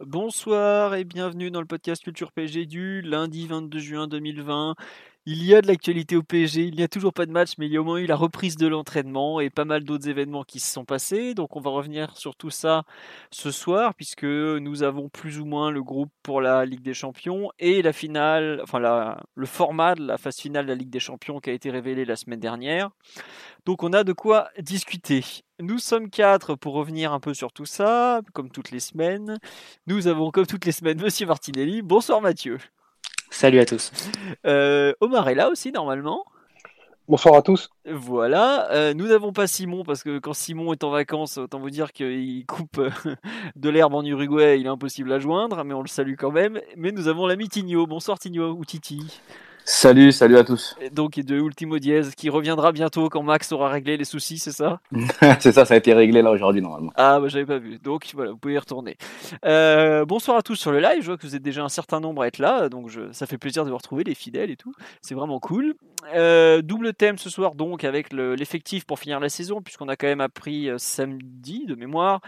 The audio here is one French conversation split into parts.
Bonsoir et bienvenue dans le podcast Culture PSG du lundi 22 juin 2020. Il y a de l'actualité au PSG, il n'y a toujours pas de match, mais il y a au moins eu la reprise de l'entraînement et pas mal d'autres événements qui se sont passés. Donc on va revenir sur tout ça ce soir, puisque nous avons plus ou moins le groupe pour la Ligue des Champions et la finale, enfin le format de la phase finale de la Ligue des Champions qui a été révélé la semaine dernière. Donc on a de quoi discuter. Nous sommes quatre pour revenir un peu sur tout ça, comme toutes les semaines. Nous avons comme toutes les semaines Monsieur Martinelli. Bonsoir Mathieu. Salut à tous. Euh, Omar est là aussi normalement. Bonsoir à tous. Voilà, euh, nous n'avons pas Simon parce que quand Simon est en vacances, autant vous dire qu'il coupe euh, de l'herbe en Uruguay, il est impossible à joindre, mais on le salue quand même. Mais nous avons l'ami Tigno. Bonsoir Tigno ou Titi. Salut, salut à tous. Donc de Ultimo Diez qui reviendra bientôt quand Max aura réglé les soucis, c'est ça? C'est ça, ça a été réglé là aujourd'hui normalement. Ah bah j'avais pas vu. Donc voilà, vous pouvez y retourner. Euh, bonsoir à tous sur le live. Je vois que vous êtes déjà un certain nombre à être là, donc je, ça fait plaisir de vous retrouver les fidèles et tout. C'est vraiment cool. Euh, double thème ce soir donc avec le- l'effectif pour finir la saison puisqu'on a quand même appris euh, samedi de mémoire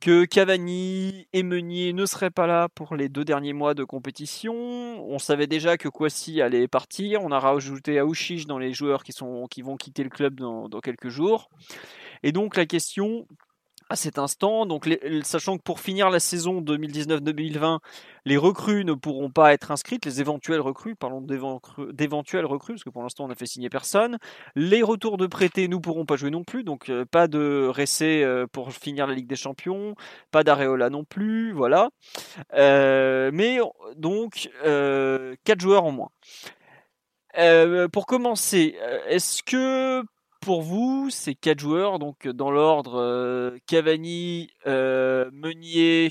que Cavani et Meunier ne seraient pas là pour les deux derniers mois de compétition. On savait déjà que Kwasi allait partir. On a rajouté Aouchiche dans les joueurs qui, vont quitter le club dans quelques jours. Et donc la question à cet instant, donc sachant que pour finir la saison 2019-2020, les recrues ne pourront pas être inscrites, les éventuelles recrues, parlons d'éven- d'éventuelles recrues, parce que pour l'instant on n'a fait signer personne. Les retours de prêtés ne pourront pas jouer non plus, donc euh, pas de Ressé euh, pour finir la Ligue des Champions, pas d'Areola non plus, voilà. Euh, mais donc euh, quatre joueurs en moins. Pour commencer, est-ce que pour vous, ces quatre joueurs, donc dans l'ordre euh, Cavani, euh, Meunier,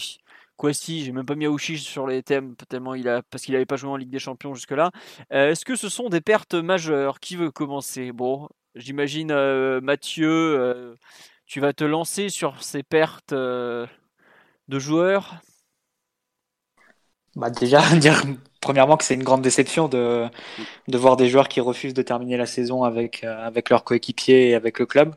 Kwasi, j'ai même pas mis Aouchiche sur les thèmes tellement il a parce qu'il n'avait pas joué en Ligue des Champions jusque-là. Euh, Est-ce que ce sont des pertes majeures? Qui veut commencer? Bon, j'imagine euh, Mathieu, euh, tu vas te lancer sur ces pertes euh, de joueurs. Bah déjà, dire premièrement que c'est une grande déception de, de voir des joueurs qui refusent de terminer la saison avec, euh, avec leurs coéquipiers et avec le club.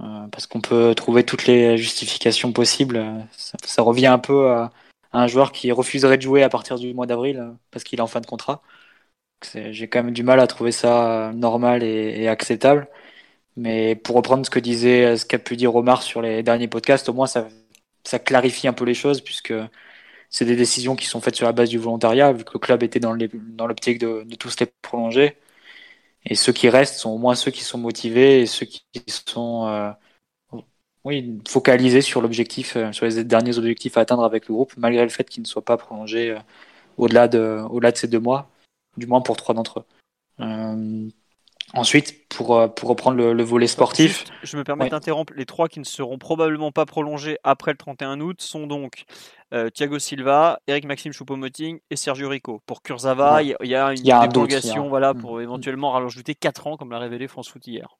Euh, parce qu'on peut trouver toutes les justifications possibles. Ça, revient un peu à, un joueur qui refuserait de jouer à partir du mois d'avril euh, parce qu'il est en fin de contrat. J'ai quand même du mal à trouver ça normal et, et acceptable. Mais pour reprendre ce que disait, ce qu'a pu dire Omar sur les derniers podcasts, au moins ça, ça clarifie un peu les choses puisque c'est des décisions qui sont faites sur la base du volontariat, vu que le club était dans l'optique de, de tous les prolonger. Et ceux qui restent sont au moins ceux qui sont motivés et ceux qui sont euh, oui, focalisés sur l'objectif, euh, sur les derniers objectifs à atteindre avec le groupe, malgré le fait qu'ils ne soient pas prolongés euh, au-delà de, au-delà de ces deux mois, du moins pour trois d'entre eux. Ensuite, pour, pour reprendre le, le volet sportif, je me permets Ouais. d'interrompre. Les trois qui ne seront probablement pas prolongés après le 31 août sont donc Thiago Silva, Eric Maxime Choupo-Moting et Sergio Rico. Pour Kurzawa, il y, a- il y a une y a un- voilà, pour éventuellement rajouter 4 ans, comme l'a révélé France Foot hier.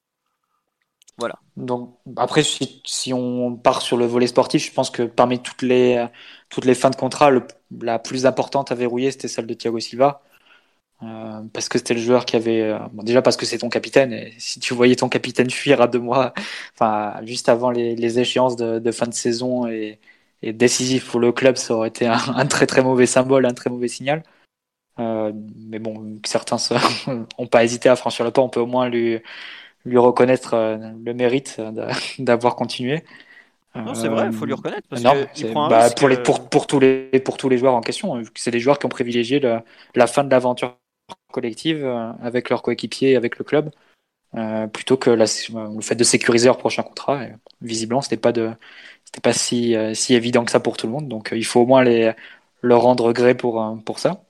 Donc après, si, si on part sur le volet sportif, je pense que parmi toutes les euh, toutes les fins de contrat, le- la plus importante à verrouiller, c'était celle de Thiago Silva, Euh, parce que c'était le joueur qui avait euh, bon, déjà parce que c'est ton capitaine et si tu voyais ton capitaine fuir à deux mois, enfin juste avant les, les échéances de, de fin de saison et, et décisif pour le club, ça aurait été un, un très très mauvais symbole, un très mauvais signal. Euh, mais bon, certains n'ont pas hésité à franchir le pas, on peut au moins lui lui reconnaître euh, le mérite d'a- d'avoir continué. Non, c'est vrai, il faut lui reconnaître. Parce non, que il c'est- prend un bah, pour, les, euh, pour, pour, tous les, pour tous les joueurs en question, euh, c'est des joueurs qui ont privilégié le- la fin de l'aventure collective euh, avec leurs coéquipiers, avec le club, euh, plutôt que la- le fait de sécuriser leur prochain contrat. Et, visiblement, c'était pas de, c'était pas si, euh, si évident que ça pour tout le monde. Donc, euh, il faut au moins les, leur rendre gré pour, euh, pour ça.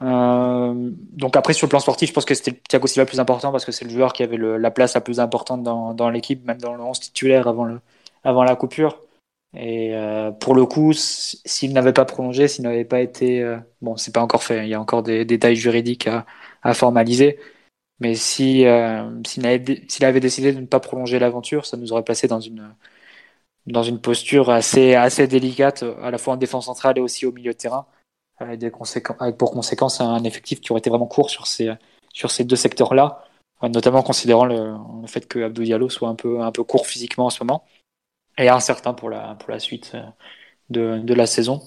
Donc après sur le plan sportif, je pense que c'était Thiago Silva le plus important parce que c'est le joueur qui avait la place la plus importante dans, dans l'équipe, même dans le 11 titulaire avant, le, avant la coupure. Et pour le coup, s'il n'avait pas prolongé, s'il n'avait pas été, euh, bon, c'est pas encore fait, il y a encore des détails juridiques à, formaliser. Mais si s'il avait, avait décidé de ne pas prolonger l'aventure, ça nous aurait placé dans une dans une posture assez assez délicate, à la fois en défense centrale et aussi au milieu de terrain, avec, des conséquences, avec pour conséquence un effectif qui aurait été vraiment court sur ces sur ces deux secteurs-là, notamment considérant le, le fait que Abdou Diallo soit un peu un peu court physiquement en ce moment et incertain pour la, pour la suite euh, de, de la saison.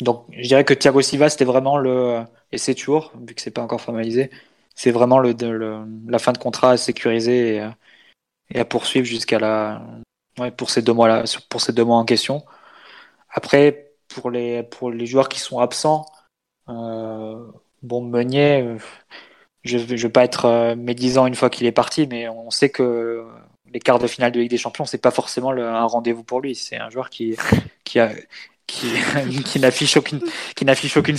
Donc je dirais que Thiago Silva, c'était vraiment le, et c'est toujours, vu que c'est pas encore formalisé, c'est vraiment le, le, la fin de contrat à sécuriser et à poursuivre jusqu'à la, ouais, pour ces deux mois là, pour ces deux mois en question. Après, pour les, pour les joueurs qui sont absents, euh, bon, Meunier, je ne vais pas être euh, médisant une fois qu'il est parti, mais on sait que les quarts de finale de Ligue des Champions, c'est pas forcément un rendez-vous pour lui. C'est un joueur qui, qui a, qui, qui n'affiche aucune, qui n'affiche aucune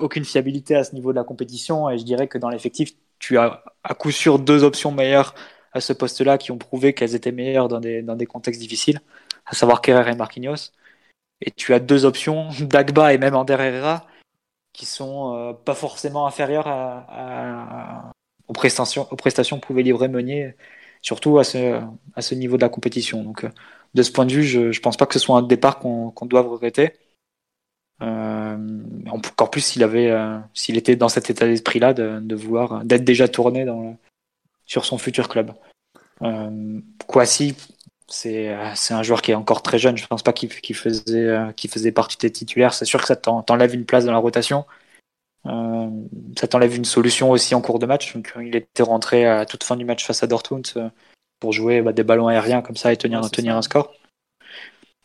aucune fiabilité à ce niveau de la compétition. Et je dirais que dans l'effectif, tu as à coup sûr deux options meilleures à ce poste-là qui ont prouvé qu'elles étaient meilleures dans des, dans des contextes difficiles, à savoir Kerrer et Marquinhos. Et tu as deux options, Dagba et même Ander Herrera, qui sont euh, pas forcément inférieures aux prestations, aux prestations que pouvait livrer Meunier surtout à ce, à ce niveau de la compétition. Donc, euh, de ce point de vue, je ne pense pas que ce soit un départ qu'on qu doive regretter. Euh, encore plus s'il avait, euh, s'il était dans cet état d'esprit-là de, de, vouloir, d'être déjà tourné dans sur son futur club. Euh, Kwasi, c'est un joueur qui est encore très jeune. Je ne pense pas qu'il faisait, euh, qu faisait partie des titulaires. C'est sûr que ça t'enlève une place dans la rotation. Euh, ça t'enlève une solution aussi en cours de match. Donc, il était rentré à toute fin du match face à Dortmund euh, pour jouer bah, des ballons aériens comme ça et tenir, ouais, tenir un score.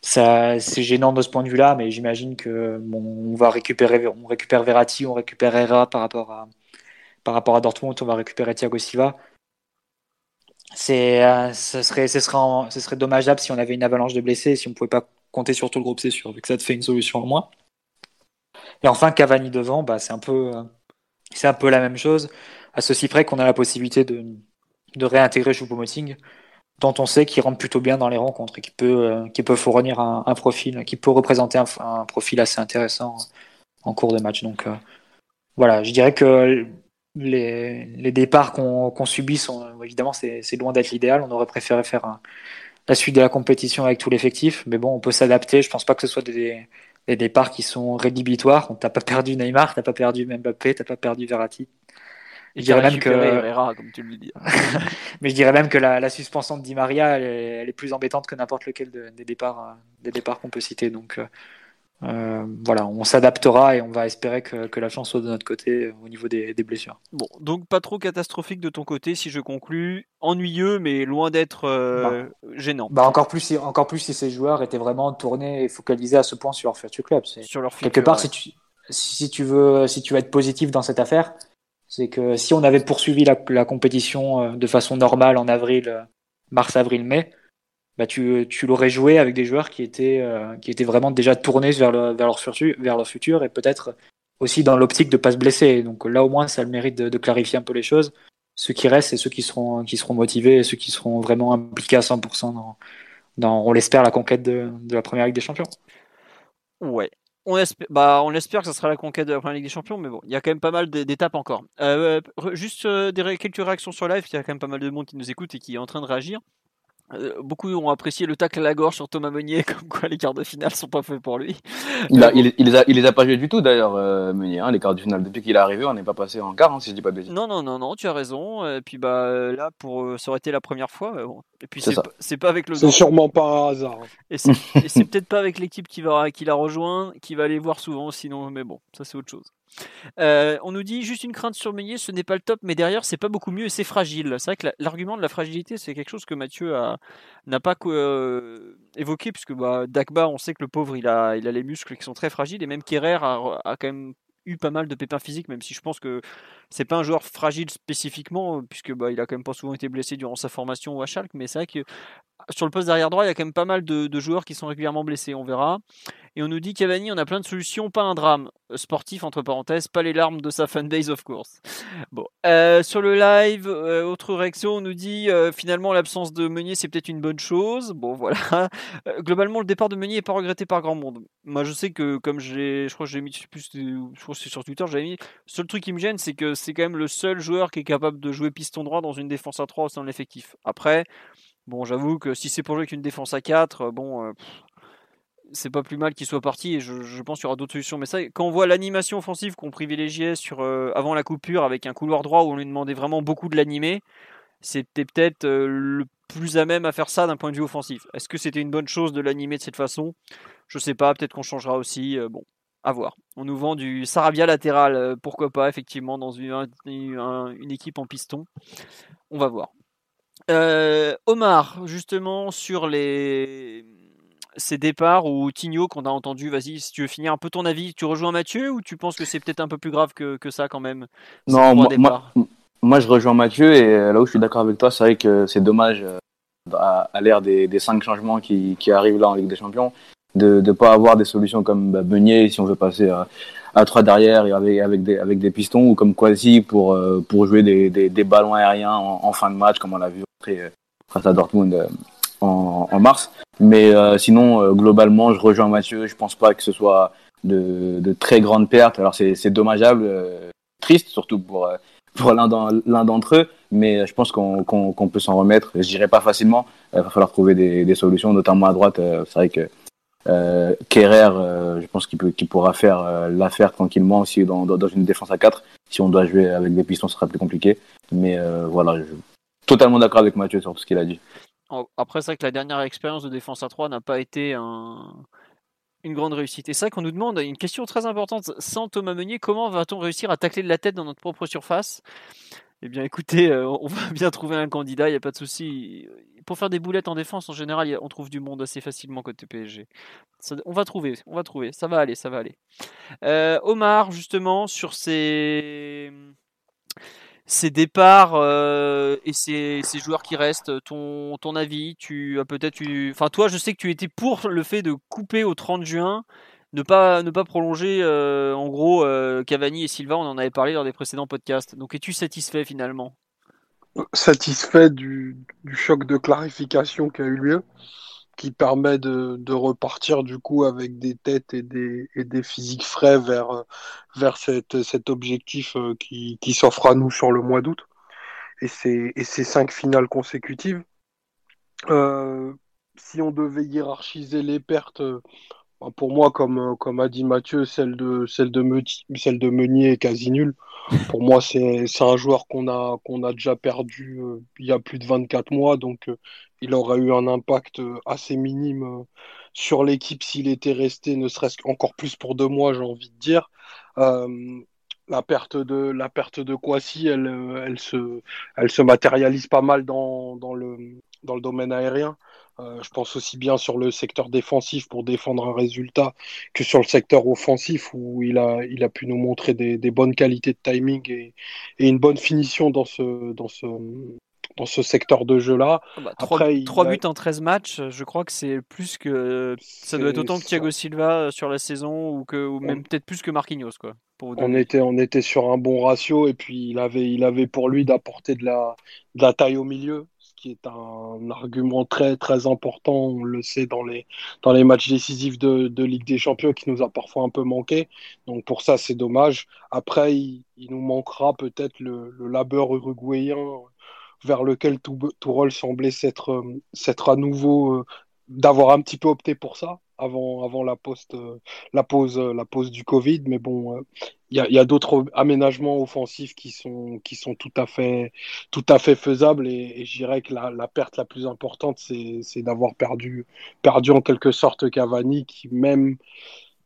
Ça, c'est gênant de ce point de vue-là, mais j'imagine que bon, on va récupérer, on récupère Verratti, on récupère Herrera par rapport à par rapport à Dortmund, on va récupérer Thiago Silva. C'est, euh, ce serait, ce serait, en, ce serait dommageable si on avait une avalanche de blessés, si on pouvait pas compter sur tout le groupe, c'est sûr, vu que ça te fait une solution en moins. Et enfin, Cavani devant, bah, c'est un peu, c'est un peu la même chose, à ceci près qu'on a la possibilité de, de réintégrer Choupo-Moting, dont on sait qu'il rentre plutôt bien dans les rencontres et qui peut, qui peut fournir un, un profil, qui peut représenter un, un, profil assez intéressant en cours de match. Donc, euh, voilà, je dirais que les, les départs qu'on qu subit sont, évidemment, c'est loin d'être l'idéal. On aurait préféré faire un, la suite de la compétition avec tout l'effectif, mais bon, on peut s'adapter. Je pense pas que ce soit des, des départs qui sont rédhibitoires. T'as pas perdu Neymar, t'as pas perdu Mbappé, t'as pas perdu Verratti. Je dirais même que Herrera, comme tu le dis. mais je dirais même que la, la suspension de Di Maria, elle est, elle est plus embêtante que n'importe lequel de, des départs, des départs qu'on peut citer. Donc euh, voilà, on s'adaptera et on va espérer que, que, la chance soit de notre côté au niveau des, des, blessures. Bon, donc pas trop catastrophique de ton côté, si je conclus. Ennuyeux, mais loin d'être euh, bah. gênant. Bah encore plus, si, encore plus si ces joueurs étaient vraiment tournés et focalisés à ce point sur leur futur club. Sur leur futur, Quelque part, ouais. si, tu, si tu veux, si tu veux être positif dans cette affaire, c'est que si on avait poursuivi la, la, compétition euh, de façon normale en avril, euh, mars, avril, mai, bah tu, l'aurais joué avec des joueurs qui étaient, euh, qui étaient vraiment déjà tournés vers, vers, leur, futur, vers leur futur et peut-être aussi dans l'optique de pas se blesser. Donc là, au moins, ça a le mérite de, clarifier un peu les choses. Ceux qui restent, c'est ceux qui seront, qui seront motivés et ceux qui seront vraiment impliqués à 100% dans, on l'espère, la conquête de, la première Ligue des Champions. Ouais, on espère, bah, on espère que ce sera la conquête de la première Ligue des Champions, mais bon, il y a quand même pas mal d'étapes encore. Euh, juste euh, quelques réactions sur live, il y a quand même pas mal de monde qui nous écoute et qui est en train de réagir. Euh, beaucoup ont apprécié le tacle à la gorge sur Thomas Meunier, comme quoi les quarts de finale sont pas faits pour lui. Il, a, il, il, les, a, il les a pas joués du tout d'ailleurs, euh, Meunier. Hein, les quarts de finale, depuis qu'il est arrivé, on n'est pas passé en quart, hein, si je dis pas de bêtises. Non, non, non, non, tu as raison. Et puis bah là, pour ça aurait été la première fois. Bon. Et puis c'est pas avec le. C'est sûrement pas un hasard. Et c'est peut-être pas avec l'équipe qui va qui l'a rejoint, qui va aller voir souvent. Sinon, mais bon, ça c'est autre chose. Euh, on nous dit juste une crainte sur Meunier, ce n'est pas le top, mais derrière c'est pas beaucoup mieux et c'est fragile. C'est vrai que l'argument de la fragilité, c'est quelque chose que Mathieu n'a pas euh, évoqué, puisque bah, Dagba, on sait que le pauvre, il a, les muscles qui sont très fragiles, et même Kerrer a, quand même eu pas mal de pépins physiques, même si je pense que c'est pas un joueur fragile spécifiquement, puisque bah, il a quand même pas souvent été blessé durant sa formation ou à mais c'est vrai que sur le poste derrière droit, il y a quand même pas mal de, de joueurs qui sont régulièrement blessés. On verra. Et on nous dit Cavani, on a plein de solutions, pas un drame. Euh, sportif, entre parenthèses, pas les larmes de sa fanbase, of course. Bon. Euh, sur le live, euh, autre réaction, on nous dit finalement l'absence de Meunier, c'est peut-être une bonne chose. Bon, voilà. globalement, le départ de Meunier n'est pas regretté par grand monde. Moi, je sais que, comme j'ai, je crois que j'ai mis plus, je crois que c'est sur Twitter, j'avais mis. Le seul truc qui me gêne, c'est que c'est quand même le seul joueur qui est capable de jouer piston droit dans une défense à 3 au sein de l'effectif. Après, bon, j'avoue que si c'est pour jouer avec une défense à 4, bon c'est pas plus mal qu'il soit parti et je, pense qu'il y aura d'autres solutions. Mais ça, quand on voit l'animation offensive qu'on privilégiait sur, euh, avant la coupure avec un couloir droit où on lui demandait vraiment beaucoup de l'animer, c'était peut-être euh, le plus à même à faire ça d'un point de vue offensif. Est-ce que c'était une bonne chose de l'animer de cette façon? Je sais pas, peut-être qu'on changera aussi. Euh, bon, à voir. On nous vend du Sarabia latéral, pourquoi pas, effectivement, dans une équipe en piston. On va voir. Omar, justement, sur les ces départs ou Tigno qu'on a entendu, vas-y, si tu veux finir un peu ton avis, tu rejoins Mathieu ou tu penses que c'est peut-être un peu plus grave que, que ça quand même Non, moi, moi, je rejoins Mathieu et euh, là où je suis d'accord avec toi, c'est vrai que c'est dommage euh, à, l'ère des, des, cinq changements qui, qui, arrivent là en Ligue des Champions de ne pas avoir des solutions comme bah, Beunier si on veut passer à, à trois derrière et avec, avec, des, avec des pistons ou comme Quasi pour, euh, pour jouer des, des, des ballons aériens en, fin de match comme on l'a vu face à Dortmund en, en mars. Mais euh, sinon, euh, globalement, je rejoins Mathieu. Je pense pas que ce soit de, de très grandes pertes. Alors c'est dommageable, euh, triste surtout pour pour l'un d'entre eux, mais je pense qu'on qu'on peut s'en remettre. Je dirais pas facilement. Il va falloir trouver des, des solutions, notamment à droite. c'est vrai que euh, Kerrer, je pense qu'il qu'il pourra faire l'affaire tranquillement aussi dans, dans, une défense à 4. Si on doit jouer avec des pistons, ce sera plus compliqué. Mais voilà, totalement d'accord avec Mathieu sur ce qu'il a dit. Après, c'est vrai que la dernière expérience de défense à 3 n'a pas été une grande réussite. Et c'est vrai qu'on nous demande une question très importante. Sans Thomas Meunier, comment va-t-on réussir à tacler de la tête dans notre propre surface? Eh bien, écoutez, euh, on va bien trouver un candidat, il n'y a pas de souci. Pour faire des boulettes en défense, en général, on trouve du monde assez facilement côté PSG. on va trouver, on va trouver. Ça va aller, ça va aller. Euh, Omar, justement, sur ces ces départs euh, et ces, ces, joueurs qui restent, ton, ton avis Tu as peut-être eu. Enfin, toi, je sais que tu étais pour le fait de couper au 30 juin, ne pas, ne pas prolonger, euh, en gros, euh, Cavani et Silva, on en avait parlé dans des précédents podcasts. Donc, es-tu satisfait finalement? Satisfait du, du, choc de clarification qui a eu lieu qui permet de, de, repartir du coup avec des têtes et des, et des physiques frais vers, vers cette, cet objectif euh, qui, qui s'offre à nous sur le mois d'août. Et ces, cinq finales consécutives. Euh, si on devait hiérarchiser les pertes, euh, pour moi, comme, comme a dit Mathieu, celle de, celle de, celle de Meunier est quasi nulle. Pour moi, c'est un joueur qu'on a, qu'on a déjà perdu euh, il y a plus de 24 mois, donc euh, il aurait eu un impact euh, assez minime sur l'équipe s'il était resté, ne serait-ce qu'encore plus pour deux mois, j'ai envie de dire. la perte de la Kwasi, elle, se, matérialise pas mal dans, le, domaine aérien. Euh, je pense aussi bien sur le secteur défensif pour défendre un résultat que sur le secteur offensif où il a, pu nous montrer des, bonnes qualités de timing et, une bonne finition dans ce, dans ce secteur de jeu-là. 3, ah bah, buts en 13 matchs, je crois que c'est plus que. Ça doit être autant que Thiago Silva euh, sur la saison ou, que, ou même peut-être plus que Marquinhos. Quoi, on, était, on était sur un bon ratio et puis il avait, il avait pour lui d'apporter de la, de la taille au milieu qui est un argument très très important, on le sait dans les, dans les matchs décisifs de, de Ligue des Champions qui nous a parfois un peu manqué. Donc pour ça c'est dommage. Après il, nous manquera peut-être le, le, labeur uruguayen vers lequel tout, rôle semblait s'être à nouveau euh, d'avoir un petit peu opté pour ça avant, avant la, poste, euh, la, pause, la pause du Covid. Mais bon, euh, il y a, d'autres aménagements offensifs qui sont, qui sont tout, à fait, tout à fait faisables. Et, je dirais que la, perte la plus importante, c'est d'avoir perdu, perdu en quelque sorte Cavani, qui même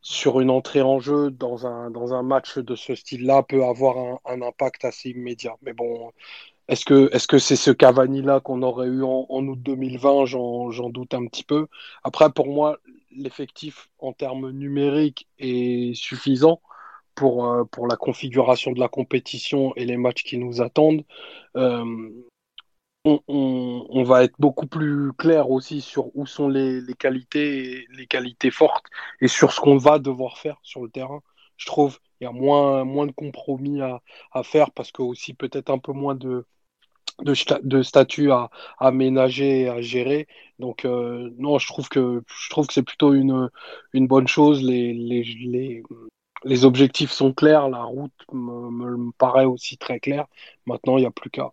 sur une entrée en jeu dans un, dans un match de ce style-là peut avoir un, un, impact assez immédiat. Mais bon, est-ce que est-ce que c'est ce Cavani-là qu'on aurait eu en, août 2020 J'en doute un petit peu. Après, pour moi, l'effectif en termes numériques est suffisant pour, euh, pour la configuration de la compétition et les matchs qui nous attendent. Euh, on, va être beaucoup plus clair aussi sur où sont les, qualités, les qualités fortes et sur ce qu'on va devoir faire sur le terrain. Je trouve il y a moins, moins de compromis à, faire parce que aussi peut-être un peu moins de, de, statuts à, à ménager et à gérer. Donc euh, non, je trouve que que c'est plutôt une, une bonne chose. Les, les, les, les objectifs sont clairs, la route me, me paraît aussi très claire. Maintenant, il n'y a plus qu'à.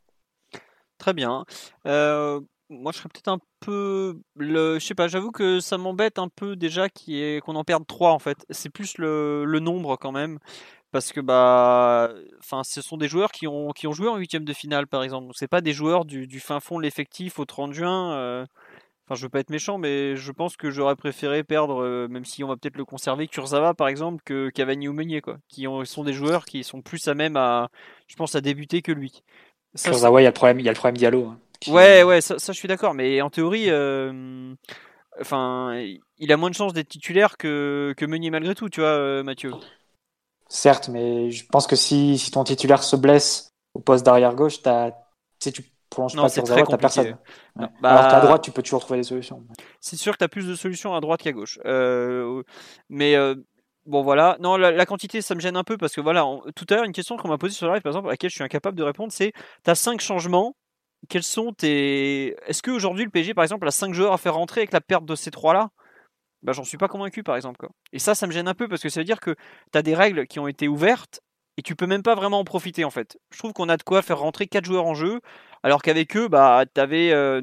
Très bien. Euh, moi, je serais peut-être un peu. Le, je sais pas, j'avoue que ça m'embête un peu déjà qu'on en perde 3 en fait. C'est plus le, nombre quand même. Parce que bah, enfin, ce sont des joueurs qui ont, qui ont joué en huitième de finale par exemple. Donc c'est pas des joueurs du, fin fond de l'effectif au 30 juin. Euh, enfin, je veux pas être méchant, mais je pense que j'aurais préféré perdre, euh, même si on va peut-être le conserver, Kurzawa par exemple, que Cavani ou Meunier, quoi. Qui sont des joueurs qui sont plus à même à, je pense, à débuter que lui. Kurzawa, il y a le problème, il y a le problème Diallo. Hein, ouais, ouais, ça, je suis d'accord, mais en théorie, euh, enfin, il a moins de chances d'être titulaire que, que Meunier malgré tout, tu vois, euh, Mathieu. Certes, mais je pense que si, si ton titulaire se blesse au poste d'arrière gauche, si tu prolonges pas Kurzawa, t'as personne. Bah, Alors qu'à droite, tu peux toujours trouver des solutions. C'est sûr que tu as plus de solutions à droite qu'à gauche. Euh, mais Bon voilà, non la, quantité ça me gêne un peu parce que voilà, tout à l'heure une question qu'on m'a posée sur le live par exemple à laquelle je suis incapable de répondre c'est tu as 5 changements, quels sont tes est-ce qu'aujourd'hui le PSG par exemple a 5 joueurs à faire rentrer avec la perte de ces trois là bah, j'en suis pas convaincu par exemple quoi. Et ça ça me gêne un peu parce que ça veut dire que tu as des règles qui ont été ouvertes et tu peux même pas vraiment en profiter en fait. Je trouve qu'on a de quoi faire rentrer 4 joueurs en jeu alors qu'avec eux bah tu avais euh,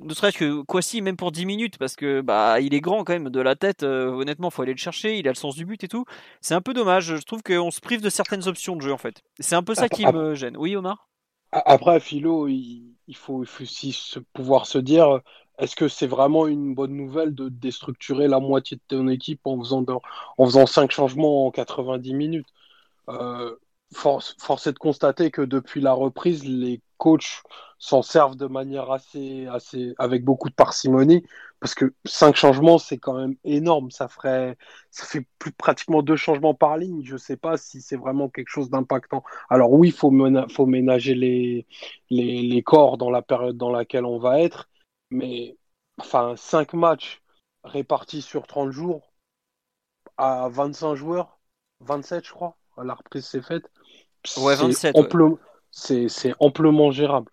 ne serait-ce que Kwasi même pour 10 minutes parce que bah il est grand quand même de la tête euh, honnêtement faut aller le chercher il a le sens du but et tout c'est un peu dommage je trouve qu'on se prive de certaines options de jeu en fait c'est un peu ça qui me gêne oui Omar? Après Philo il, faut, aussi pouvoir se dire est-ce que c'est vraiment une bonne nouvelle de déstructurer la moitié de ton équipe en faisant, en faisant 5 changements en 90 minutes? Euh, force, est de constater que depuis la reprise, les coachs s'en servent de manière assez, assez, avec beaucoup de parcimonie, parce que cinq changements, c'est quand même énorme. Ça ferait, ça fait pratiquement deux changements par ligne. Je sais pas si c'est vraiment quelque chose d'impactant. Alors oui, il faut, faut ménager les, les, les, corps dans la période dans laquelle on va être, mais enfin, cinq matchs répartis sur 30 jours à 25 joueurs, 27 je crois, la reprise s'est faite. Ouais, 27. C'est amplement gérable.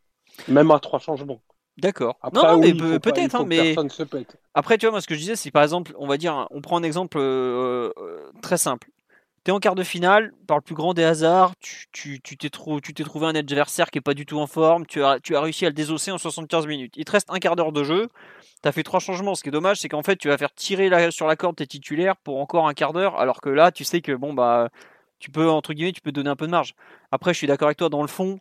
Même à trois changements. D'accord. Non, non, mais peut-être, hein, mais après, tu vois, moi, ce que je disais, c'est par exemple, on va dire, on prend un exemple euh, euh, très simple. Tu en quart de finale, par le plus grand des hasards, tu t'es trouvé un adversaire qui est pas du tout en forme, tu as, tu as réussi à le désosser en 75 minutes. Il te reste un quart d'heure de jeu, tu as fait trois changements. Ce qui est dommage, c'est qu'en fait, tu vas faire tirer sur la corde tes titulaires pour encore un quart d'heure, alors que là, tu sais que bon, bah, tu peux, entre guillemets, tu peux donner un peu de marge. Après, je suis d'accord avec toi, dans le fond,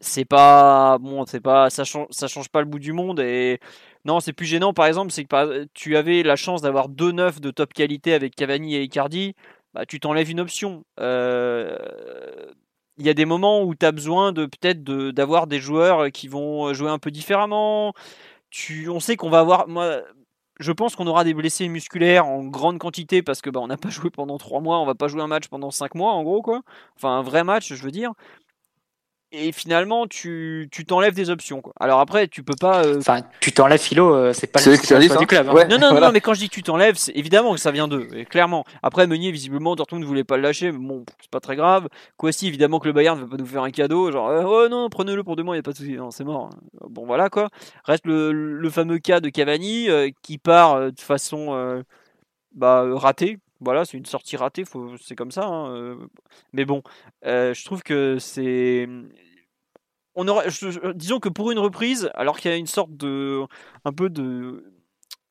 c'est pas bon c'est pas ça change ça change pas le bout du monde et non c'est plus gênant par exemple c'est que tu avais la chance d'avoir deux neufs de top qualité avec Cavani et Icardi bah, tu t'enlèves une option. Euh, il y a des moments où tu as besoin peut-être d'avoir des joueurs qui vont jouer un peu différemment. Tu on sait qu'on va avoir moi je pense qu'on aura des blessés musculaires en grande quantité parce que bah, on n'a pas joué pendant trois mois, on va pas jouer un match pendant cinq mois en gros quoi. Enfin un vrai match je veux dire et finalement tu t'enlèves des options quoi. Alors après tu peux pas euh, enfin tu t'enlèves philo euh, c'est pas le du club. Hein. Non non, non mais quand je dis que tu t'enlèves c'est évidemment que ça vient d'eux clairement. Après Meunier visiblement Dortmund ne voulait pas le lâcher mais bon c'est pas très grave. Kwasi évidemment que le Bayern ne veut pas nous faire un cadeau genre euh, oh non prenez-le pour deux mois il y a pas de souci non c'est mort. Bon voilà quoi. Reste le, le fameux cas de Cavani qui part de façon bah, ratée voilà, c'est une sortie ratée, c'est comme ça. Hein, euh, mais bon, euh, je trouve que c'est. On disons que pour une reprise, alors qu'il y a une sorte de, un peu de,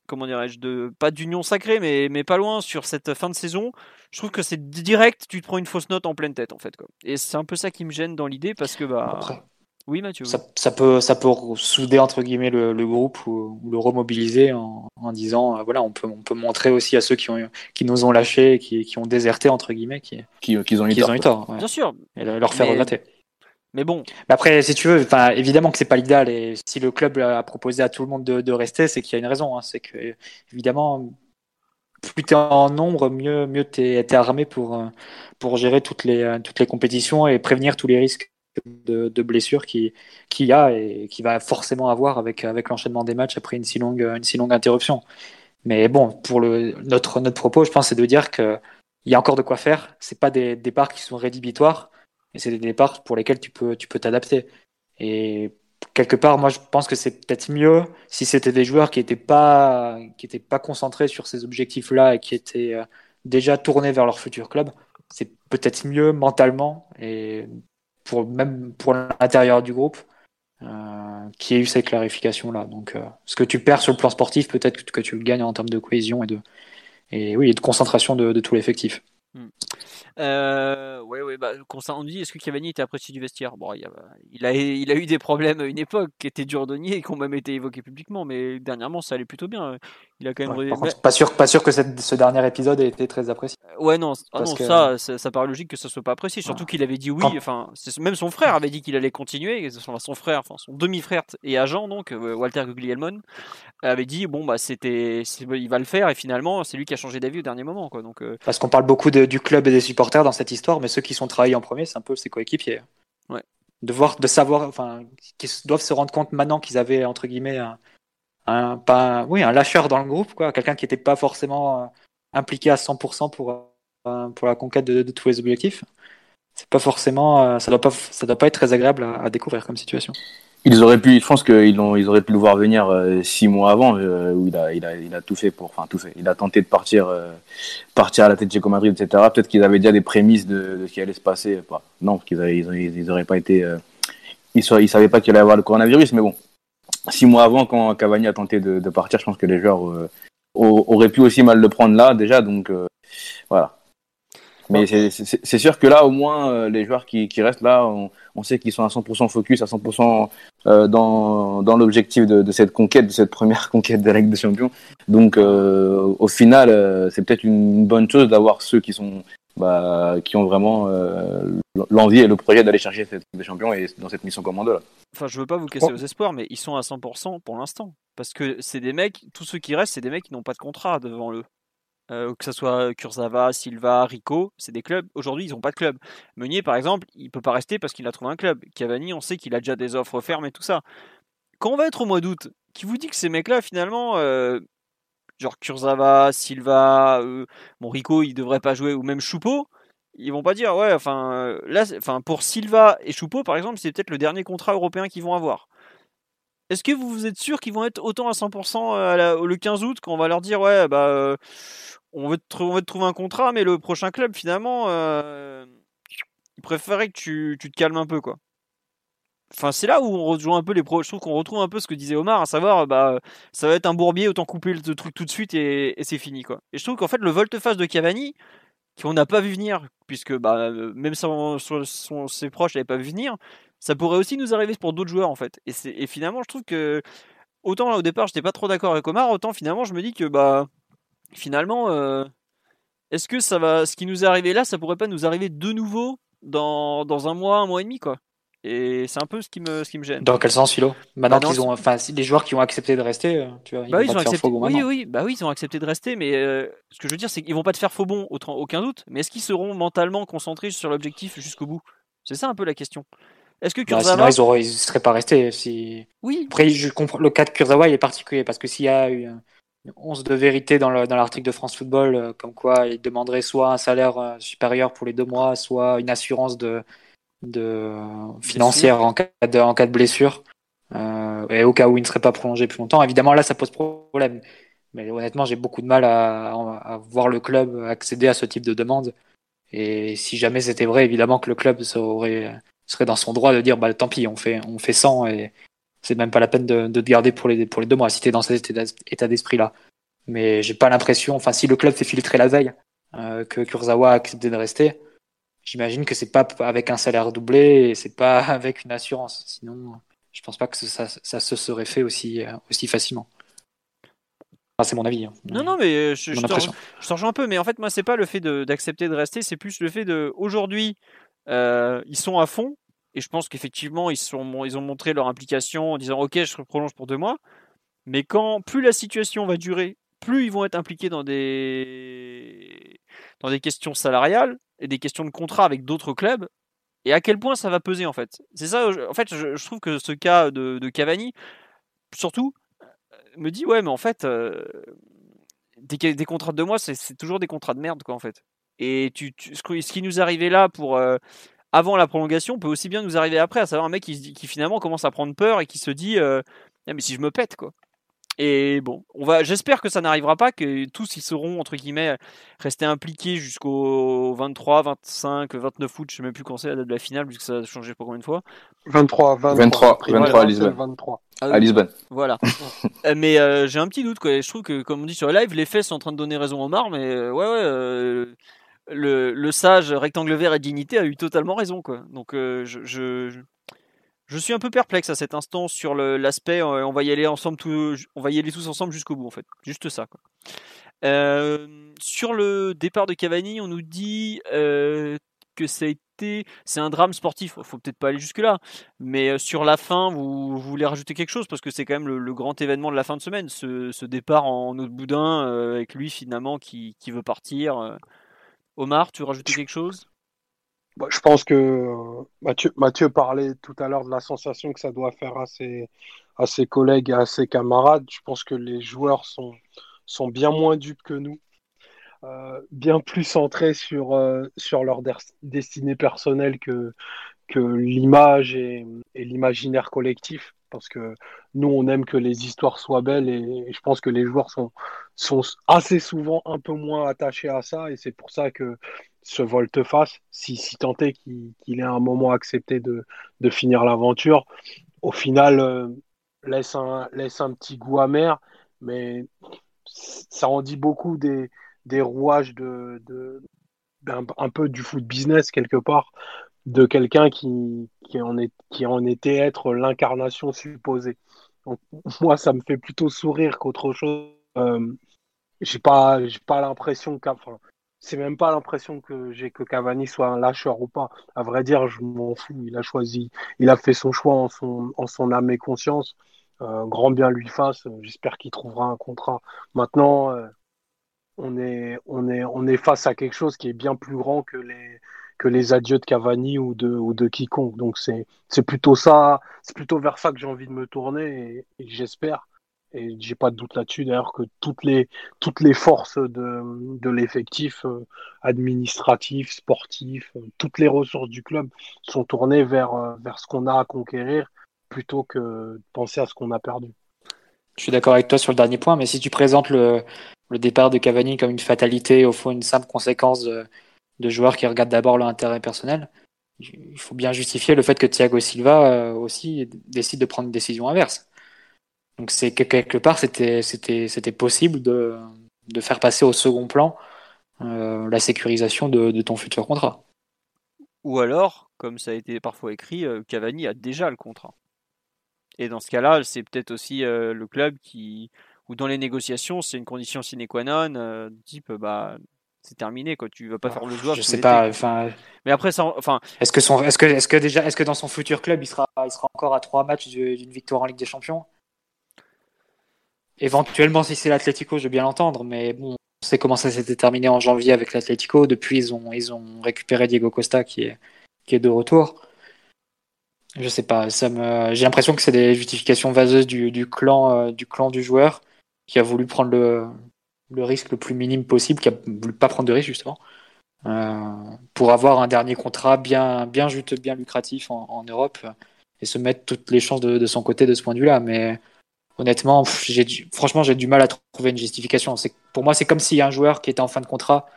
comment dirais-je, pas d'union sacrée, mais, mais pas loin sur cette fin de saison. Je trouve que c'est direct, tu te prends une fausse note en pleine tête en fait. Quoi. Et c'est un peu ça qui me gêne dans l'idée parce que bah. Oui, Mathieu. Ça, peut, ça peut souder entre guillemets le, groupe ou, le remobiliser en, disant euh, voilà, on peut, on peut montrer aussi à ceux qui, ont, qui nous ont lâchés, qui, qui ont déserté entre guillemets, qui, qui, ont eu tort. Bien sûr. Et leur faire regretter. Mais bon. après, si tu veux, enfin, évidemment que c'est pas l'idéal. Et si le club a proposé à tout le monde de, rester, c'est qu'il y a une raison. Hein. C'est que, évidemment, plus tu es en nombre, mieux, mieux tu es, armé pour, pour gérer toutes les, toutes les compétitions et prévenir tous les risques de, blessures qu'il qui a et qui va forcément avoir avec, avec l'enchaînement des matchs après une si longue, une si longue interruption. Mais bon, pour le, notre, notre propos, je pense, c'est de dire qu'il y a encore de quoi faire. C'est pas des départs qui sont rédhibitoires, mais c'est des départs pour lesquels tu peux tu peux t'adapter. Et quelque part, moi, je pense que c'est peut-être mieux si c'était des joueurs qui n'étaient pas, qui étaient pas concentrés sur ces objectifs-là et qui étaient euh, déjà tournés vers leur futur club. C'est peut-être mieux mentalement et pour même pour l'intérieur du groupe euh, qui ait eu cette clarification-là. Donc, euh, ce que tu perds sur le plan sportif, peut-être que, tu le gagnes en termes de cohésion et de et oui, de concentration de tout l'effectif. Euh, ouais, ouais, bah, on dit, est-ce que Cavani était apprécié du vestiaire? Bon, il a, il a, eu des problèmes à une époque qui étaient durs et qui ont même été évoqués publiquement, mais dernièrement, ça allait plutôt bien. Il a quand même. pas sûr, pas sûr que ce dernier épisode ait été très apprécié. Euh, ouais, non, ah non ça, ça, paraît logique que ça soit pas apprécié. Surtout qu'il avait dit oui. Enfin, même son frère avait dit qu'il allait continuer. Son frère, enfin son demi-frère et agent donc euh, Walter Guglielmon avait dit bon bah c'était, il va le faire et finalement c'est lui qui a changé d'avis au dernier moment quoi. Donc. Parce qu'on parle beaucoup du club et des supporters dans cette histoire, mais ceux qui sont travaillés en premier, c'est un peu ses coéquipiers. Ouais. De voir, de savoir, enfin, qui doivent se rendre compte maintenant qu'ils avaient entre guillemets un, pas, oui, un lâcheur dans le groupe, quoi, quelqu'un qui n'était pas forcément euh, impliqué à 100% pour euh, pour la conquête de, tous les objectifs. C'est pas forcément, euh, ça doit pas, ça doit pas être très agréable à découvrir comme situation. Ils auraient pu, je pense qu'ils ils auraient pu le voir venir euh, six mois avant, euh, où il a, il a, il a tout fait pour, enfin tout fait. Il a tenté de partir, euh, partir à la tête de Checo Madrid, etc. Peut-être qu'ils avaient déjà des prémices de, de, ce qui allait se passer. Non, qu'ils ils, ils, auraient pas été, ils, ils savaient pas qu'il allait avoir le coronavirus, mais bon, six mois avant, quand Cavani a tenté de, de partir, je pense que les joueurs auraient pu aussi mal le prendre là déjà, donc voilà. Mais c'est sûr que là, au moins, les joueurs qui, qui restent là, on, on sait qu'ils sont à 100% focus, à 100% euh, dans, dans l'objectif de, de, cette conquête, de cette première conquête de la Ligue des Champions. Donc, euh, au final, euh, c'est peut-être une bonne chose d'avoir ceux qui sont bah, qui ont vraiment l'envie et le projet d'aller chercher cette Ligue des Champions et dans cette mission commando là. Enfin, je veux pas vous casser aux espoirs, mais ils sont à 100% pour l'instant. Parce que c'est des mecs, tous ceux qui restent, c'est des mecs qui n'ont pas de contrat devant eux. Euh, que ce soit Kurzawa, Silva, Rico, c'est des clubs. Aujourd'hui, ils n'ont pas de club. Meunier, par exemple, il peut pas rester parce qu'il a trouvé un club. Cavani, on sait qu'il a déjà des offres fermes et tout ça. Quand on va être au mois d'août, qui vous dit que ces mecs-là, finalement, euh, genre Kurzawa, Silva, euh, bon Rico, il devrait pas jouer, ou même Choupeau, ils vont pas dire ouais, enfin là, enfin pour Silva et Choupeau, par exemple, c'est peut-être le dernier contrat européen qu'ils vont avoir. Est-ce que vous êtes sûr qu'ils vont être autant à 100% le 15 août quand on va leur dire ouais bah on veut, te, trouver un contrat, mais le prochain club, finalement, euh, il préférait que tu, te calmes un peu, quoi. Enfin, c'est là où on rejoint un peu les pros. Je trouve qu'on retrouve un peu ce que disait Omar, à savoir, bah, ça va être un bourbier, autant couper le truc tout de suite et, c'est fini, quoi. Et je trouve qu'en fait, le volte-face de Cavani, qu'on n'a pas vu venir, puisque bah, même son, ses proches n'avaient pas vu venir, ça pourrait aussi nous arriver pour d'autres joueurs, en fait. Et, et finalement, je trouve que autant là au départ, j'étais pas trop d'accord avec Omar, autant finalement, je me dis que bah finalement, euh, est-ce que ça va, ce qui nous est arrivé là, ça pourrait pas nous arriver de nouveau dans, dans un mois, un mois et demi, quoi et c'est un peu ce qui me, ce qui me gêne. Dans quel sens, Philo? Maintenant bah, qu'ils ont, enfin, les joueurs qui ont accepté de rester, euh, tu vois, ils, bah ont accepté. Oui, oui, bah oui, ils ont accepté de rester, mais euh, ce que je veux dire, c'est qu'ils vont pas te faire faux bon, aucun doute. Mais est-ce qu'ils seront mentalement concentrés sur l'objectif jusqu'au bout? C'est ça un peu la question. Est-ce que bah, Kurzawa... sinon, ils, ne seraient pas restés. Si... Oui. Après, je comprends le cas de Kurzawa, il est particulier parce que s'il y a eu once de vérité dans l'article de France Football, euh, comme quoi il demanderait soit un salaire euh, supérieur pour les deux mois, soit une assurance de, de financière en cas de, en cas de blessure, euh, et au cas où il ne serait pas prolongé plus longtemps. Évidemment, là, ça pose problème. Mais honnêtement, j'ai beaucoup de mal à, à, voir le club accéder à ce type de demande. Et si jamais c'était vrai, évidemment que le club serait, serait dans son droit de dire bah tant pis, on fait, on fait 100 et, c'est même pas la peine de, te garder pour les, pour les deux mois si tu es dans cet état d'esprit-là. Mais j'ai pas l'impression, enfin, si le club fait filtrer la veille euh, que Kurzawa a accepté de rester, j'imagine que c'est pas avec un salaire doublé et c'est pas avec une assurance. Sinon, je pense pas que ça, ça se serait fait aussi, euh, aussi facilement. c'est mon avis. Hein. Non, non, mais euh, je, je, te, rejoins un peu. Mais en fait, moi, c'est pas le fait d'accepter de, rester, c'est plus le fait de. Aujourd'hui, ils sont à fond. Et je pense qu'effectivement, ils, ont montré leur implication en disant Ok, je prolonge pour deux mois. Mais quand plus la situation va durer, plus ils vont être impliqués dans des, questions salariales et des questions de contrat avec d'autres clubs. Et à quel point ça va peser en fait. C'est ça, en fait, je, trouve que ce cas de, Cavani, surtout, me dit ouais, mais en fait, des, des, contrats de mois, c'est toujours des contrats de merde quoi en fait. Et tu, ce qui nous arrivait là pour avant la prolongation peut aussi bien nous arriver après, à savoir un mec qui, qui finalement commence à prendre peur et qui se dit ah, mais si je me pète quoi. Et bon, on va, j'espère que ça n'arrivera pas, que tous ils seront entre guillemets restés impliqués jusqu'au 23, 25, 29 août, je sais même plus quand c'est la date de la finale, puisque ça a changé pas combien de fois. 23, 23, 23, à Lisbonne. 23. à Lisbonne. Voilà. Euh, mais euh, j'ai un petit doute, quoi. Je trouve que, comme on dit sur le live, les faits sont en train de donner raison en marre, mais euh, ouais, ouais. Le, sage rectangle vert et dignité a eu totalement raison, quoi. Donc je, je, je suis un peu perplexe à cet instant sur l'aspect euh, on va y aller ensemble on va y aller tous ensemble jusqu'au bout en fait. Juste ça quoi. Euh, sur le départ de Cavani on nous dit euh, que ça a été c'est un drame sportif. Faut peut-être pas aller jusque là mais sur la fin vous, voulez rajouter quelque chose? Parce que c'est quand même le, grand événement de la fin de semaine ce, départ en autre boudin avec lui finalement qui, qui veut partir Omar tu veux rajouter quelque chose? Bah, je pense que euh, Mathieu, Mathieu, parlait tout à l'heure de la sensation que ça doit faire à ses, à ses collègues et à ses camarades. Je pense que les joueurs sont, sont bien moins dupes que nous, euh, bien plus centrés sur, euh, sur leur destinée personnelle que, que l'image et, et l'imaginaire collectif. Parce que nous, on aime que les histoires soient belles et, je pense que les joueurs sont, assez souvent un peu moins attachés à ça. Et c'est pour ça que se volte-face, si, tant est qu'il ait un moment accepté de, finir l'aventure, au final, euh, laisse, un, petit goût amer, mais ça en dit beaucoup des, rouages de un, peu du foot business quelque part, de quelqu'un qui, qui, en qui en était être l'incarnation supposée. Moi, ça me fait plutôt sourire qu'autre chose. Euh, j'ai pas, pas l'impression c'est même pas l'impression que j'ai que Cavani soit un lâcheur ou pas. À vrai dire, je m'en fous. Il a choisi, il a fait son choix en son, en son âme et conscience. Euh, grand bien lui fasse. J'espère qu'il trouvera un contrat. Maintenant, euh, on est, on est, on est face à quelque chose qui est bien plus grand que les, que les adieux de Cavani ou de, ou de quiconque. Donc c'est, c'est plutôt ça, c'est plutôt vers ça que j'ai envie de me tourner et j'espère et j'ai pas de doute là-dessus d'ailleurs que toutes les toutes les forces de, de l'effectif euh, administratif, sportif, euh, toutes les ressources du club sont tournées vers euh, vers ce qu'on a à conquérir plutôt que de penser à ce qu'on a perdu. Je suis d'accord avec toi sur le dernier point, mais si tu présentes le, le départ de Cavani comme une fatalité, au fond une simple conséquence de, de joueurs qui regardent d'abord leur intérêt personnel, il faut bien justifier le fait que Thiago Silva aussi décide de prendre une décision inverse. Donc c'est que quelque part c'était possible de faire passer au second plan euh, la sécurisation de, ton futur contrat. Ou alors, comme ça a été parfois écrit, euh, Cavani a déjà le contrat. Et dans ce cas-là, c'est peut-être aussi euh, le club qui, ou dans les négociations, c'est une condition sine qua non, type bah c'est terminé quoi. Tu vas pas faire le joueur. Je sais pas. Enfin. Mais après ça, enfin. Est-ce que son, est-ce que, est-ce que déjà, est-ce que dans son futur club, il sera, il sera encore à trois matchs d'une victoire en Ligue des Champions? Éventuellement, si c'est l'Atlético, je veux bien l'entendre, mais bon, on sait comment ça s'était terminé en janvier avec l'Atlético. Depuis, ils ont, ils ont récupéré Diego Costa qui est, qui est de retour. Je sais pas, ça me, j'ai l'impression que c'est des justifications vaseuses du, du clan, euh, du clan du joueur qui a voulu prendre le, le risque le plus minime possible, qui a voulu pas prendre de risque justement, euh, pour avoir un dernier contrat bien, juteux, bien lucratif en, Europe et se mettre toutes les chances de, son côté de ce point de vue-là. Mais honnêtement, franchement, j'ai du mal à trouver une justification. Pour moi, c'est comme si un joueur qui était en fin de contrat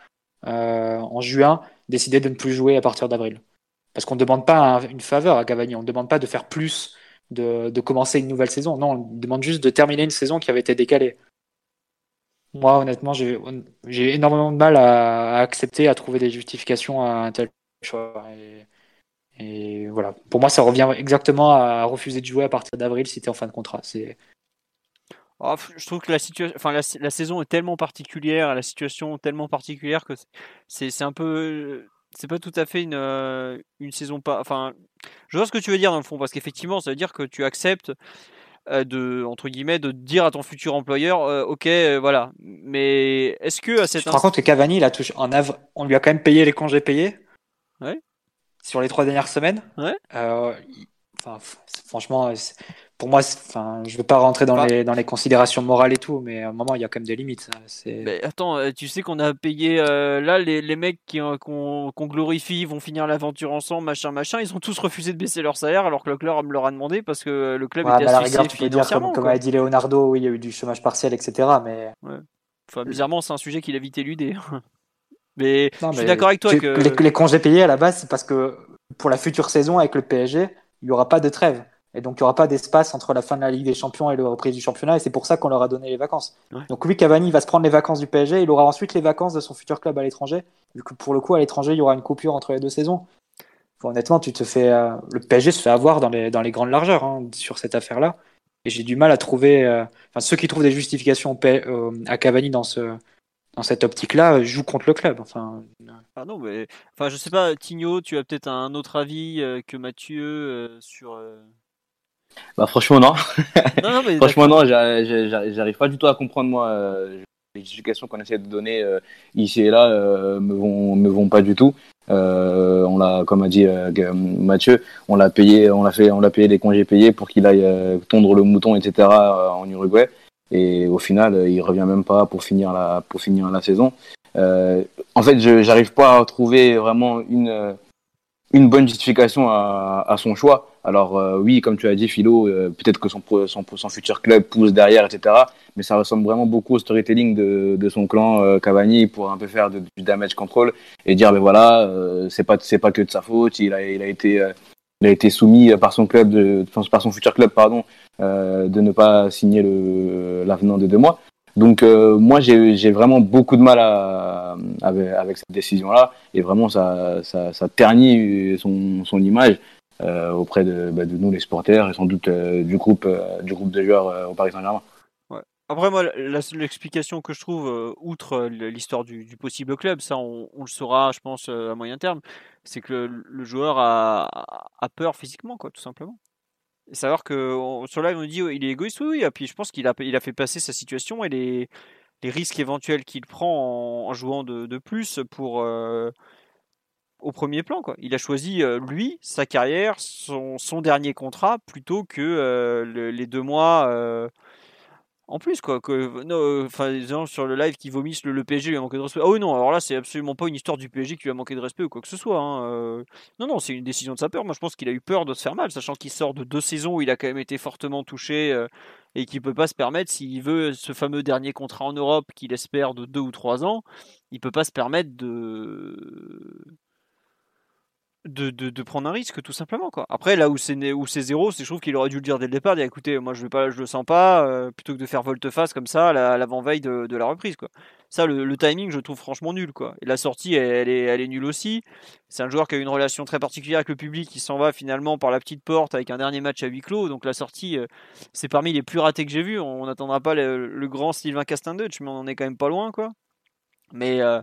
euh, en juin décidait de ne plus jouer à partir d'avril. Parce qu'on ne demande pas une faveur à Cavani, on ne demande pas de faire plus, de, commencer une nouvelle saison. Non, on demande juste de terminer une saison qui avait été décalée. Moi, honnêtement, j'ai énormément de mal à, accepter, à trouver des justifications à un tel choix. Et, voilà. Pour moi, ça revient exactement à refuser de jouer à partir d'avril si tu es en fin de contrat. Oh, je trouve que la enfin la, saison est tellement particulière, la situation tellement particulière que c'est un peu, c'est pas tout à fait une, saison. Enfin, je vois ce que tu veux dire dans le fond, parce qu'effectivement, ça veut dire que tu acceptes de entre guillemets de dire à ton futur employeur, euh, ok, voilà. Mais est-ce que à cette tu te rends compte que Cavani, il a touché en on lui a quand même payé les congés payés. Ouais. sur les trois dernières semaines? Ouais. Euh, il- enfin, f- franchement, pour moi, enfin, je veux pas rentrer dans les dans les considérations morales et tout, mais à un moment, il y a quand même des limites. Mais attends, euh, tu sais qu'on a payé euh, là les, les mecs qui, euh, qu'on glorifie vont finir l'aventure ensemble, machin, machin. Ils ont tous refusé de baisser leur salaire alors que le club leur a demandé parce que le club Ouais, était mais à la asphyxié rigueur, tu peux dire financièrement. comme, a dit Leonardo, oui, il y a eu du chômage partiel, etc. Mais Enfin, bizarrement, c'est un sujet qu'il a vite éludé. mais Non, je suis d'accord avec toi tu- que les, les congés payés à la base, c'est parce que pour la future saison avec le PSG, il n'y aura pas de trêve. Et donc, il n'y aura pas d'espace entre la fin de la Ligue des Champions et le reprise du championnat. Et c'est pour ça qu'on leur a donné les vacances. Ouais. Donc, oui, Cavani va se prendre les vacances du PSG. Il aura ensuite les vacances de son futur club à l'étranger. Vu que pour le coup, à l'étranger, il y aura une coupure entre les deux saisons. Enfin, honnêtement, tu te fais, euh, le PSG se fait avoir dans les, dans les grandes largeurs hein, sur cette affaire-là. Et j'ai du mal à trouver. euh, Enfin, ceux qui trouvent des justifications euh, à Cavani dans, ce, dans cette optique-là euh, jouent contre le club. Enfin, Ah non, mais enfin, je sais pas, Tigno, tu as peut-être un autre avis euh, que Mathieu euh, sur. euh, Bah franchement non. Non, non, mais Franchement non, j'a- j'a- j'arrive pas du tout à comprendre moi euh, les justifications qu'on essaie de donner euh, ici et là euh, me vont me vont pas du tout. Euh, on l'a comme a dit Mathieu, on l'a payé, on l'a fait, on l'a payé des congés payés pour qu'il aille tondre le mouton etc en Uruguay et au final il revient même pas pour finir la pour finir la saison. En fait, je j'arrive pas à trouver vraiment une une bonne justification à, à son choix. Alors euh, oui, comme tu as dit, Philo, euh, peut-être que son, son, son futur club pousse derrière, etc. Mais ça ressemble vraiment beaucoup au storytelling de, de son clan euh, Cavani pour un peu faire du damage control et dire ben voilà, euh, c'est pas c'est pas que de sa faute. Il a il a été euh, il a été soumis par son club, de, par son futur club, pardon, euh, de ne pas signer l'avenant de deux mois. Donc euh, moi j'ai vraiment beaucoup de mal à, avec, avec cette décision-là et vraiment ça, ça, ça ternit son, son image euh, auprès de, bah, de nous les supporters et sans doute euh, du groupe euh, du groupe de joueurs euh, au Paris Saint-Germain. Après, moi, la- l'explication que je trouve, euh, outre euh, l'histoire du, possible club, ça, on, le saura, je pense, euh, à moyen terme, c'est que le, joueur a, peur physiquement, quoi, tout simplement. Savoir que on- sur live, on dit, oh, il est égoïste, oui, oui, et puis je pense qu'il a, il a fait passer sa situation et les, risques éventuels qu'il prend en, jouant de, plus pour. euh, au premier plan, quoi. Il a choisi, euh, lui, sa carrière, son, son dernier contrat, plutôt que euh, le- les deux mois. euh, en plus, quoi, que, enfin, les gens sur le live qui vomissent le, le PSG lui a manqué de respect. Ah oui, non, alors là, c'est absolument pas une histoire du PSG qui lui a manqué de respect ou quoi que ce soit. hein. Non, non, c'est une décision de sa peur. Moi, je pense qu'il a eu peur de se faire mal, sachant qu'il sort de deux saisons où il a quand même été fortement touché et qu'il peut pas se permettre, s'il veut ce fameux dernier contrat en Europe qu'il espère de deux ou trois ans, il peut pas se permettre de. De, prendre un risque tout simplement quoi. Après là où c'est où c'est zéro, c'est je trouve qu'il aurait dû le dire dès le départ, dire écoutez moi je vais pas je le sens pas euh, plutôt que de faire volte-face comme ça à la- à l'avant-veille de, la reprise quoi. Ça le, timing je trouve franchement nul quoi. Et la sortie elle, est elle est nulle aussi. C'est un joueur qui a une relation très particulière avec le public qui s'en va finalement par la petite porte avec un dernier match à huis clos donc la sortie euh, c'est parmi les plus ratés que j'ai vu. On n'attendra pas le, grand Sylvain Castendutch mais on en est quand même pas loin quoi. Mais euh,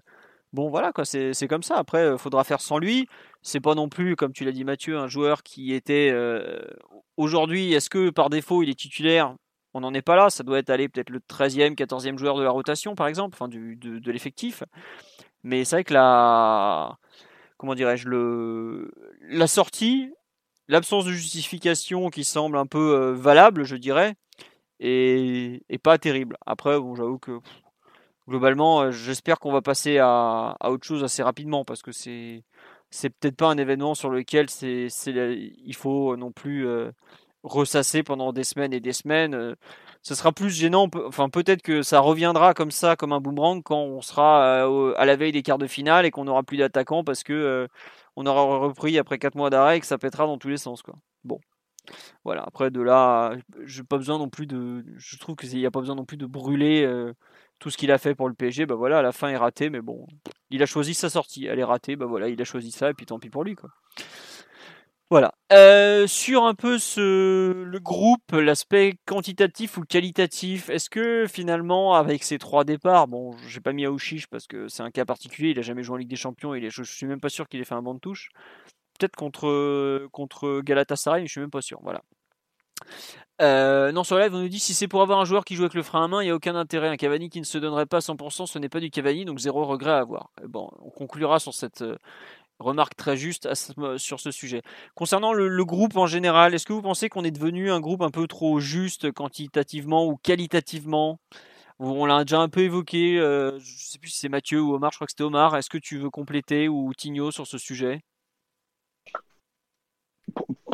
bon voilà quoi, c'est comme ça. Après euh, faudra faire sans lui c'est pas non plus, comme tu l'as dit Mathieu, un joueur qui était euh, aujourd'hui, est-ce que par défaut il est titulaire? On n'en est pas là, ça doit être aller peut-être le 13e, 14e joueur de la rotation par exemple, enfin du, de, l'effectif. Mais c'est vrai que la comment dirais-je le la sortie, l'absence de justification qui semble un peu euh, valable, je dirais, est, est pas terrible. Après, bon, j'avoue que globalement, euh, j'espère qu'on va passer à, à autre chose assez rapidement parce que c'est c'est peut-être pas un événement sur lequel c'est, il faut non plus euh, ressasser pendant des semaines et des semaines. euh. ce sera plus gênant, enfin peut-être que ça reviendra comme ça, comme un boomerang, quand on sera euh, à la veille des quarts de finale et qu'on n'aura plus d'attaquants parce que on aura repris après 4 mois d'arrêt et que ça pètera dans tous les sens. Quoi. Bon. Voilà, après de là, j'ai pas besoin non plus de. Je trouve qu'il n'y a pas besoin non plus de brûler tout ce qu'il a fait pour le PSG. Bah voilà, à la fin est raté, mais bon, il a choisi sa sortie. Elle est ratée, bah voilà, il a choisi ça, et puis tant pis pour lui, quoi. Voilà. Euh, sur un peu ce, le groupe, l'aspect quantitatif ou qualitatif, est-ce que finalement, avec ces trois départs, bon, j'ai pas mis Aouchiche parce que c'est un cas particulier, il a jamais joué en Ligue des Champions, je, je suis même pas sûr qu'il ait fait un banc de touche. Peut-être contre, contre Galatasaray, mais je suis même pas sûr. Voilà. Euh, non, sur live, on nous dit si c'est pour avoir un joueur qui joue avec le frein à main, il n'y a aucun intérêt. Un Cavani qui ne se donnerait pas à 100%, ce n'est pas du Cavani, donc zéro regret à avoir. Bon, on conclura sur cette, euh, remarque très juste sur ce sujet. Concernant le, groupe en général, est-ce que vous pensez qu'on est devenu un groupe un peu trop juste quantitativement ou qualitativement? On l'a déjà un peu évoqué, je ne sais plus si c'est Mathieu ou Omar, je crois que c'était Omar. Est-ce que tu veux compléter ou Tigno sur ce sujet?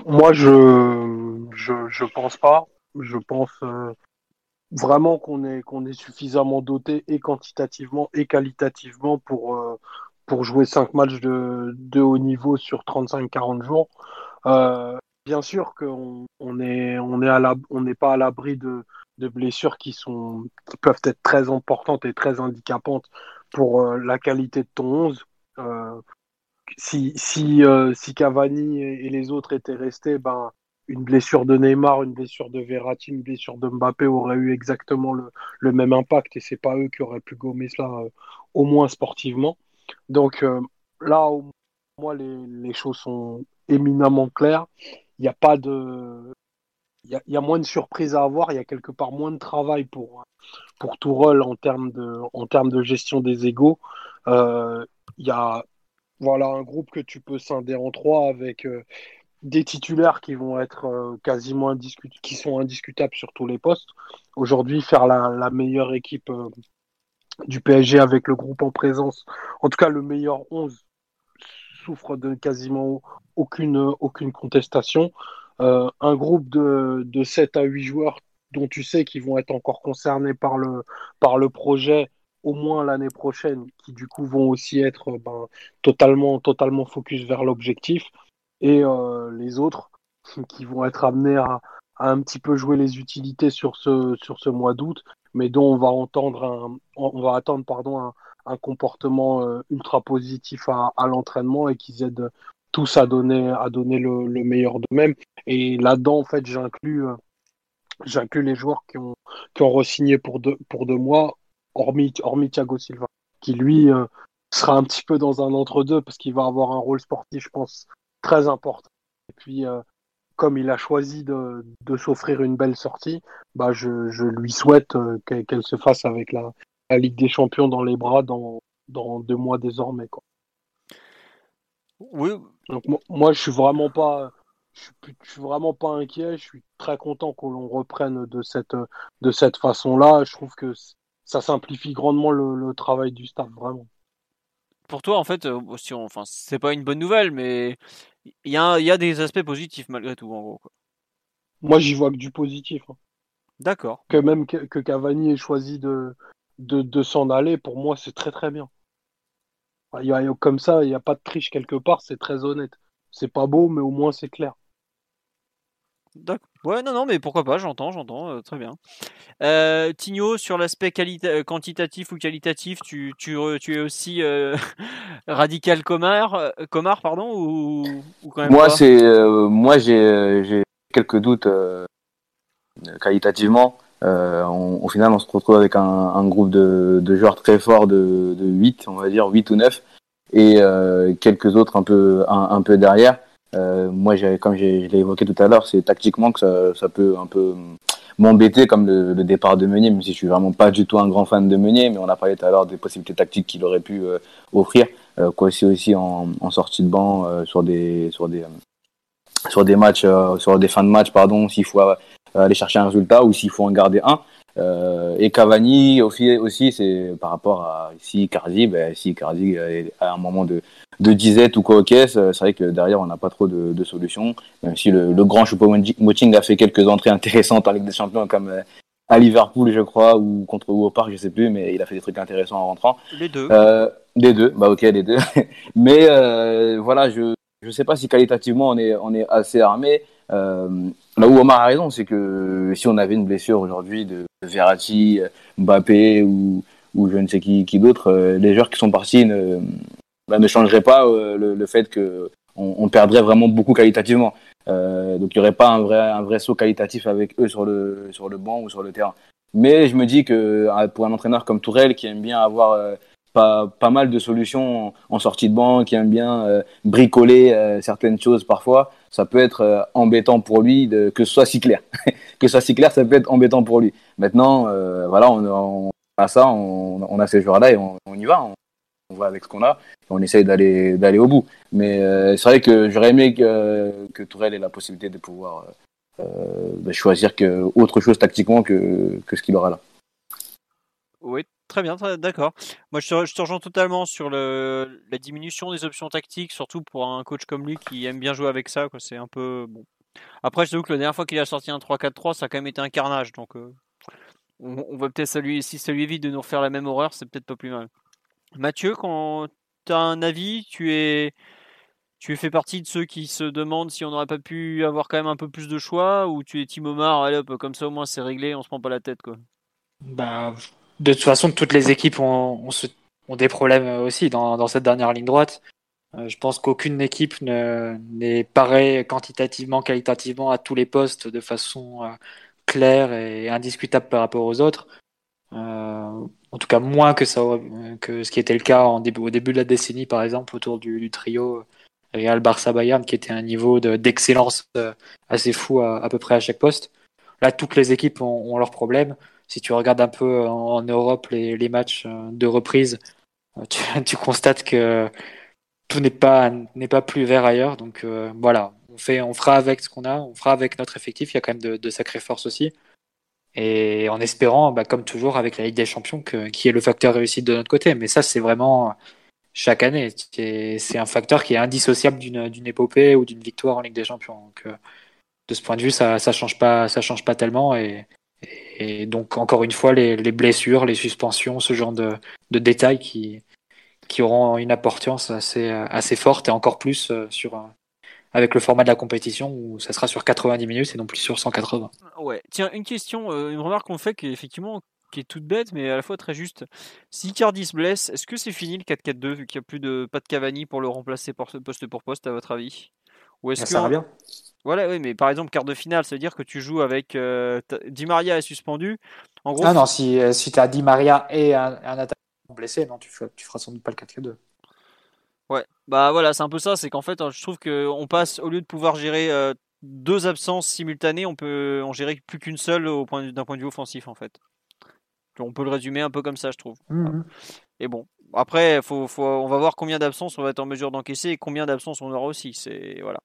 Moi, je, je, je pense pas. Je pense vraiment qu'on est, qu'on est suffisamment doté et quantitativement et qualitativement pour, euh, pour jouer 5 matchs de, de haut niveau sur 35-40 jours. Euh, bien sûr qu'on on on est n'est pas à l'abri de, de blessures qui, sont, qui peuvent être très importantes et très handicapantes pour euh, la qualité de ton 11. si, si, si Cavani et, les autres étaient restés, ben, une blessure de Neymar, une blessure de Verratti, une blessure de Mbappé aurait eu exactement le, même impact et c'est pas eux qui auraient pu gommer cela euh, au moins sportivement. Donc euh, là, au moins les, choses sont éminemment claires. Il n'y a pas de, il y, a, moins de surprises à avoir. Il y a quelque part moins de travail pour pour Tourelle en termes de en termes de gestion des égaux. Euh, il y a voilà un groupe que tu peux scinder en trois avec des titulaires qui vont être euh, quasiment indiscutables, qui sont indiscutables sur tous les postes. Aujourd'hui, faire la, meilleure équipe euh, du PSG avec le groupe en présence, en tout cas le meilleur 11, souffre de quasiment aucune, aucune contestation. Euh, un groupe de, de 7 à 8 joueurs dont tu sais qu'ils vont être encore concernés par le, par le projet au moins l'année prochaine, qui du coup vont aussi être ben, totalement, totalement focus vers l'objectif et euh, les autres qui vont être amenés à, un petit peu jouer les utilités sur ce, sur ce mois d'août, mais dont on va entendre un, on va attendre pardon, un, comportement euh, ultra positif à, l'entraînement et qu'ils aident tous à donner, à donner le, le meilleur d'eux-mêmes. Et là-dedans, en fait, j'inclus, euh, j'inclus les joueurs qui ont, qui ont re-signé pour deux, pour deux mois, hormis, hormis Thiago Silva, qui lui sera un petit peu dans un entre-deux parce qu'il va avoir un rôle sportif, je pense, très important. Et puis, euh, comme il a choisi de, de s'offrir une belle sortie, bah je, je lui souhaite euh, qu'elle se fasse avec la, la, Ligue des Champions dans les bras dans, dans deux mois désormais. Quoi. Oui. Donc, moi, je suis vraiment pas. Je suis, je suis, vraiment pas inquiet. Je suis très content que l'on reprenne de cette, de cette façon-là. Je trouve que ça simplifie grandement le, le travail du staff, vraiment pour toi, en fait, euh, si on, enfin, c'est pas une bonne nouvelle, mais il y a, y a, des aspects positifs malgré tout, en gros. Quoi. Moi, j'y vois que du positif. Hein. D'accord. Que même que, Cavani ait choisi de, de, de s'en aller, pour moi, c'est très très bien. Il y a, comme ça, il n'y a pas de triche quelque part, c'est très honnête. C'est pas beau, mais au moins c'est clair. D'accord. Ouais, non, non, mais pourquoi pas, j'entends, j'entends, euh, très bien. Euh, Tigno, sur l'aspect euh, quantitatif ou qualitatif, tu, tu, tu es aussi euh, radical Comar, Comar pardon, ou, ou quand même Moi, c'est, moi j'ai quelques doutes qualitativement. au final, on se retrouve avec un, un groupe de, de, joueurs très forts de, de 8, on va dire 8 ou 9, et quelques autres un peu, un, un peu derrière. Euh, moi, comme je l'ai évoqué tout à l'heure, c'est tactiquement que ça, ça, peut un peu m'embêter comme le, le, départ de Meunier, même si je suis vraiment pas du tout un grand fan de Meunier, mais on a parlé tout à l'heure des possibilités tactiques qu'il aurait pu euh, offrir, euh, quoi aussi aussi en, en, sortie de banc euh, sur des sur des sur des matchs sur des fins de match pardon s'il faut aller chercher un résultat ou s'il faut en garder un. Euh, et Cavani aussi, c'est par rapport à si Cardi, ben, si Cardi à un moment de, de disette ou quoi ok, c'est vrai que derrière on n'a pas trop de, de, solutions. Même si le, le grand Choupo-Moting a fait quelques entrées intéressantes en Ligue des Champions comme euh, à Liverpool je crois ou contre ou au Parc je sais plus, mais il a fait des trucs intéressants en rentrant. Les deux. Euh, les deux, bah ok les deux. mais euh, voilà, je je sais pas si qualitativement on est on est assez armé. Euh, là où Omar a raison, c'est que si on avait une blessure aujourd'hui de Verratti, Mbappé ou, je ne sais qui, qui d'autre, euh, les joueurs qui sont partis ne, bah, changeraient pas euh, le, fait que on, perdrait vraiment beaucoup qualitativement. Donc il n'y aurait pas un vrai, un vrai saut qualitatif avec eux sur le, sur le banc ou sur le terrain. Mais je me dis que pour un entraîneur comme Tourelle qui aime bien avoir pas, pas mal de solutions en sortie de banc, qui aime bien euh, bricoler euh, certaines choses parfois, ça peut être euh, embêtant pour lui de, que ce soit si clair. que ce soit si clair, ça peut être embêtant pour lui. Maintenant, voilà, on, on, a ça, on, on, a ces joueurs-là et on, on y va. on va avec ce qu'on a on essaye d'aller d'aller au bout. Mais euh, c'est vrai que j'aurais aimé que, que Tourelle ait la possibilité de pouvoir euh, bah, choisir que, autre chose tactiquement que, que ce qu'il aura là. Oui, très bien, d'accord. Moi, je te, rejoins totalement sur la diminution des options tactiques, surtout pour un coach comme lui qui aime bien jouer avec ça. C'est un peu bon. Après, je t'avoue que la dernière fois qu'il a sorti un 3-4-3, ça a quand même été un carnage. Donc, euh, on, va peut-être. Si ça lui évite de nous refaire la même horreur, c'est peut-être pas plus mal. Mathieu, quand tu as un avis, tu es, tu fais partie de ceux qui se demandent si on n'aurait pas pu avoir quand même un peu plus de choix ou tu es Tim Omar, allez hop, comme ça au moins c'est réglé, on se prend pas la tête quoi? Bah, de toute façon, toutes les équipes ont, des problèmes aussi dans, cette dernière ligne droite. Euh, je pense qu'aucune équipe n'est pareille quantitativement, qualitativement à tous les postes de façon euh, claire et indiscutable par rapport aux autres. Euh, en tout cas, moins que, ce qui était le cas au début de la décennie, par exemple, autour du, trio Real Barça Bayern, qui était un niveau d'excellence de, assez fou à, peu près à chaque poste. Là, toutes les équipes ont leurs problèmes si tu regardes un peu en, Europe les, matchs de reprise, tu, tu constates que tout n'est pas n'est pas plus vert ailleurs. Donc euh, voilà, on fait, on fera avec ce qu'on a, on fera avec notre effectif. Il y a quand même de, sacrées forces aussi. Et en espérant, bah, comme toujours avec la Ligue des Champions, qui est le facteur réussite de notre côté. Mais ça, c'est vraiment chaque année. C'est un facteur qui est indissociable d'une épopée ou d'une victoire en Ligue des Champions. Donc, euh, de ce point de vue, ça, ça change pas, change pas tellement. Et, et donc, encore une fois, les, les, blessures, les suspensions, ce genre de, de détails qui, qui auront une importance assez, assez forte et encore plus sur, avec le format de la compétition où ça sera sur 90 minutes et non plus sur 180. Ouais, tiens, une question, une remarque qu'on fait qui est effectivement qui est toute bête mais à la fois très juste. Si Cardi se blesse, est-ce que c'est fini le 4-4-2 vu qu'il n'y a plus de pas de Cavani pour le remplacer poste pour poste à votre avis? Ou est-ce que ça va bien voilà, oui, mais par exemple, quart de finale, ça veut dire que tu joues avec euh, Di Maria est suspendu. En gros, ah non, si, si tu as Di Maria et un, un attaquant blessé, non, tu, tu feras sans doute pas le 4-4-2. Ouais, bah voilà, c'est un peu ça, c'est qu'en fait, je trouve qu'on passe, au lieu de pouvoir gérer euh, deux absences simultanées, on peut en gérer plus qu'une seule au point d'un point de vue offensif, en fait. On peut le résumer un peu comme ça, je trouve. Mmh. Et bon, après, faut, faut, on va voir combien d'absences on va être en mesure d'encaisser et combien d'absences on aura aussi. C'est voilà.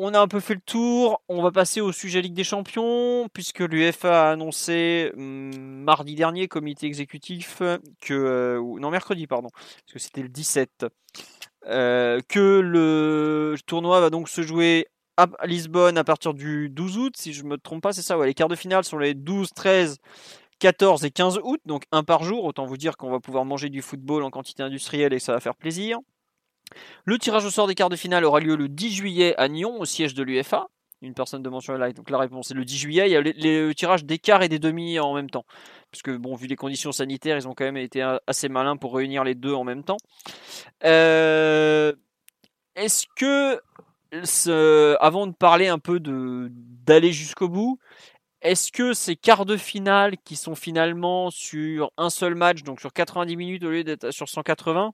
On a un peu fait le tour. On va passer au sujet Ligue des Champions, puisque l'UEFA a annoncé hum, mardi dernier, comité exécutif, que. Euh, non, mercredi, pardon, parce que c'était le 17. Euh, que le tournoi va donc se jouer à Lisbonne à partir du 12 août, si je me trompe pas, c'est ça. Ouais, les quarts de finale sont les 12, 13, 14 et 15 août, donc un par jour. Autant vous dire qu'on va pouvoir manger du football en quantité industrielle et ça va faire plaisir. Le tirage au sort des quarts de finale aura lieu le 10 juillet à Nyon, au siège de l'UFA. Une personne de mention live. Donc la réponse est le 10 juillet. Il y a le tirage des quarts et des demi en même temps. Parce que, bon, vu les conditions sanitaires, ils ont quand même été assez malins pour réunir les deux en même temps. Euh, est-ce que, avant de parler un peu d'aller jusqu'au bout, est-ce que ces quarts de finale qui sont finalement sur un seul match, donc sur 90 minutes au lieu d'être sur 180,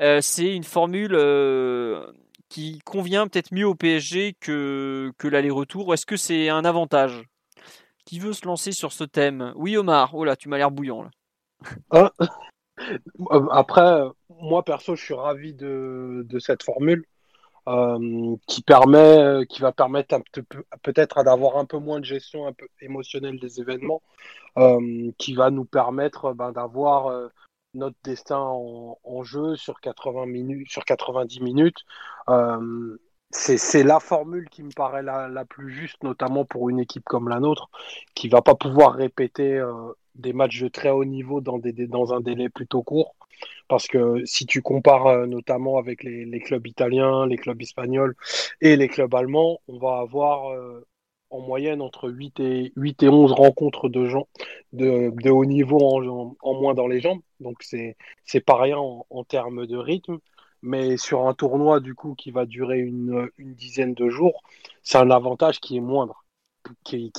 euh, c'est une formule euh, qui convient peut-être mieux au PSG que, l'aller-retour Est-ce que c'est un avantage Qui veut se lancer sur ce thème? Oui Omar, oh là, tu m'as l'air bouillant. Ah. Après, moi perso, je suis ravi de cette formule. Euh, qui permet, qui va permettre peut-être d'avoir un peu moins de gestion un peu émotionnelle des événements, euh, qui va nous permettre ben, d'avoir euh, notre destin en, jeu sur 80 minutes, sur 90 minutes. Euh, c'est la formule qui me paraît la, plus juste, notamment pour une équipe comme la nôtre, qui va pas pouvoir répéter euh, des matchs de très haut niveau dans un délai plutôt court. Parce que si tu compares euh, notamment avec les, clubs italiens, les clubs espagnols et les clubs allemands, on va avoir euh, en moyenne entre 8 et, 8 et 11 rencontres de gens de, haut niveau en, en, moins dans les jambes. Donc c'est pas rien en, en, termes de rythme. Mais sur un tournoi du coup qui va durer une, une dizaine de jours, c'est un avantage qui est moindre qui,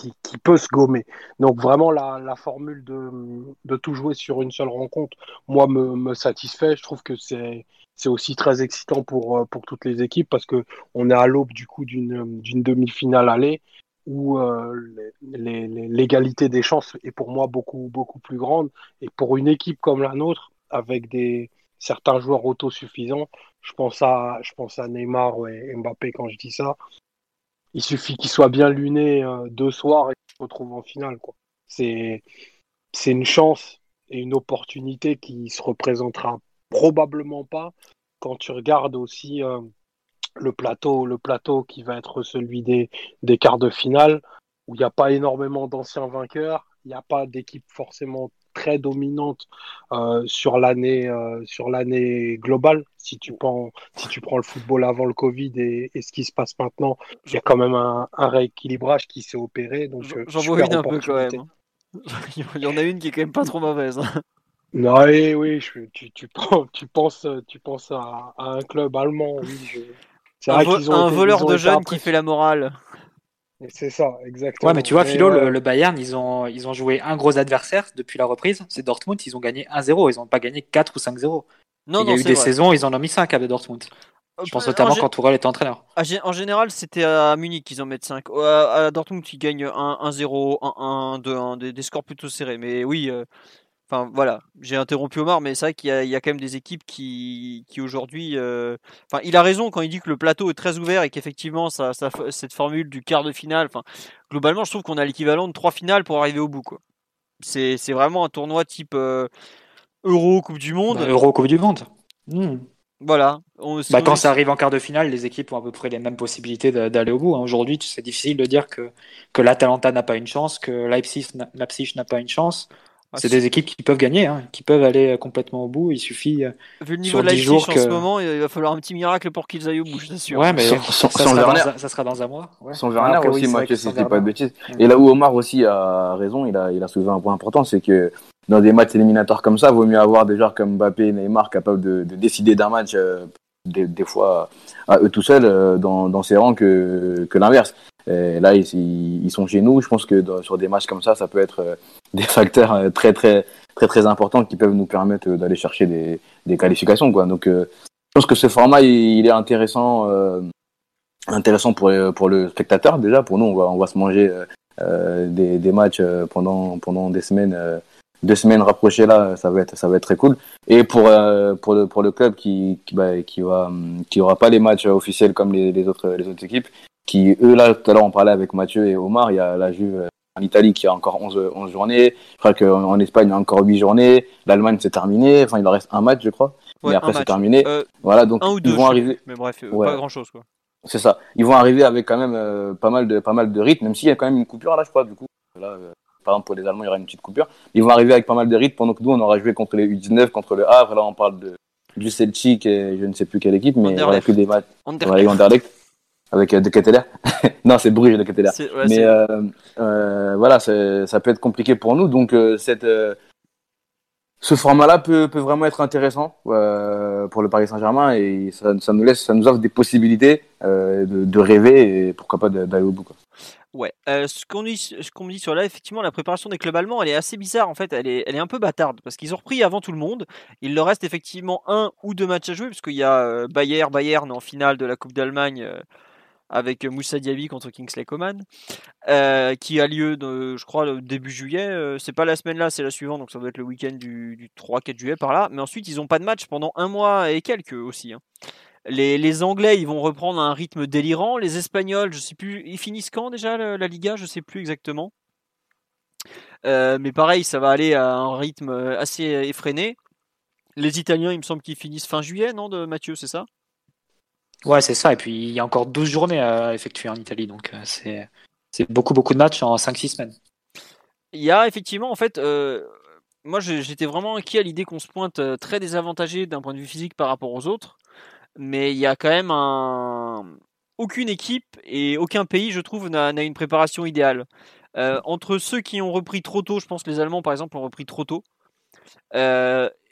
peut se gommer. Donc vraiment la, formule de, tout jouer sur une seule rencontre, moi me, satisfait. Je trouve que c'est aussi très excitant pour pour toutes les équipes parce que on est à l'aube du coup d'une demi-finale aller où euh, l'égalité des chances est pour moi beaucoup beaucoup plus grande et pour une équipe comme la nôtre avec certains joueurs autosuffisants. Je pense à, je pense à Neymar et Mbappé quand je dis ça. Il suffit qu'ils soient bien lunés euh, deux soirs et qu'ils se retrouvent en finale. C'est, c'est une chance et une opportunité qui se représentera probablement pas quand tu regardes aussi euh, le plateau, le plateau qui va être celui des, des quarts de finale, où il n'y a pas énormément d'anciens vainqueurs, il n'y a pas d'équipe forcément très dominante euh, sur l'année euh, sur l'année globale. Si tu prends si tu prends le football avant le Covid et, ce qui se passe maintenant, il y a quand même un, rééquilibrage qui s'est opéré. Donc j'en vois une un peu quand même. Hein. il y en a une qui est quand même pas trop mauvaise. Hein. Non, oui, oui tu, tu, tu, penses, tu penses à, un club allemand. Oui, un, voleur de jeunes qui fait la morale. C'est ça, exactement. Ouais, mais tu vois, Philo, euh, le, Bayern, ils ont, ils ont joué un gros adversaire depuis la reprise. C'est Dortmund, ils ont gagné 1-0. Ils n'ont pas gagné 4 ou 5-0. Non, il y a eu des saisons, ils en ont mis 5 avec Dortmund. Je pense notamment quand Tourelle était entraîneur. En général, c'était à Munich qu'ils en mettent 5. À Dortmund, ils gagnent 1-0, 1-1, 2-1, des, scores plutôt serrés. Mais oui, euh, Enfin voilà, j'ai interrompu Omar, mais c'est vrai qu'il y, a quand même des équipes qui, qui aujourd'hui. Euh, enfin, il a raison quand il dit que le plateau est très ouvert et qu'effectivement, ça, cette formule du quart de finale. Enfin, globalement, je trouve qu'on a l'équivalent de trois finales pour arriver au bout. Quoi. C'est, vraiment un tournoi type euh, Euro, Coupe du Monde. Bah, Euro, Coupe du Monde. Hmm. Voilà. bah, quand ça arrive en quart de finale, les équipes ont à peu près les mêmes possibilités d'aller au bout. Hein. Aujourd'hui, c'est difficile de dire que, que l'Atalanta n'a pas une chance, que Leipzig n'a pas une chance. Ah, c'est des équipes qui peuvent gagner, hein, qui peuvent aller euh, complètement au bout. Il suffit. Euh, Vu le niveau de la jours que... en ce moment, il va falloir un petit miracle pour qu'ils aillent au bout, je t'assure. Ouais, mais ça, sera dans un mois. Ouais. Son Werner aussi, moi, que si pas de bêtises. Et là où Omar aussi a raison, il a, il a soulevé un point important, c'est que dans des matchs éliminatoires comme ça, il vaut mieux avoir des joueurs comme Mbappé et Neymar capables de, de décider d'un match, euh, des, des, fois à eux tout seuls, dans, dans ses rangs, que, que l'inverse. Et là, ils, ils, sont chez nous. Je pense que sur des matchs comme ça, ça peut être des facteurs euh, très très très très importants qui peuvent nous permettre euh, d'aller chercher des, des qualifications quoi. Donc euh, je pense que ce format il, est intéressant intéressant pour pour le spectateur déjà pour nous on va on va se manger des, des matchs pendant pendant des semaines deux semaines rapprochées là ça va être ça va être très cool et pour pour le pour le club qui qui, bah, qui va qui aura pas les matchs officiels comme les autres les autres équipes qui eux là tout à l'heure on parlait avec Mathieu et Omar il y a la Juve en Italie qui a encore 11, 11 journées. Je crois qu'en Espagne, il y a encore 8 journées. L'Allemagne, c'est terminé. Enfin, il en reste un match, je crois. et après, c'est terminé. Euh, voilà, donc un ou deux, ils vont arriver. Mais bref, euh, pas grand chose, quoi. C'est ça. Ils vont arriver avec quand même euh, pas mal de pas mal de rythme, même s'il y a quand même une coupure là, je crois. Du coup, là, par exemple pour les Allemands, il y aura une petite coupure. Ils vont arriver avec pas mal de rythme pendant que nous, on aura joué contre les U19, contre le Havre. Là, on parle de du Celtic et je ne sais plus quelle équipe, mais voilà que des matchs. Anderlecht avec euh, De Keteler. non, c'est Bruges De Keteler. Mais euh, euh, voilà, ça peut être compliqué pour nous. Donc cette ce format-là peut, peut, vraiment être intéressant pour le Paris Saint-Germain et ça, ça, nous laisse, ça nous offre des possibilités de, de, rêver et pourquoi pas d'aller au bout. Quoi. Ouais, euh, ce qu'on me dit sur là, effectivement, la préparation des clubs allemands, elle est assez bizarre en fait, elle est, elle est un peu bâtarde parce qu'ils ont repris avant tout le monde. Il leur reste effectivement un ou deux matchs à jouer puisqu'il y a Bayer, Bayern en finale de la Coupe d'Allemagne avec Moussa Diaby contre Kingsley Coman, euh, qui a lieu, je crois, début juillet. Euh, c'est pas la semaine là, c'est la suivante, donc ça doit être le week-end du, 3-4 juillet par là. Mais ensuite, ils n'ont pas de match pendant un mois et quelques aussi. Hein. Les, Anglais, ils vont reprendre un rythme délirant. Les Espagnols, je sais plus, ils finissent quand déjà la, Liga? Je sais plus exactement. Euh, mais pareil, ça va aller à un rythme assez effréné. Les Italiens, il me semble qu'ils finissent fin juillet, non, de Mathieu, c'est ça? Ouais, c'est ça. Et puis, il y a encore 12 journées à effectuer en Italie. Donc, euh, c'est, beaucoup, beaucoup de matchs en 5-6 semaines. Il y a effectivement, en fait, euh, moi, j'étais vraiment inquiet à l'idée qu'on se pointe euh, très désavantagé d'un point de vue physique par rapport aux autres. Mais il y a quand même un. Aucune équipe et aucun pays, je trouve, n'a, une préparation idéale. entre ceux qui ont repris trop tôt, je pense les Allemands par exemple ont repris trop tôt.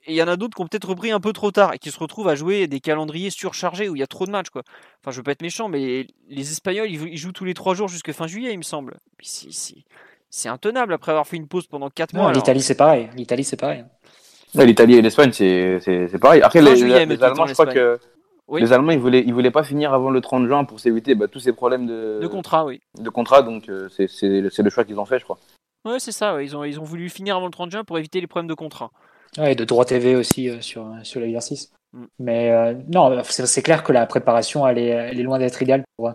Il y en a d'autres qui ont peut-être repris un peu trop tard et qui se retrouvent à jouer des calendriers surchargés où il y a trop de matchs. Quoi. Enfin, je veux pas être méchant, mais les Espagnols, ils jouent tous les trois jours jusqu'à fin juillet, il me semble. C'est intenable après avoir fait une pause pendant 4 mois. L'Italie, c'est pareil. L'Italie, c'est pareil. L'Italie et l'Espagne, c'est pareil. Après, les, Allemands, je crois que les Allemands, ils voulaient, ils voulaient pas finir avant le 30 juin pour s'éviter bah, tous ces problèmes de, de contrat, oui. De contrat, donc euh, c'est le choix qu'ils ont fait, je crois. Ouais, c'est ça. Ils, ont, ils ont voulu finir avant le 30 juin pour éviter les problèmes de contrat. Ouais, et de droit TV aussi euh, sur, sur l'exercice. Mm. Mais euh, non, c'est clair que la préparation, elle est, elle est loin d'être idéale pour,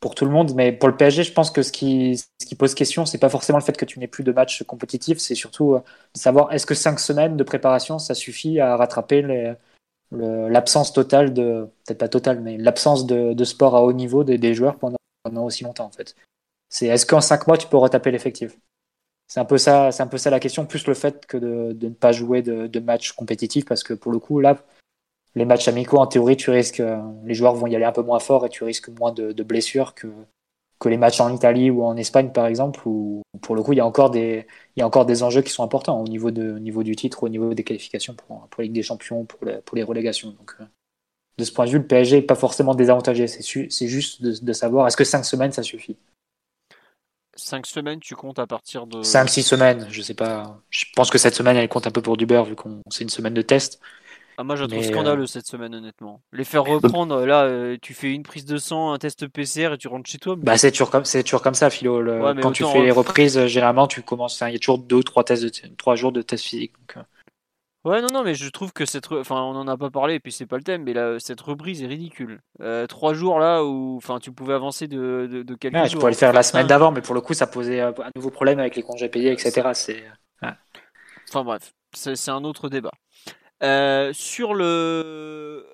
pour tout le monde. Mais pour le PSG, je pense que ce qui, ce qui pose question, c'est pas forcément le fait que tu n'aies plus de matchs compétitifs, c'est surtout euh, de savoir est-ce que cinq semaines de préparation, ça suffit à rattraper l'absence totale de, peut-être pas totale, mais l'absence de, de sport à haut niveau des, des joueurs pendant, pendant aussi longtemps en fait. C'est est-ce qu'en cinq mois tu peux retaper l'effectif? C'est un peu ça, c'est un peu ça la question, plus le fait que de, ne pas jouer de, matchs compétitifs parce que pour le coup là, les matchs amicaux en théorie tu risques, euh, les joueurs vont y aller un peu moins fort et tu risques moins de, blessures que que les matchs en Italie ou en Espagne par exemple où pour le coup il y a encore des il y a encore des enjeux qui sont importants au niveau de au niveau du titre au niveau des qualifications pour pour la Ligue des Champions pour les, pour les relégations. Donc euh, de ce point de vue le PSG est pas forcément désavantagé. C'est c'est juste de, de savoir est-ce que cinq semaines ça suffit? 5 semaines, tu comptes à partir de. cinq six semaines je sais pas je pense que cette semaine elle compte un peu pour du beurre vu qu'on c'est une semaine de test Ah, moi, je la trouve Mais, scandaleux cette semaine, honnêtement. Les faire reprendre, là, euh, tu fais une prise de sang, un test PCR et tu rentres chez toi. mais- bah c'est toujours comme c'est toujours comme ça Philo Le- Ouais, quand tu fais les ref- reprises euh, généralement tu commences il y a toujours deux ou trois tests de, trois jours de tests physiques donc, euh, Ouais, non, non, mais je trouve que cette. re- Enfin, on en a pas parlé, et puis c'est pas le thème, mais là, cette reprise est ridicule. Euh, trois jours là où. Enfin, tu pouvais avancer de, de, de quelques Ouais, tu jours. pourrais le faire la semaine Un- d'avant, mais pour le coup, ça posait euh, un nouveau problème avec les congés payés, etc. C'est Enfin bref, c'est c'est un autre débat. Euh, sur le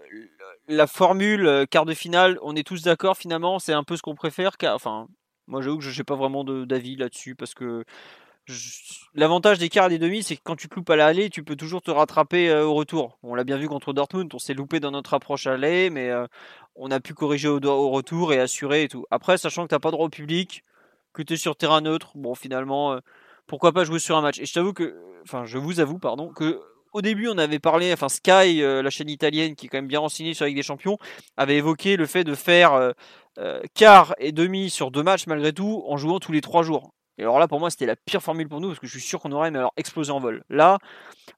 la formule euh, quart de finale, on est tous d'accord finalement, c'est un peu ce qu'on préfère. car- Enfin, moi j'avoue que je n'ai pas vraiment de- d'avis là-dessus parce que l'avantage des quarts et des demi, c'est que quand tu te loupes à l'aller, tu peux toujours te rattraper euh, au retour. On l'a bien vu contre Dortmund, on s'est loupé dans notre approche à l'aller, mais euh, on a pu corriger au, retour et assurer et tout. Après, sachant que t'as pas droit au public, que tu es sur terrain neutre, bon finalement, euh, pourquoi pas jouer sur un match? Et je t'avoue que, enfin, je vous avoue, pardon, que au début, on avait parlé, enfin Sky, la chaîne italienne qui est quand même bien renseignée sur Ligue des Champions, avait évoqué le fait de faire euh, euh, quart et demi sur deux matchs malgré tout en jouant tous les trois jours. Et alors là, pour moi, c'était la pire formule pour nous parce que je suis sûr qu'on aurait mais alors explosé en vol. Là,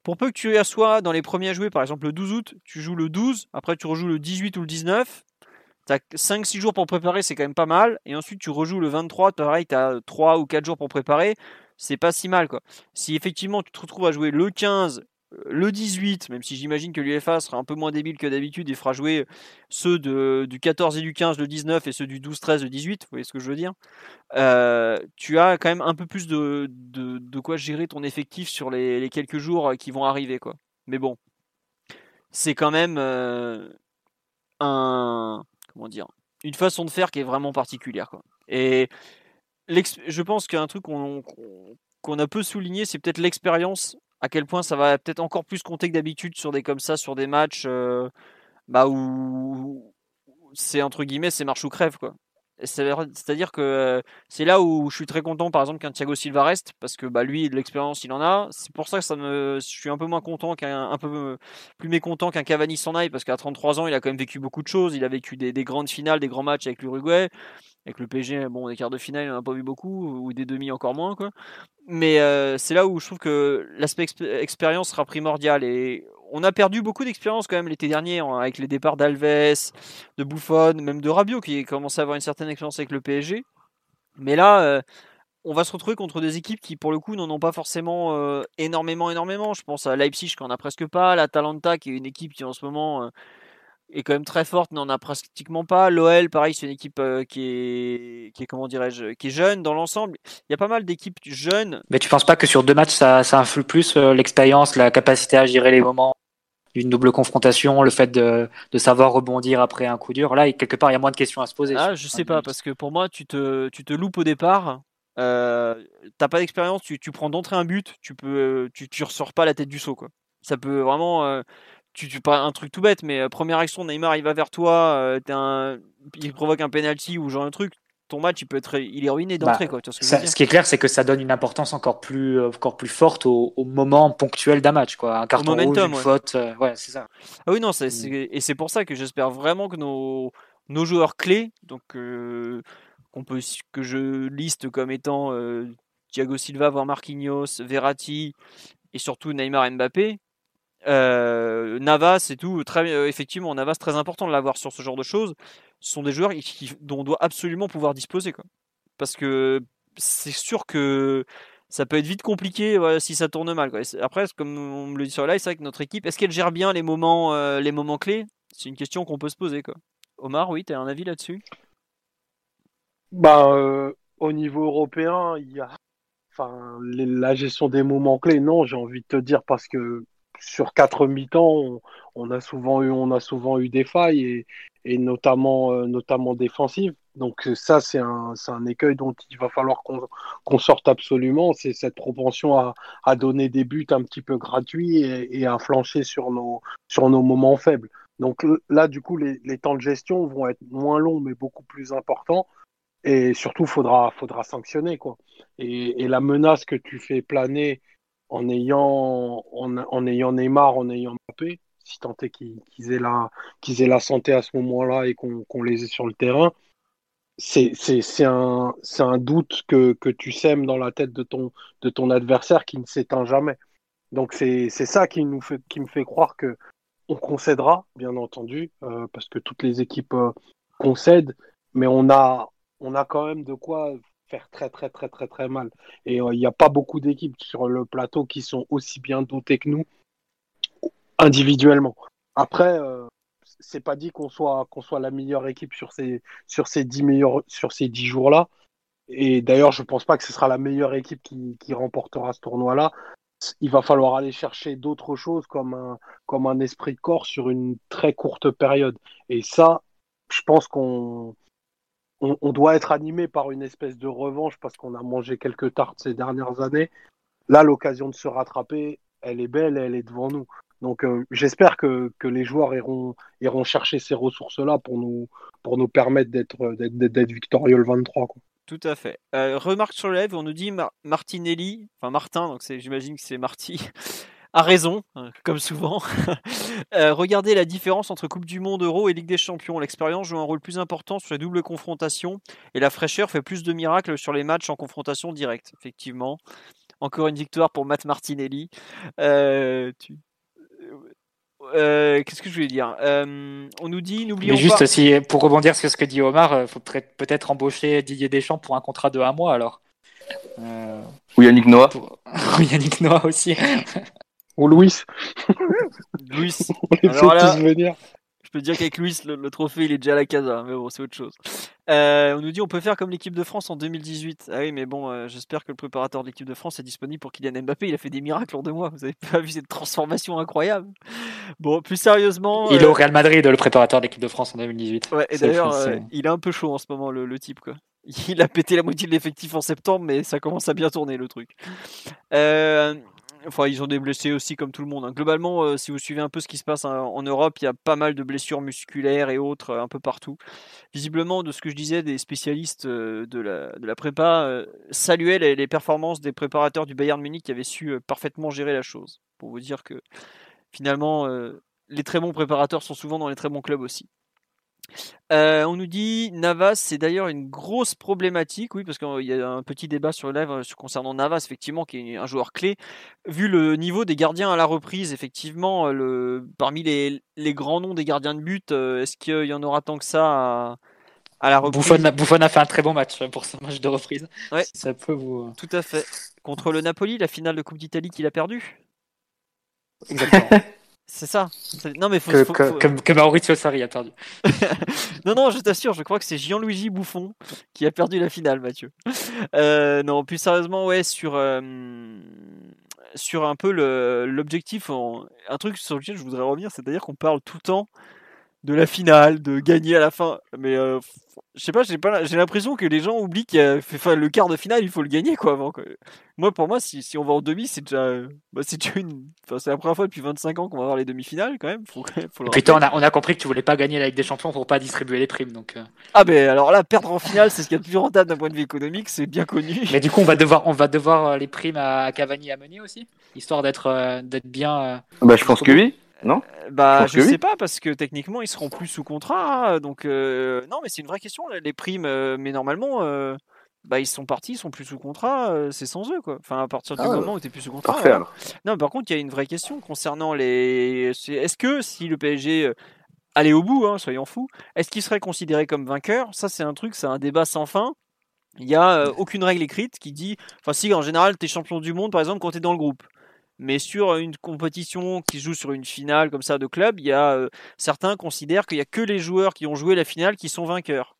pour peu que tu assois dans les premiers à jouer, par exemple le 12 août, tu joues le 12, après tu rejoues le 18 ou le 19. T'as 5-6 jours pour préparer, c'est quand même pas mal. Et ensuite, tu rejoues le 23, pareil, t'as 3 ou 4 jours pour préparer. C'est pas si mal, quoi. Si effectivement tu te retrouves à jouer le 15, euh, le 18, même si j'imagine que l'UFA sera un peu moins débile que d'habitude et fera jouer ceux du 14 et du 15 le 19 et ceux du 12, 13 le 18, vous voyez ce que je veux dire? Euh, Tu as quand même un peu plus de, de, quoi gérer ton effectif sur les, quelques jours euh, qui vont arriver, quoi. Mais bon, c'est quand même euh, un comment dire une façon de faire qui est vraiment particulière, quoi. Et je pense qu'un truc qu'on a peu souligné, c'est peut-être l'expérience, à quel point ça va peut-être encore plus compter que d'habitude sur des comme ça, sur des matchs euh, bah, où c'est entre guillemets c'est marche ou crève quoi. C'est-à-dire que euh, c'est là où je suis très content par exemple qu'un Thiago Silva reste parce que bah lui de l'expérience il en a. C'est pour ça que ça me je suis un peu moins content qu'un un peu plus mécontent qu'un Cavani s'en aille parce qu'à 33 ans il a quand même vécu beaucoup de choses. Il a vécu des, des grandes finales, des grands matchs avec l'Uruguay. Avec le PSG, bon, des quarts de finale, il n'en a pas vu beaucoup, ou des demi encore moins, quoi. Mais euh, c'est là où je trouve que l'aspect exp- expérience sera primordial. Et on a perdu beaucoup d'expérience quand même l'été dernier, avec les départs d'Alves, de Buffon, même de Rabiot, qui commençait à avoir une certaine expérience avec le PSG. Mais là, euh, on va se retrouver contre des équipes qui, pour le coup, n'en ont pas forcément euh, énormément, énormément. Je pense à Leipzig, qui en a presque pas, l'Atalanta, qui est une équipe qui en ce moment est quand même très forte, n'en a pratiquement pas. L'OL, pareil, c'est une équipe euh, qui est, qui est comment dirais-je, qui est jeune dans l'ensemble. Il y a pas mal d'équipes jeunes. Mais tu penses pas que sur deux matchs, ça, ça influe plus euh, l'expérience, la capacité à gérer les moments d'une double confrontation, le fait de, de savoir rebondir après un coup dur? Là, quelque part, il y a moins de questions à se poser. Ah, je sais pas, parce que pour moi, tu te, tu te loupes au départ. Euh, T'as pas d'expérience, tu, tu prends d'entrée un but, tu peux, tu, tu ressors pas la tête du saut, quoi. Ça peut vraiment. Tu, tu pas un truc tout bête, mais euh, première action, Neymar il va vers toi, euh, un, il provoque un penalty ou genre un truc. Ton match, il peut être, il est ruiné d'entrée, Bah, quoi. Tu vois ce que je Ça- veux dire? ce qui est clair, c'est que ça donne une importance encore plus, euh, encore plus forte au, au moment ponctuel d'un match. Quoi. Un carton rouge, momentum, une ouais. faute, euh, ouais, c'est ça. Ah oui, non, c'est, Mm. c'est- et c'est pour ça que j'espère vraiment que nos, nos joueurs clés, donc euh, qu'on peut, que je liste comme étant euh, Thiago Silva, voire Marquinhos, Verratti et surtout Neymar et Mbappé. Euh, Navas et tout, euh, effectivement, Navas, très important de l'avoir sur ce genre de choses. Ce sont des joueurs dont on doit absolument pouvoir disposer. Quoi. Parce que c'est sûr que ça peut être vite compliqué si ça tourne mal. Après, comme on me le dit sur live, c'est vrai que notre équipe, est-ce qu'elle gère bien les moments, euh, les moments clés? C'est une question qu'on peut se poser. Quoi. Omar, oui, tu as un avis là-dessus? Bah, Au niveau européen, il y a enfin, la gestion des moments clés, non, j'ai envie de te dire, parce que sur quatre mi-temps, on, a souvent eu, on a souvent eu des failles et, notamment, euh, notamment défensives. Donc ça, c'est un, un, écueil dont il va falloir qu'on sorte absolument. C'est cette propension à, donner des buts un petit peu gratuits et, à flancher sur nos, sur nos moments faibles. Donc là, du coup, les, temps de gestion vont être moins longs, mais beaucoup plus importants. Et surtout, faudra, faudra sanctionner quoi. Et la menace que tu fais planer en ayant, en, en ayant Neymar, en ayant Mbappé, si tant est qu'ils aient, la, qu'ils aient la santé à ce moment-là et qu'on les ait sur le terrain, c'est un, un doute que, que, tu sèmes dans la tête de ton, de ton adversaire qui ne s'éteint jamais. Donc c'est ça qui, nous fait, qui me fait croire que on concédera, bien entendu, euh, parce que toutes les équipes euh, concèdent, mais on a, on a quand même de quoi faire très très très très très mal. Et euh, il n'y a pas beaucoup d'équipes sur le plateau qui sont aussi bien dotées que nous individuellement. Après, c'est pas dit qu'on soit qu'on soit la meilleure équipe sur ces sur ces dix meilleurs sur ces dix jours là. Et d'ailleurs, je pense pas que ce sera la meilleure équipe qui, qui remportera ce tournoi là. Il va falloir aller chercher d'autres choses comme un comme un esprit de corps sur une très courte période. Et ça, je pense qu'on on, doit être animé par une espèce de revanche parce qu'on a mangé quelques tartes ces dernières années. Là, l'occasion de se rattraper, elle est belle, elle est devant nous. Donc euh, j'espère que, que, les joueurs iront, iront chercher ces ressources-là pour nous, pour nous permettre d'être victorieux le 23. Quoi. Tout à fait. Euh, remarque sur le on nous dit Martinelli, enfin Martin, donc j'imagine que c'est Marty, a raison, hein, comme souvent. euh, regardez la différence entre Coupe du Monde, Euro et Ligue des Champions. L'expérience joue un rôle plus important sur les doubles confrontations et la fraîcheur fait plus de miracles sur les matchs en confrontation directe. Effectivement. Encore une victoire pour Matt Martinelli. Euh, tu, euh, qu'est-ce que je voulais dire? Euh, On nous dit, n'oublions pas. Mais juste aussi, pour rebondir sur ce que dit Omar, il euh, faut peut-être embaucher Didier Deschamps pour un contrat de un mois alors. Ou Yannick Noah. Ou Yannick Noah aussi. Ou Louis. Louis. On alors là, venir. Je peux dire qu'avec Louis, le, trophée, il est déjà à la casa, mais bon, c'est autre chose. Euh, on nous dit on peut faire comme l'équipe de France en 2018. Ah oui, mais bon, euh, j'espère que le préparateur de l'équipe de France est disponible pour Kylian Mbappé. Il a fait des miracles en deux mois. Vous avez pas vu cette transformation incroyable Bon, plus sérieusement. Il est au euh, Real Madrid, le préparateur de l'équipe de France en 2018. Ouais, et d'ailleurs, il est un peu chaud en ce moment, le, type, quoi. Il a pété la moitié de l'effectif en septembre, mais ça commence à bien tourner le truc. Euh, Enfin, ils ont des blessés aussi comme tout le monde. Hein. Globalement, euh, si vous suivez un peu ce qui se passe hein, en Europe, il y a pas mal de blessures musculaires et autres euh, un peu partout. Visiblement, de ce que je disais, des spécialistes euh, de, la, de la prépa saluaient les, performances des préparateurs du Bayern Munich qui avaient su parfaitement gérer la chose. Pour vous dire que finalement, les très bons préparateurs sont souvent dans les très bons clubs aussi. Euh, on nous dit Navas, c'est d'ailleurs une grosse problématique, oui, parce qu'il y a un petit débat sur le live euh, concernant Navas, effectivement, qui est un joueur clé. Vu le niveau des gardiens à la reprise, effectivement, le, parmi les, grands noms des gardiens de but, euh, est-ce qu'il y en aura tant que ça à, la reprise? Buffon a, fait un très bon match pour ce match de reprise. Ouais. ça peut vous. Tout à fait. Contre le Napoli, la finale de Coupe d'Italie qu'il a perdu. Exactement. C'est ça. Non mais faut, que, que, Maurizio Sarri a perdu. non non, je t'assure, je crois que c'est Gianluigi Bouffon qui a perdu la finale, Mathieu. Euh, non, plus sérieusement, ouais, sur euh, sur un peu l'objectif, un truc sur lequel je voudrais revenir, c'est-à-dire qu'on parle tout le temps de la finale, de gagner à la fin. Mais euh, je sais pas, j'ai pas, j'ai l'impression que les gens oublient qu'il a le quart de finale, il faut le gagner quoi avant. Moi, pour moi, si, si on va en demi, c'est déjà, bah, c'est une, enfin, c'est la première fois depuis 25 ans qu'on va avoir les demi-finales quand même. Faut, faut Et puis on a, on a compris que tu voulais pas gagner avec des champions pour pas distribuer les primes, donc. Euh. Ah ben alors là, perdre en finale, c'est ce qui est le plus rentable d'un point de vue économique, c'est bien connu. Mais du coup, on va devoir, on va devoir euh, les primes à Cavani à mener aussi, histoire d'être, d'être bien. Bah, je pense que oui. Non? Euh, Bah, je, sais pas parce que techniquement ils seront plus sous contrat, hein, donc euh, non, mais c'est une vraie question. Les primes, euh, mais normalement, bah ils sont partis, ils sont plus sous contrat, c'est sans eux quoi. Enfin, à partir du ah moment où t'es plus sous contrat. Parfait, alors. Non, par contre, il y a une vraie question concernant les. Est-ce que si le PSG allait au bout, hein, soyons fous, est-ce qu'il serait considéré comme vainqueur? Ça, c'est un truc, c'est un débat sans fin. il y a aucune règle écrite qui dit, enfin si en général tu es champion du monde par exemple quand tu es dans le groupe. Mais sur une compétition qui se joue sur une finale comme ça de club, il y a euh, certains considèrent qu'il y a que les joueurs qui ont joué la finale qui sont vainqueurs.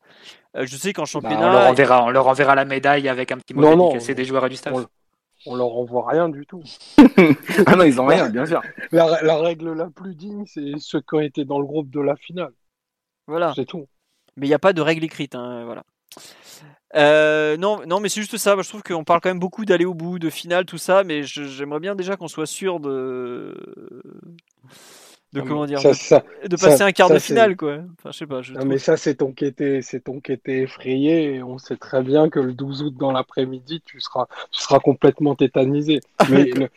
Euh, je sais qu'en Bah, championnat, on, leur enverra, on leur enverra la médaille avec un petit mot Non, non, dédicacé des joueurs et du staff. on- On leur envoie rien du tout. ah non, ils ont rien, bien sûr. La, la règle la plus digne, c'est ceux qui ont été dans le groupe de la finale. voilà. C'est tout. Mais il n'y a pas de règle écrite, hein, voilà. Euh, non, non, mais c'est juste ça. Moi, je trouve qu'on parle quand même beaucoup d'aller au bout, de finale, tout ça, mais j'aimerais bien déjà qu'on soit sûr de, de Non, comment mais dire, ça, de, ça, de passer ça- un quart de finale, quoi. Enfin, je sais pas. Je non, trouve- mais ça, c'est ton qui était, c'est ton qui était effrayé. Et on sait très bien que le 12 août dans l'après-midi, tu seras, tu seras complètement tétanisé. Mais le-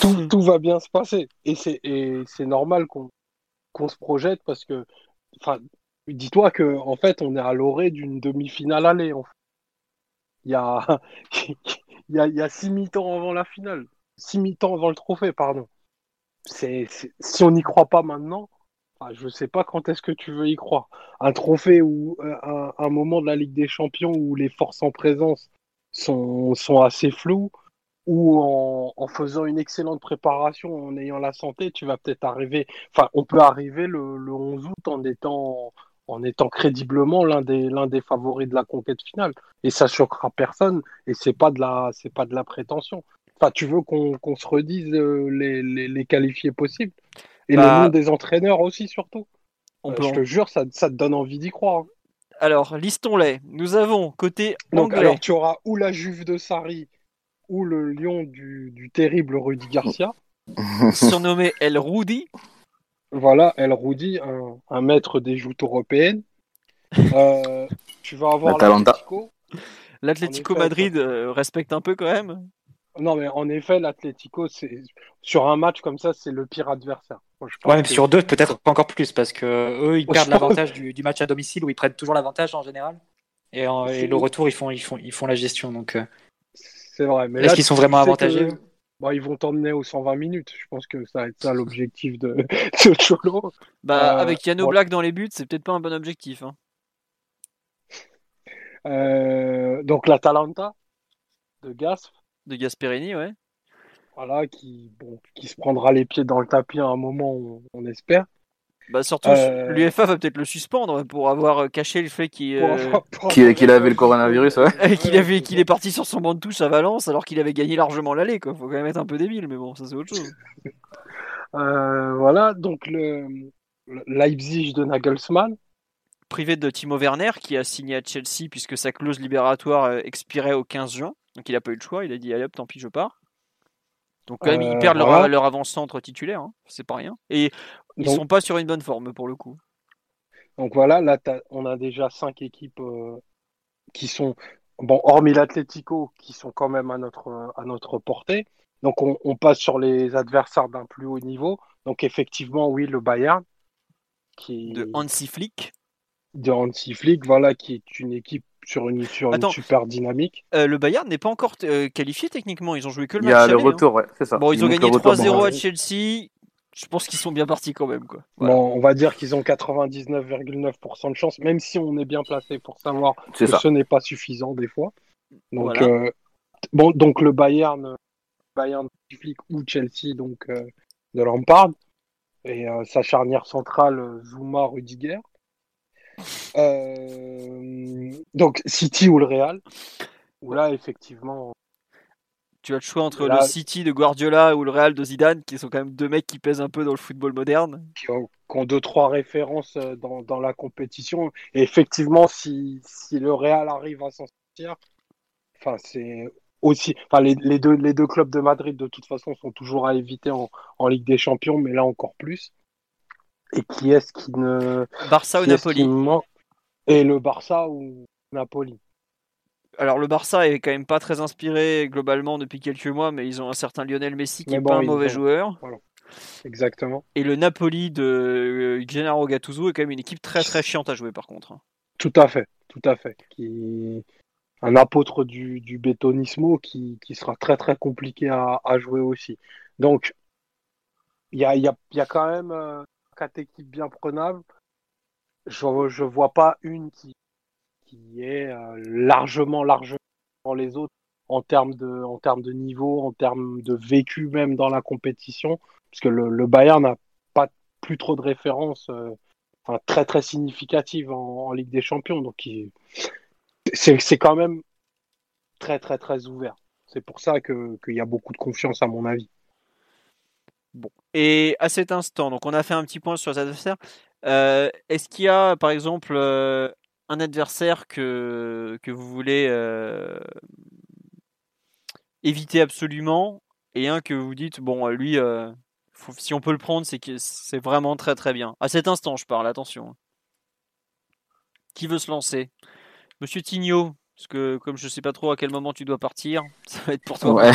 tout, tout va bien se passer. Et c'est, normal qu'on, qu'on se projette parce que, dis-toi que, en fait, on est à l'orée d'une demi-finale aller. Il y a, il y a, six mi-temps avant la finale. Six mi-temps avant le trophée, pardon. C'est, si on n'y croit pas maintenant, enfin, je sais pas quand est-ce que tu veux y croire. Un trophée ou euh, un, moment de la Ligue des Champions où les forces en présence sont, sont assez floues, ou en, en faisant une excellente préparation, en ayant la santé, tu vas peut-être arriver. Enfin, on peut arriver le, le 11 août en étant, en étant crédiblement l'un des, l'un des favoris de la conquête finale. Et ça choquera personne. Et c'est pas de la, c'est pas de la prétention. Enfin, tu veux qu'on qu'on se redise euh, les, les, les qualifiés possibles et Bah, le nom des entraîneurs aussi surtout. on Euh, peut je te jure, ça, ça te donne envie d'y croire. hein. Alors, listons-les. Nous avons côté Donc, anglais. alors, tu auras ou la Juve de Sarri ou le lion du, du terrible Rudy Garcia. surnommé El Rudy. Voilà, El Rudy, un, un maître des joutes européennes. Euh, tu vas avoir L'Atalanta. l'Atlético. L'Atlético Madrid euh, respecte un peu quand même. Non, mais en effet, l'Atlético, c'est sur un match comme ça, c'est le pire adversaire. Moi, je pense Ouais, même que- sur deux, peut-être encore plus, parce que eux, ils perdent l'avantage du, du match à domicile où ils prennent toujours l'avantage en général. Et, en- et C'est- le retour, ils font, ils font, ils font la gestion. Donc, euh, C'est vrai. Mais Est-ce qu'ils sont vraiment que- Bon, ils vont t'emmener aux 120 minutes. Je pense que ça va être ça l'objectif de, de Cholo. Bah, Euh, avec Yano. Black dans les buts, c'est peut-être pas un bon objectif. hein. Euh, donc l'Atalanta de Gasp, De Gasperini, ouais. voilà, qui, bon, qui se prendra les pieds dans le tapis à un moment, on, on espère. Bah, surtout, Euh, l'UFA va peut-être le suspendre pour avoir euh, caché le fait qu'il euh, Qu'il avait le coronavirus, ouais. qu'il avait qu'il est parti sur son banc de touche à Valence alors qu'il avait gagné largement l'aller. Quoi. Faut quand même être un peu débile, mais bon, ça c'est autre chose. Euh, voilà, donc le, le Leipzig de Nagelsmann. Privé de Timo Werner qui a signé à Chelsea puisque sa clause libératoire expirait au 15 juin. Donc il a pas eu le choix, il a dit allez hop, tant pis, je pars. Donc quand même, ils Euh, perdent leur, voilà. leur avant-centre titulaire, hein. c'est pas rien. Et ils Donc- sont pas sur une bonne forme pour le coup. Donc voilà, là, on a déjà cinq équipes euh, qui sont, bon, hormis l'Atlético, qui sont quand même à notre, à notre portée. Donc on, on passe sur les adversaires d'un plus haut niveau. Donc effectivement, oui, le Bayern, qui De Hansi Flick. de Hansi Flick, voilà, qui est une équipe sur une, sur une super dynamique. Euh, le Bayern n'est pas encore euh, qualifié techniquement, ils ont joué que le Il y match a le aller, retour, ouais, c'est ça. Bon, ils ont gagné le retour 3-0 dans- à Chelsea. Je pense qu'ils sont bien partis quand même. Quoi. Voilà. Bon, on va dire qu'ils ont 99,9% de chance, même si on est bien placé pour savoir que ça. ce n'est pas suffisant des fois. Donc, Voilà. euh, bon, donc le Bayern, euh, Bayern ou Chelsea, donc euh, de Lampard, et euh, sa charnière centrale euh, Zuma Rudiger. Euh, donc City ou le Real, où là effectivement, Tu as le choix entre Là- le City de Guardiola ou le Real de Zidane, qui sont quand même deux mecs qui pèsent un peu dans le football moderne. qui ont, qui ont deux trois références euh, dans, dans la compétition. Et effectivement, si, si le Real arrive à s'en sortir, enfin c'est aussi, enfin les, les deux les deux clubs de Madrid de toute façon sont toujours à éviter en, en Ligue des Champions, mais là encore plus. Et qui est-ce qui ne Barça ou qui Napoli Et le Barça ou Napoli. Alors le Barça est quand même pas très inspiré globalement depuis quelques mois, mais ils ont un certain Lionel Messi qui Mais est bon, pas un mauvais joueur. Exactement. Et le Napoli de euh, Gennaro Gattuso est quand même une équipe très très chiante à jouer par contre. hein. Tout à fait, tout à fait. Qui un apôtre du, du bétonismo qui, qui sera très très compliqué à, à jouer aussi. Donc il y a, y, a, y a quand même euh, quatre équipes bien prenables. Je je vois pas une qui, est euh, largement, largement les autres en termes de, en termes de niveau, en termes de vécu même dans la compétition, puisque le, le Bayern n'a pas plus trop de références euh, très très significatives en, en, Ligue des Champions, donc c'est quand même très très très ouvert. C'est pour ça qu'il y a beaucoup de confiance à mon avis. Bon. Et à cet instant, donc on a fait un petit point sur les adversaires. Euh, Est-ce qu'il y a, par exemple, euh, un adversaire que, que vous voulez euh, éviter absolument et un que vous dites, bon, lui, faut, si on peut le prendre, c'est que c'est vraiment très très bien. À cet instant, je parle, attention. Qui veut se lancer? Monsieur Tignot, parce que comme je sais pas trop à quel moment tu dois partir, ça va être pour toi. Ouais.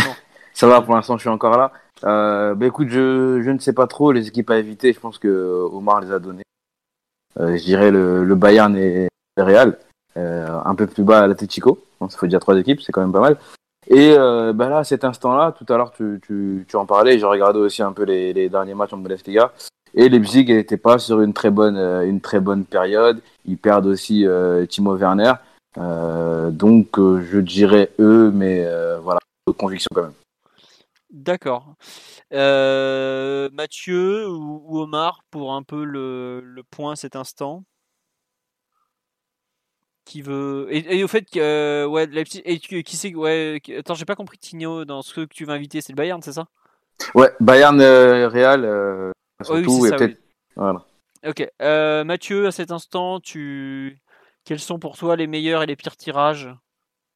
Ça va, pour l'instant, je suis encore là. Euh, bah écoute, je, je ne sais pas trop les équipes à éviter. Je pense que Omar les a données. Euh, je dirais le, le Bayern et le Real. Euh, un peu plus bas l'Atletico. Ça fait déjà trois équipes, c'est quand même pas mal. Et euh, bah là, à cet instant-là, tout à l'heure, tu, tu, tu en parlais. J'ai regardé aussi un peu les, les derniers matchs en Bundesliga. Et Leipzig n'était pas sur une très bonne, euh, une très bonne période. Ils perdent aussi euh, Timo Werner. Euh, donc, je dirais eux, mais voilà, conviction quand même. D'accord. Euh, Mathieu ou, ou, Omar pour un peu le, le point cet instant? Qui veut et, et au fait que euh, ouais Leipzig et qui, c'est ouais attends j'ai pas compris Tigno dans ce que tu vas inviter c'est le Bayern c'est ça? Ouais Bayern euh, Real euh, surtout oui, et peut-être oui. voilà ok euh, Mathieu à cet instant tu quels sont pour toi les meilleurs et les pires tirages?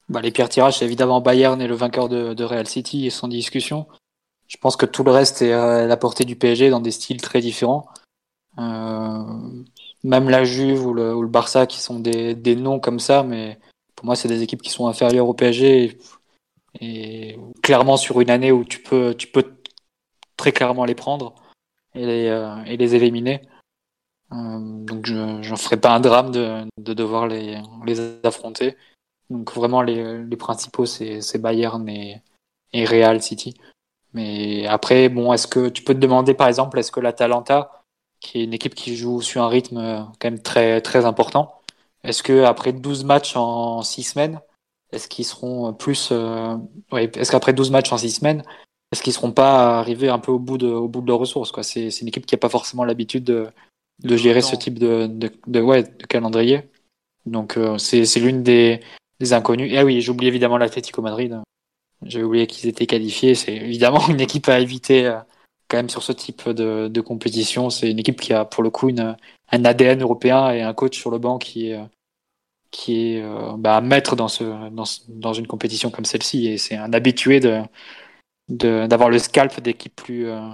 Bah, les pires tirages évidemment Bayern et le vainqueur de, de Real City sans discussion je pense que tout le reste est à la portée du PSG dans des styles très différents. Euh, même la Juve ou le, ou le, Barça qui sont des, des noms comme ça, mais pour moi c'est des équipes qui sont inférieures au PSG et, et, clairement sur une année où tu peux, tu peux très clairement les prendre et les, euh, et les éliminer. Euh, donc je n'en ferai pas un drame de, de devoir les, les affronter. Donc vraiment les, les principaux c'est Bayern et, et Real City. Mais après, bon, est-ce que tu peux te demander par exemple, est-ce que l'Atalanta, qui est une équipe qui joue sur un rythme quand même très très important, est-ce que après 12 matchs en 6 semaines, est-ce qu'ils seront plus, euh, ouais, est-ce qu'après 12 matchs en 6 semaines, est-ce qu'ils seront pas arrivés un peu au bout de au bout de leurs ressources quoi? C'est c'est une équipe qui a pas forcément l'habitude de de gérer ce type de de, de ouais de calendrier. Donc euh, c'est c'est l'une des des inconnus. Et ah oui, j'oublie évidemment l'Atlético Madrid. J'avais oublié qu'ils étaient qualifiés. C'est évidemment une équipe à éviter euh, quand même sur ce type de, compétition. C'est une équipe qui a pour le coup un ADN européen et un coach sur le banc qui est, est euh, bah, à mettre dans, une compétition comme celle-ci. Et c'est un habitué de d'avoir le scalp d'équipes plus, euh,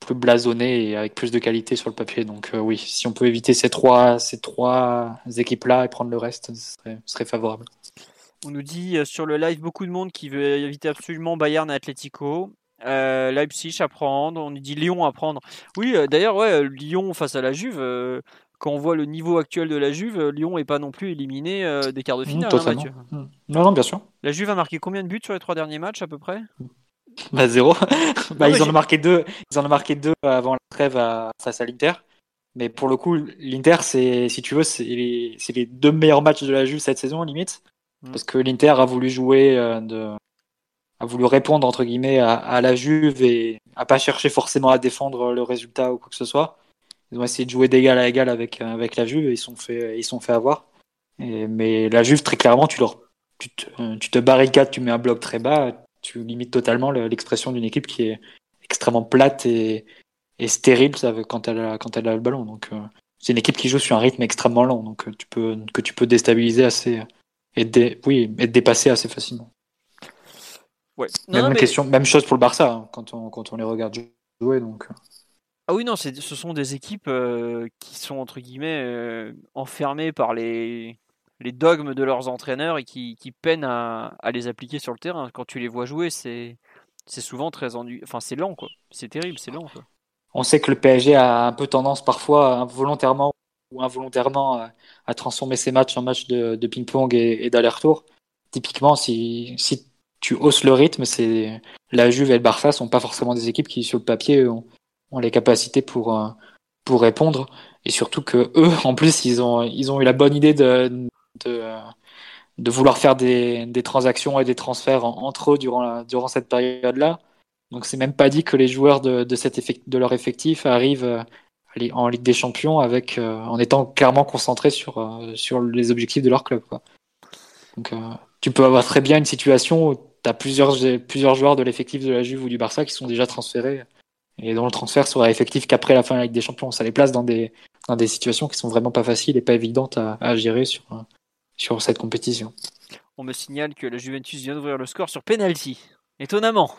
plus blasonnées et avec plus de qualité sur le papier. Donc oui, si on peut éviter ces trois, équipes-là et prendre le reste, ce serait favorable. On nous dit euh, sur le live beaucoup de monde qui veut éviter absolument Bayern et Atletico. Euh, Leipzig à prendre. On nous dit Lyon à prendre. Oui, euh, d'ailleurs, ouais, Lyon face à la Juve. Euh, quand on voit le niveau actuel de la Juve, Lyon est pas non plus éliminé des quarts de finale. Mmh. Hein, Mathieu. Non, non, bien sûr. La Juve a marqué combien de buts sur les trois derniers matchs à peu près? Bah zéro. bah, non, ils en ont marqué deux. Ils en ont marqué deux avant la trêve à, face à l'Inter. Mais pour le coup, l'Inter, c'est, si tu veux, c'est les, les deux meilleurs matchs de la Juve cette saison, limite parce que l'Inter a voulu jouer euh, de a voulu répondre entre guillemets à, à, la Juve et a pas cherché forcément à défendre le résultat ou quoi que ce soit. Ils ont essayé de jouer d'égal à égal avec avec la Juve et ils sont fait ils sont fait avoir. Et, mais la Juve très clairement tu leur tu te, tu te barricades, tu mets un bloc très bas, tu limites totalement l'expression d'une équipe qui est extrêmement plate et, et stérile quand elle a, quand elle a le ballon. Donc euh, c'est une équipe qui joue sur un rythme extrêmement lent, donc tu peux que tu peux déstabiliser assez et dé... oui, être dépassé assez facilement. Ouais. Non, même, mais... question, même chose pour le Barça hein, quand, on, quand on les regarde jouer. Donc. Ah oui, non, ce sont des équipes euh, qui sont entre guillemets euh, enfermées par les, les dogmes de leurs entraîneurs et qui, qui peinent à, à, les appliquer sur le terrain. Quand tu les vois jouer, c'est c'est souvent très ennuyeux. Enfin, c'est lent, quoi. C'est terrible, c'est lent. Quoi. On sait que le PSG a un peu tendance parfois, volontairement ou involontairement, à, à transformer ses matchs en matchs de, ping-pong et, et d'aller-retour. Typiquement, si, si tu hausses le rythme, c'est la Juve et le Barça sont pas forcément des équipes qui, sur le papier, ont, les capacités pour, pour répondre. Et surtout que eux, en plus, ils ont, ils ont eu la bonne idée de, de, vouloir faire des, des, transactions et des transferts entre eux durant, durant cette période-là. Donc c'est même pas dit que les joueurs de, de leur effectif arrivent euh, en Ligue des Champions avec, euh, en étant clairement concentrés sur, euh, sur les objectifs de leur club. Donc tu peux avoir très bien une situation où tu as plusieurs, plusieurs joueurs de l'effectif de la Juve ou du Barça qui sont déjà transférés et dont le transfert sera effectif qu'après la fin de la Ligue des Champions. Ça les place dans des, dans des situations qui sont vraiment pas faciles et pas évidentes à, à gérer sur, sur cette compétition. On me signale que la Juventus vient d'ouvrir le score sur penalty. Étonnamment.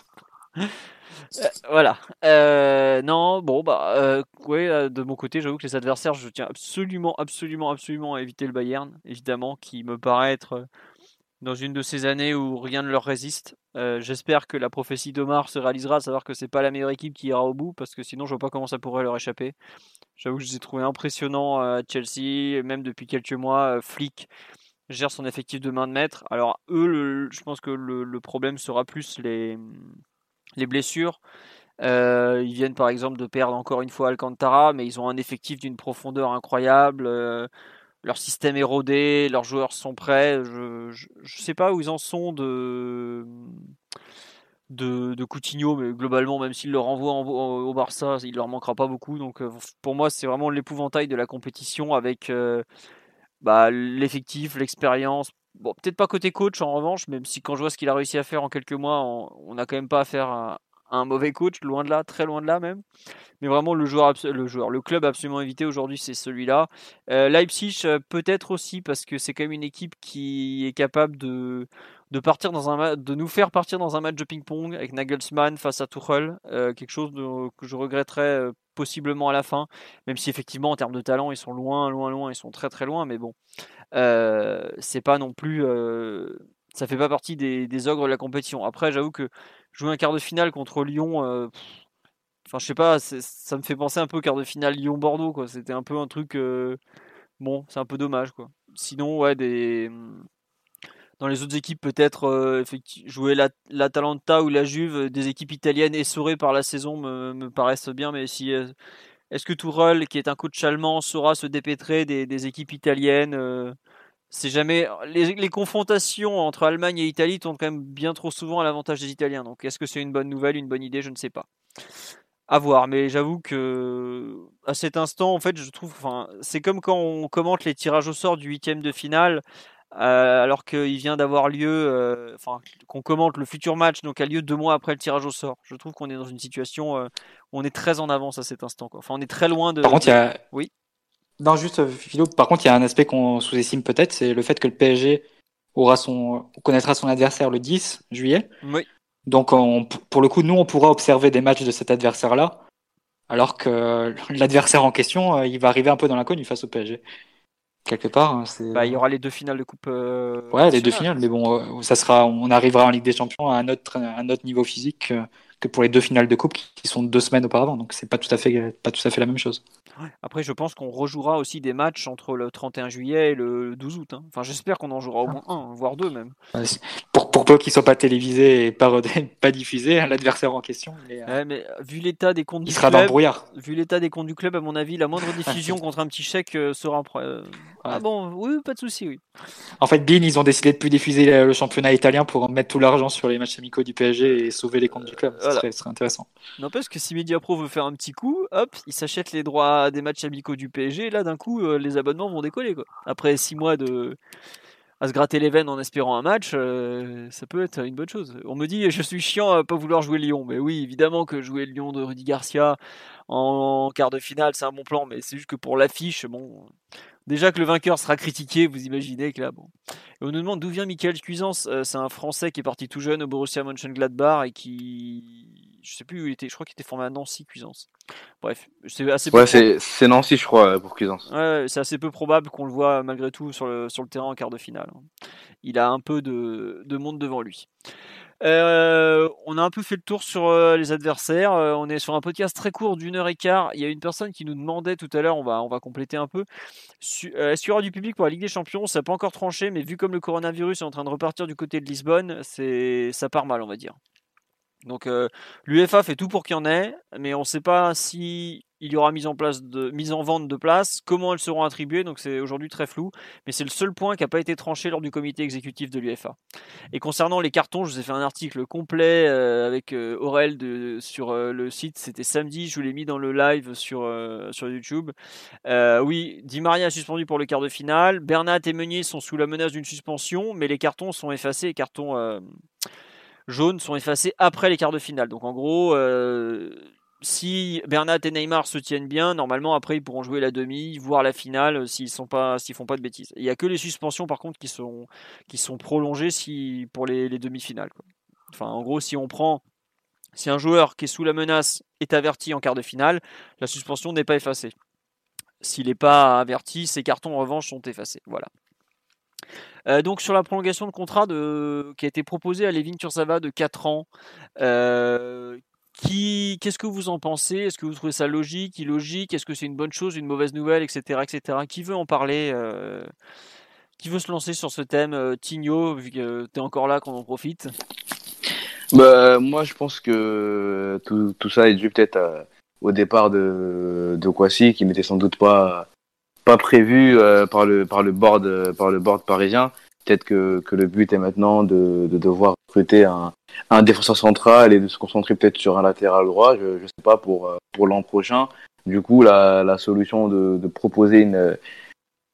Euh, voilà. Euh, non, bon, bah, euh, ouais, de mon côté, j'avoue que les adversaires, je tiens absolument, absolument, absolument à éviter le Bayern, évidemment, qui me paraît être dans une de ces années où rien ne leur résiste. J'espère que la prophétie d'Omar se réalisera, à savoir que c'est pas la meilleure équipe qui ira au bout, parce que sinon, je vois pas comment ça pourrait leur échapper. J'avoue que je les ai trouvés impressionnants à Chelsea, même depuis quelques mois. Flick gère son effectif de main de maître. Alors, eux, je pense que le, problème sera plus les, les blessures. Euh, ils viennent par exemple de perdre encore une fois Alcantara, mais ils ont un effectif d'une profondeur incroyable. Euh, leur système est rodé, leurs joueurs sont prêts. Je ne sais pas où ils en sont de, Coutinho, mais globalement, même s'ils le renvoient au Barça, il leur manquera pas beaucoup. Donc euh, pour moi, c'est vraiment l'épouvantail de la compétition avec bah, l'effectif, l'expérience. Bon, peut-être pas côté coach en revanche, même si quand je vois ce qu'il a réussi à faire en quelques mois, on n'a quand même pas à, un mauvais coach, loin de là, très loin de là même. Mais vraiment, le joueur, le, joueur, le club absolument évité aujourd'hui, c'est celui-là. Euh, Leipzig, euh, peut-être aussi, parce que c'est quand même une équipe qui est capable de, de, partir dans un, de nous faire partir dans un match de ping-pong avec Nagelsmann face à Tuchel. Euh, quelque chose que je regretterais possiblement à la fin, même si effectivement en termes de talent ils sont loin, loin, loin, ils sont très très loin, mais bon, euh, c'est pas non plus, euh, ça fait pas partie des, ogres de la compétition. Après, j'avoue que jouer un quart de finale contre Lyon, euh, enfin je sais pas, ça me fait penser un peu au quart de finale Lyon-Bordeaux, quoi. C'était un peu un truc, bon, c'est un peu dommage, quoi. Sinon, ouais, des dans les autres équipes, peut-être jouer la, la, ou la Juve, des équipes italiennes essorées par la saison me, me paraissent bien, mais si est-ce que Tourelle, qui est un coach allemand, saura se dépêtrer des, équipes italiennes euh, C'est jamais les, confrontations entre Allemagne et Italie tournent quand même bien trop souvent à l'avantage des Italiens. Donc, est-ce que c'est une bonne nouvelle, une bonne idée Je ne sais pas. À voir. Mais j'avoue que à cet instant, en fait, je trouve, enfin, c'est comme quand on commente les tirages au sort du huitième de finale. Euh, alors qu'il vient d'avoir lieu, euh, enfin qu'on commente le futur match, donc a lieu deux mois après le tirage au sort. Je trouve qu'on est dans une situation euh, où on est très en avance à cet instant. Quoi. Enfin, on est très loin de. Par contre, il y a. Oui. Non, juste Philo. Par contre, il y a un aspect qu'on sous-estime peut-être, c'est le fait que le PSG aura son connaîtra son adversaire le 10 juillet. Oui. Donc, pour le coup, nous, on pourra observer des matchs de cet adversaire-là, alors que l'adversaire en question, il va arriver un peu dans l'inconnu face au PSG quelque part. Hein, bah, il y aura les deux finales de coupe. Euh, ouais, les deux finales, mais bon, euh, ça sera, on arrivera en Ligue des Champions à un autre, un autre niveau physique euh, que pour les deux finales de coupe qui sont deux semaines auparavant. Donc c'est pas tout à fait, pas tout à fait la même chose. Après, je pense qu'on rejouera aussi des matchs entre le 31 juillet et le 12 août. Hein. Enfin, j'espère qu'on en jouera au moins un, voire deux même. Pour, pour peu qu'ils soient pas télévisés et pas, pas diffusés, hein, l'adversaire en question. mais vu l'état des comptes il sera dans le brouillard. Vu l'état des comptes du club, à mon avis, la moindre diffusion contre un petit chèque sera. Ah bon, oui, pas de souci, oui. En fait, Bean, ils ont décidé de plus diffuser le championnat italien pour mettre tout l'argent sur les matchs amicaux du PSG et sauver les comptes du club. Ce serait, intéressant. N'empêche que si Mediapro veut faire un petit coup, hop, ils s'achètent les droits des matchs amicaux du PSG. Et là, d'un coup, euh, les abonnements vont décoller. Quoi. Après six mois de à se gratter les veines en espérant un match, euh, ça peut être une bonne chose. On me dit, je suis chiant à pas vouloir jouer Lyon. Mais oui, évidemment que jouer Lyon de Rudy Garcia en quart de finale, c'est un bon plan. Mais c'est juste que pour l'affiche, bon, Déjà que le vainqueur sera critiqué, vous imaginez que là, bon. Et on nous demande d'où vient Michael Cuisance. Euh, c'est un Français qui est parti tout jeune au Borussia Mönchengladbach et qui, je sais plus où il était. Je crois qu'il était formé à Nancy, Cuisance. Bref, c'est assez. Ouais, c'est Nancy, je crois, pour Cuisance. Ouais, c'est assez peu probable qu'on le voit malgré tout sur le sur le terrain en quart de finale. Il a un peu de, de monde devant lui. Euh, on a un peu fait le tour sur euh, les adversaires. Euh, on est sur un podcast très court d'une heure et quart. Il y a une personne qui nous demandait tout à l'heure, on va, on va compléter un peu. Est-ce qu'il y aura du public pour la Ligue des Champions? Ça n'a pas encore tranché, mais vu comme le coronavirus est en train de repartir du côté de Lisbonne, c'est ça part mal, on va dire. Donc l'UEFA fait tout pour qu'il y en ait, mais on ne sait pas si il y aura mise en vente de places, comment elles seront attribuées, donc c'est aujourd'hui très flou, mais c'est le seul point qui n'a pas été tranché lors du comité exécutif de l'UFA. Et concernant les cartons, je vous ai fait un article complet euh, avec euh, Aurel sur euh, le site, c'était samedi, je vous l'ai mis dans le live sur, sur YouTube. oui, Di Maria suspendu pour le quart de finale, Bernat et Meunier sont sous la menace d'une suspension, mais les cartons sont effacés, les cartons jaunes sont effacés après les quarts de finale. Donc en gros, si Bernat et Neymar se tiennent bien, normalement après ils pourront jouer la demi, voire la finale euh, s'ils sont font pas de bêtises. Il y a que les suspensions par contre qui sont, qui sont prolongées si pour les, demi-finales. Enfin, en gros, si on prend, si un joueur qui est sous la menace est averti en quart de finale, la suspension n'est pas effacée. S'il n'est pas averti, ses cartons en revanche sont effacés. Voilà. Euh, donc sur la prolongation de contrat qui a été proposée à Levin Kurzawa de 4 ans, euh, qu'est-ce que vous en pensez? Est-ce que vous trouvez ça logique, illogique? Est-ce que c'est une bonne chose, une mauvaise nouvelle, etc., etc. Qui veut en parler euh, Qui veut se lancer sur ce thème Tigno, vu que tu es encore là, qu'on en profite? Bah, moi, je pense que tout, ça est dû peut-être au départ de, de Kwasi, qui n'était sans doute pas pas prévu par le par le board par le board parisien. Peut-être que, que le but est maintenant de, de devoir recruter un, un défenseur central et de se concentrer peut-être sur un latéral droit, je, je sais pas, pour, euh, pour l'an prochain. Du coup, la, la solution de, de proposer une,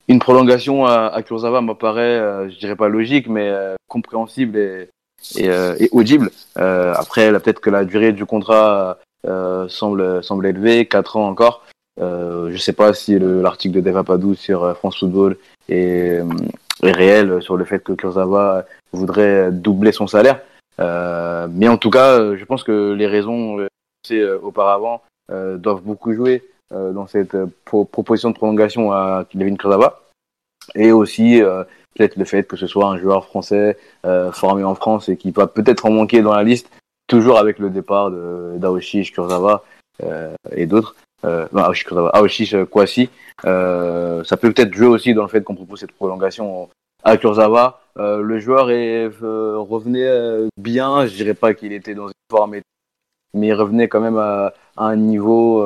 une prolongation à, à Kurzawa m'apparaît, euh, je dirais pas logique, mais euh, compréhensible et, et, et audible. après, peut-être que la durée du contrat semble, semble élevée, 4 ans encore. Euh, je sais pas si l'article de Deva Padou sur France Football est, est réel sur le fait que Kurzawa voudrait doubler son salaire. Euh, mais en tout cas, euh, je pense que les raisons c'est euh, auparavant doivent beaucoup jouer dans cette proposition de prolongation à Kevin Kurzawa. Et aussi peut-être le fait que ce soit un joueur français formé en France et qui va peut-être en manquer dans la liste, toujours avec le départ de d'Aoshish Kurzawa et d'autres. Euh, non, Kurzawa, Aoshish Kwasi. ça peut peut-être jouer aussi dans le fait qu'on propose cette prolongation à Kurzawa. Euh, le joueur est, euh, revenait euh, bien, je dirais pas qu'il était dans une forme, mais il revenait quand même à, un niveau,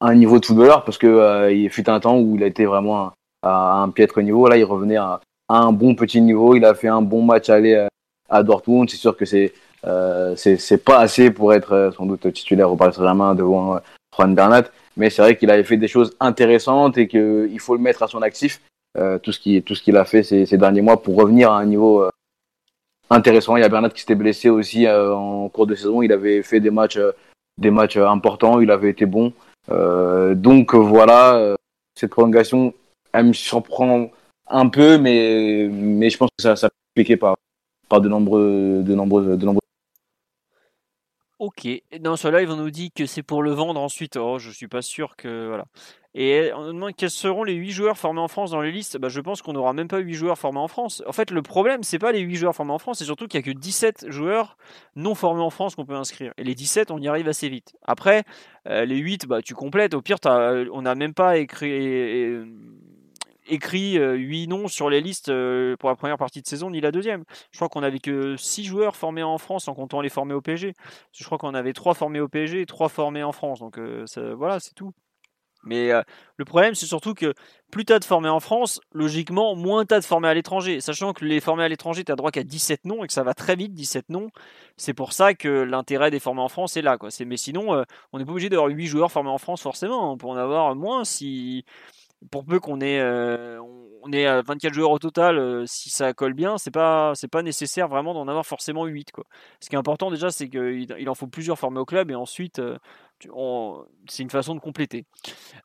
un niveau de footballeur parce que il fut un temps où il a été vraiment à, un piètre niveau. Là, il revenait à, un bon petit niveau. Il a fait un bon match aller à, Dortmund. C'est sûr que c'est c'est pas assez pour être sans doute titulaire au Paris Saint-Germain devant Juan Bernat, mais c'est vrai qu'il avait fait des choses intéressantes et qu'il faut le mettre à son actif. Euh, tout ce qu'il a fait ces, derniers mois pour revenir à un niveau euh, intéressant. Il y a Bernat qui s'était blessé aussi euh, en cours de saison. Il avait fait des matchs importants. Il avait été bon. donc voilà, cette prolongation, elle me surprend un peu, mais je pense que ça ça piqué par par de nombreux de nombreuses de nombreux Ok. Dans ce live, on nous dit que c'est pour le vendre ensuite. Oh, je suis pas sûr que voilà. Et on demande quels seront les 8 joueurs formés en France dans les listes. Bah, je pense qu'on n'aura même pas 8 joueurs formés en France. En fait, le problème, c'est pas les 8 joueurs formés en France, c'est surtout qu'il n'y a que 17 joueurs non formés en France qu'on peut inscrire. Et les 17, on y arrive assez vite. Après, euh, les 8, bah, tu complètes. Au pire, on n'a même pas écrit, écrit 8 euh, noms sur les listes euh, pour la première partie de saison ni la deuxième. Je crois qu'on avait que 6 joueurs formés en France en comptant les formés au PSG. Je crois qu'on avait 3 formés au PSG et 3 formés en France. Donc voilà, c'est tout. Mais euh, le problème, c'est surtout que plus tu as de formés en France, logiquement, moins tu as de formés à l'étranger. Sachant que les formés à l'étranger, tu as droit qu'à 17 noms et que ça va très vite, 17 noms. C'est pour ça que l'intérêt des formés en France est là. Quoi. Mais sinon, euh, on n'est pas obligé d'avoir 8 joueurs formés en France forcément. On peut en avoir moins si. Pour peu qu'on ait, euh, on à 24 joueurs au total, si ça colle bien, c'est pas, pas nécessaire vraiment d'en avoir forcément 8. Quoi. Ce qui est important déjà, c'est qu'il en faut plusieurs formés au club et ensuite, c'est une façon de compléter.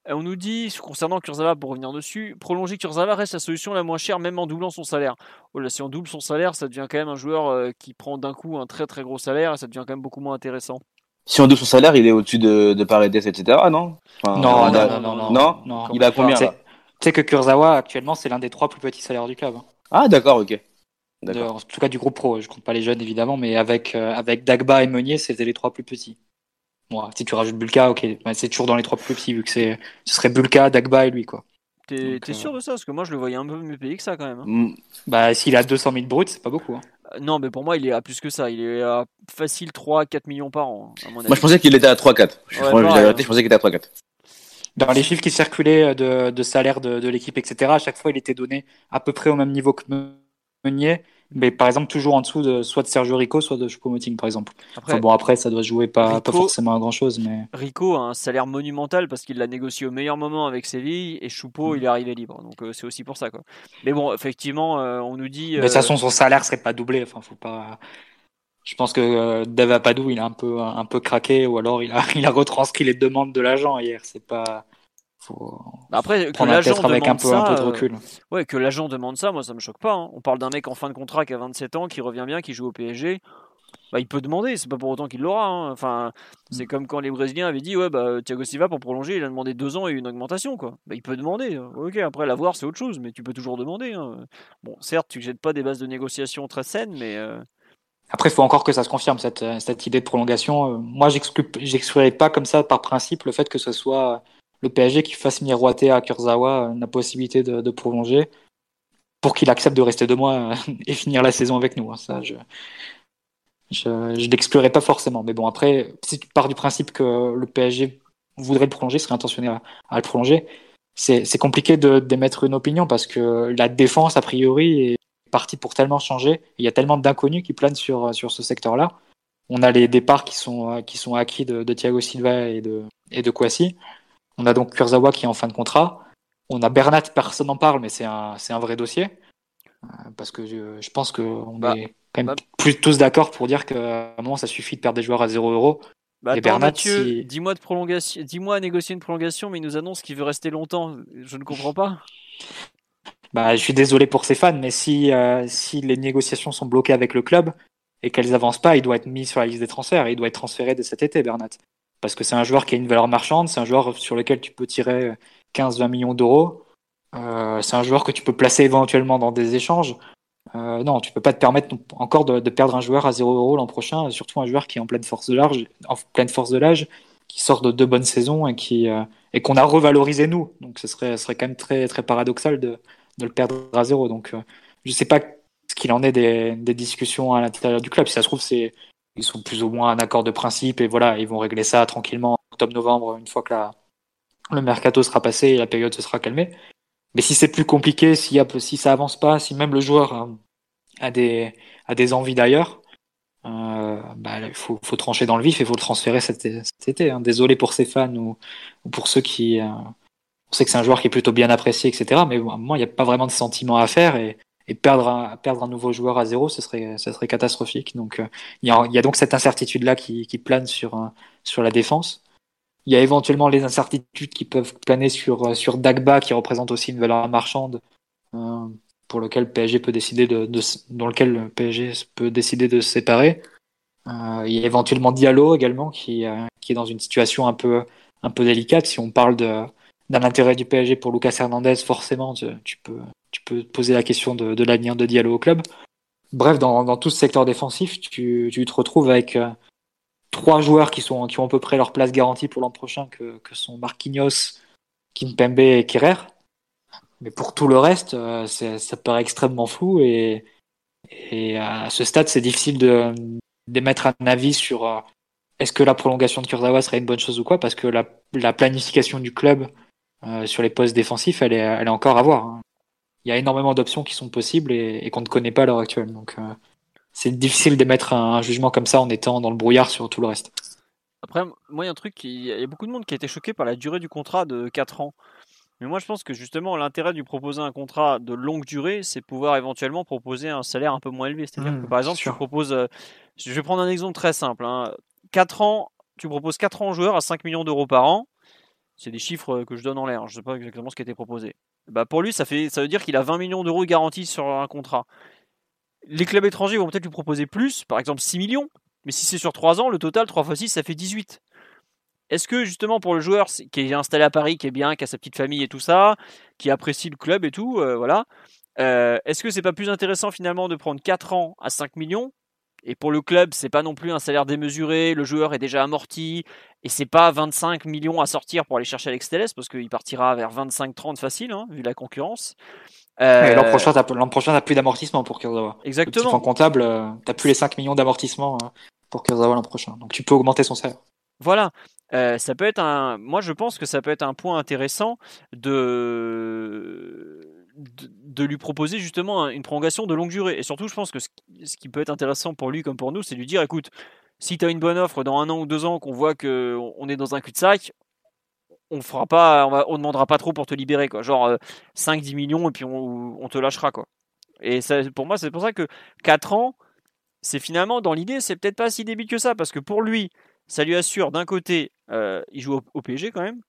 Euh, on nous dit, concernant Kurzawa, pour revenir dessus, prolonger Kurzawa reste la solution la moins chère, même en doublant son salaire. Oh là, si on double son salaire, ça devient quand même un joueur euh, qui prend d'un coup un très très gros salaire et ça devient quand même beaucoup moins intéressant. Si on double son salaire, il est au-dessus de, de Paredes, etc. non, non, non, non, non, non, non, Il a combien Tu sais que Kurzawa, actuellement, c'est l'un des trois plus petits salaires du club. Hein. Ah, d'accord, ok. en tout cas, du groupe pro. Je compte pas les jeunes, évidemment, mais avec, euh, avec Dagba et Meunier, c'était les trois plus petits. Bon, si tu rajoutes Bulka, ok, c'est toujours dans les trois plus petits vu que c'est, ce serait Bulka, Dagba et lui quoi. T'es, euh, sûr de ça? Parce que moi je le voyais un peu mieux payé que ça quand même. Hein. Mm. Bah s'il a 200 000 bruts, c'est pas beaucoup. Hein. Euh, non, mais pour moi il est à plus que ça. Il est à facile 3-4 millions par an. moi je pensais qu'il était à 3-4. Je, je, pensais qu'il était à 3-4. Dans les chiffres qui circulaient de, de salaire de, de l'équipe, etc., à chaque fois, il était donné à peu près au même niveau que Meunier, mais par exemple toujours en dessous de soit de Sergio Rico, soit de Choupo-Moting par exemple. Après, Enfin, bon après ça doit jouer pas, Rico- pas forcément à grand chose, mais Rico a un salaire monumental parce qu'il l'a négocié au meilleur moment avec Séville et Choupo Mm. il est arrivé libre. Donc euh, c'est aussi pour ça quoi. Mais bon, effectivement, euh, on nous dit. mais de toute euh, façon son salaire serait pas doublé. Enfin faut pas. Je pense que Dave Apadou il a un peu un peu craqué ou alors il a il a retranscrit les demandes de l'agent hier. C'est pas faut après que l'agent avec un peu ça, un peu de euh, recul. ouais, que l'agent demande ça, moi ça me choque pas. hein. On parle d'un mec en fin de contrat qui a 27 ans, qui revient bien, qui joue au PSG. Bah, il peut demander, c'est pas pour autant qu'il l'aura. hein. Enfin, c'est Mm. comme quand les Brésiliens avaient dit ouais bah Thiago Silva pour prolonger, il a demandé deux ans et une augmentation quoi. Bah, il peut demander. hein. Ok, après l'avoir c'est autre chose, mais tu peux toujours demander. hein. Bon, certes, tu jettes pas des bases de négociation très saines, mais euh, Après, il faut encore que ça se confirme, cette, cette idée de prolongation. Euh, Moi, j'exclurais pas comme ça, par principe, le fait que ce soit le PSG qui fasse miroiter à Kurzawa euh, la possibilité de, prolonger pour qu'il accepte de rester deux mois euh, et finir la saison avec nous. hein. Ça, je, je l'exclurais pas forcément. Mais bon, après, si tu pars du principe que le PSG voudrait le prolonger, serait intentionné à, le prolonger, c'est compliqué d'émettre une opinion parce que la défense, a priori, est partie pour tellement changer. Il y a tellement d'inconnus qui planent sur, sur ce secteur-là. On a les départs qui sont, qui sont acquis de, de Thiago Silva et de, et de Kouassi. On a donc Kurzawa qui est en fin de contrat. On a Bernat, personne n'en parle, mais c'est un, c'est un vrai dossier. Euh, Parce que je, je pense qu'on Bah, est quand même bah- plus tous d'accord pour dire qu'à un moment, ça suffit de perdre des joueurs à 0 euros. Bah Et Bernat, Mathieu, si- dis-moi de prolongation, dis-moi à négocier une prolongation, mais il nous annonce qu'il veut rester longtemps. Je ne comprends pas. Bah, je suis désolé pour ses fans, mais si, euh, si les négociations sont bloquées avec le club et qu'elles avancent pas, il doit être mis sur la liste des transferts et il doit être transféré dès cet été, Bernat. Parce que c'est un joueur qui a une valeur marchande, c'est un joueur sur lequel tu peux tirer 15-20 millions d'euros. Euh, c'est un joueur que tu peux placer éventuellement dans des échanges. Euh, non, tu peux pas te permettre encore de, perdre un joueur à 0 euros l'an prochain, surtout un joueur qui est en pleine force de l'âge, en pleine force de l'âge, qui sort de deux bonnes saisons et qui euh, et qu'on a revalorisé nous. Donc ce serait, serait quand même très très paradoxal de, de le perdre à zéro. Donc je sais pas ce qu'il en est des, des discussions à l'intérieur du club. Si ça se trouve, c'est ils sont plus ou moins un accord de principe et voilà, ils vont régler ça tranquillement en octobre-novembre une fois que la, le mercato sera passé et la période se sera calmée. Mais si c'est plus compliqué, s'il y a, si ça avance pas, si même le joueur a, a des, a des envies d'ailleurs, euh, bah, il faut, faut trancher dans le vif et faut le transférer cet, été. hein. Désolé pour ses fans ou, ou pour ceux qui. euh, on sait que c'est un joueur qui est plutôt bien apprécié, etc. Mais à un il n'y a pas vraiment de sentiment à faire et, et perdre, un, perdre un nouveau joueur à zéro, ce serait, ce serait catastrophique. Donc, euh, il y, a, il y a donc cette incertitude-là qui, qui plane sur, euh, sur la défense. Il y a éventuellement les incertitudes qui peuvent planer sur, euh, sur Dagba, qui représente aussi une valeur marchande, euh, pour lequel le PSG peut décider de, de, dans lequel le PSG peut décider de se séparer. Euh, il y a éventuellement Diallo également, qui, euh, qui est dans une situation un peu, un peu délicate. Si on parle de, d'un intérêt du PSG pour Lucas Hernandez, forcément, tu, peux, peux te poser la question de, de l'avenir de Diallo au club. Bref, dans, dans tout ce secteur défensif, tu, tu te retrouves avec euh, trois joueurs qui, sont, qui ont à peu près leur place garantie pour l'an prochain, que, que sont Marquinhos, Kimpembe et Kerrer. Mais pour tout le reste, euh, ça paraît extrêmement flou et, et à ce stade, c'est difficile de d'émettre un avis sur euh, est-ce que la prolongation de Kurzawa serait une bonne chose ou quoi, parce que la, la planification du club euh, sur les postes défensifs, elle est, elle est encore à voir. hein. Il y a énormément d'options qui sont possibles et, et qu'on ne connaît pas à l'heure actuelle. Donc, euh, c'est difficile d'émettre un, un jugement comme ça en étant dans le brouillard sur tout le reste. Après, moi, il y a un truc, qui- il y a beaucoup de monde qui a été choqué par la durée du contrat de 4 ans. Mais moi, je pense que justement, l'intérêt de lui proposer un contrat de longue durée, c'est pouvoir éventuellement proposer un salaire un peu moins élevé. C'est-à-dire Mmh, que, par exemple, sûr. tu proposes. euh, Je vais prendre un exemple très simple. Hein. 4 ans, tu proposes 4 ans aux joueurs à 5 millions d'euros par an. C'est des chiffres que je donne en l'air. hein. Je ne sais pas exactement ce qui a été proposé. Bah, pour lui, ça, fait, ça veut dire qu'il a 20 millions d'euros garantis sur un contrat. Les clubs étrangers vont peut-être lui proposer plus, par exemple 6 millions. Mais si c'est sur 3 ans, le total 3 x 6, ça fait 18. Est-ce que justement pour le joueur qui est installé à Paris, qui est bien, qui a sa petite famille et tout ça, qui apprécie le club et tout, euh, voilà, euh, est-ce que c'est pas plus intéressant finalement de prendre 4 ans à 5 millions et pour le club, c'est pas non plus un salaire démesuré, le joueur est déjà amorti et c'est pas 25 millions à sortir pour aller chercher Alex Telles parce qu'il partira vers 25-30 facile hein, vu la concurrence. Euh, L'an prochain, t'as, plus d'amortissement pour Kurzawa. Exactement. fonds comptable, euh, t'as plus les 5 millions d'amortissement euh, pour Kurzawa l'an prochain. Donc tu peux augmenter son salaire. Voilà. Euh, ça peut être un. Moi, je pense que ça peut être un point intéressant de de, lui proposer justement une prolongation de longue durée. Et surtout, je pense que ce, qui peut être intéressant pour lui comme pour nous, c'est de lui dire, écoute, si tu as une bonne offre dans un an ou deux ans, qu'on voit que on est dans un cul-de-sac, on fera pas, on, demandera pas trop pour te libérer, quoi. Genre 5-10 euh, millions et puis on, on, te lâchera, quoi. Et pour moi, c'est pour ça que 4 ans, c'est finalement, dans l'idée, c'est peut-être pas si débile que ça, parce que pour lui, ça lui assure d'un côté, euh, il joue au, PSG quand même,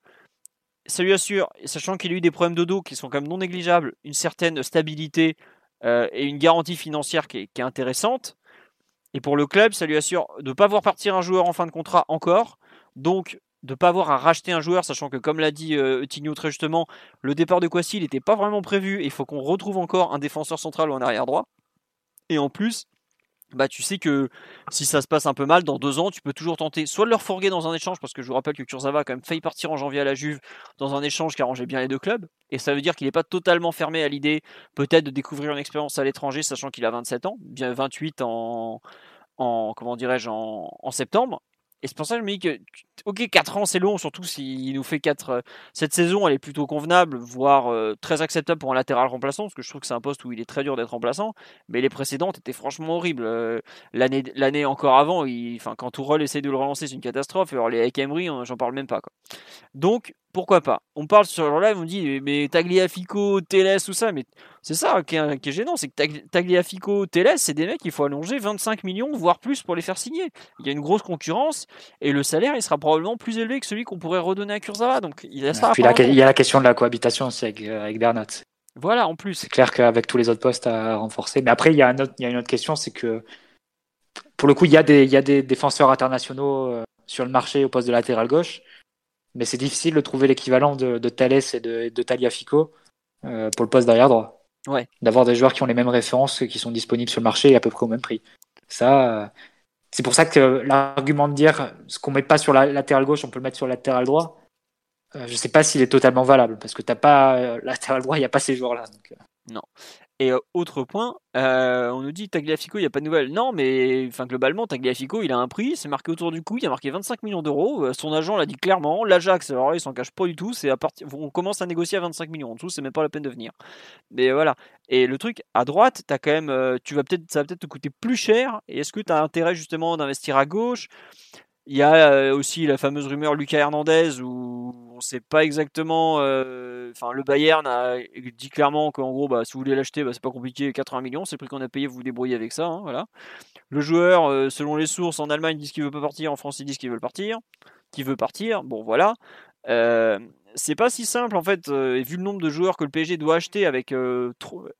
ça lui assure, sachant qu'il a eu des problèmes de dos qui sont quand même non négligeables, une certaine stabilité euh, et une garantie financière qui est, intéressante. Et pour le club, ça lui assure de ne pas voir partir un joueur en fin de contrat encore. Donc, de ne pas avoir à racheter un joueur, sachant que, comme l'a dit euh, très justement, le départ de Kwasi n'était pas vraiment prévu. Il faut qu'on retrouve encore un défenseur central ou un arrière droit. Et en plus, bah tu sais que si ça se passe un peu mal, dans deux ans, tu peux toujours tenter. Soit de leur fourguer dans un échange, parce que je vous rappelle que Kurzawa a quand même failli partir en janvier à la Juve dans un échange qui arrangeait bien les deux clubs, et ça veut dire qu'il n'est pas totalement fermé à l'idée peut-être de découvrir une expérience à l'étranger, sachant qu'il a 27 ans, bien 28 en, en comment dirais-je en septembre, et c'est pour ça que je me dis que, ok, 4 ans c'est long, surtout s'il nous fait 4. Euh, cette saison, elle est plutôt convenable, voire euh, très acceptable pour un latéral remplaçant, parce que je trouve que c'est un poste où il est très dur d'être remplaçant. Mais les précédentes étaient franchement horribles. Euh, l'année, l'année encore avant, il, enfin, quand Tourelle essaie de le relancer, c'est une catastrophe. alors les avec Emery, j'en parle même pas. Quoi. Donc, pourquoi pas On parle sur le live, on dit, mais Tagliafico, Teles, tout ça, mais c'est ça qui est, gênant, c'est que Tagliafico, Teles, c'est des mecs, il faut allonger 25 millions, voire plus pour les faire signer. Il y a une grosse concurrence et le salaire, il sera probablement plus élevé que celui qu'on pourrait redonner à Kurzawa. Donc il, y a Puis il y a la question de la cohabitation avec, euh, avec Bernat. Voilà, en plus. C'est clair qu'avec tous les autres postes à renforcer. Mais après, il y a, il y a une autre question, c'est que pour le coup, il y a des, il y a des défenseurs internationaux euh, sur le marché au poste de latéral gauche, mais c'est difficile de trouver l'équivalent de, de Thales et de, de Taliafico euh, pour le poste d'arrière droit. Ouais. D'avoir des joueurs qui ont les mêmes références, qui sont disponibles sur le marché et à peu près au même prix. Ça, c'est pour ça que l'argument de dire ce qu'on met pas sur la latéral gauche, on peut le mettre sur le latéral droit, euh, je sais pas s'il est totalement valable parce que t'as pas euh, latéral droit, il n'y a pas ces joueurs-là. Euh. Non. Et euh, autre point, euh, on nous dit Tagliafico, il n'y a pas de nouvelles. Non, mais enfin globalement, Tagliafico, il a un prix, c'est marqué autour du cou, il a marqué 25 millions d'euros. Euh, son agent l'a dit clairement. L'Ajax, alors il s'en cache pas du tout. C'est à partir, on commence à négocier à 25 millions. En dessous, c'est même pas la peine de venir. Mais voilà. Et le truc à droite, as quand même, tu vas peut-être, ça va peut-être te coûter plus cher. Et est-ce que tu as intérêt justement d'investir à gauche? Il y a euh, aussi la fameuse rumeur Lucas Hernandez où on ne sait pas exactement. Euh, enfin, le Bayern a dit clairement qu'en gros, bah, si vous voulez l'acheter, bah, c'est pas compliqué, 80 millions, c'est le prix qu'on a payé, vous vous débrouillez avec ça. Hein, voilà. Le joueur, euh, selon les sources, en Allemagne, dit qu'il veut pas partir, en France, il dit qu'il veut partir, qu'il veut partir. Bon, voilà c'est pas si simple en fait, euh, vu le nombre de joueurs que le PSG doit acheter avec. Euh,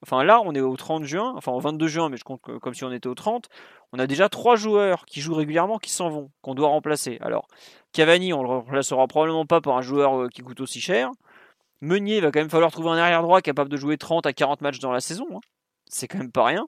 enfin là, on est au 30 juin, enfin au 22 juin, mais je compte comme si on était au 30. On a déjà trois joueurs qui jouent régulièrement qui s'en vont, qu'on doit remplacer. Alors, Cavani, on le remplacera probablement pas par un joueur euh, qui coûte aussi cher. Meunier, il va quand même falloir trouver un arrière droit capable de jouer 30 à 40 matchs dans la saison. Hein. C'est quand même pas rien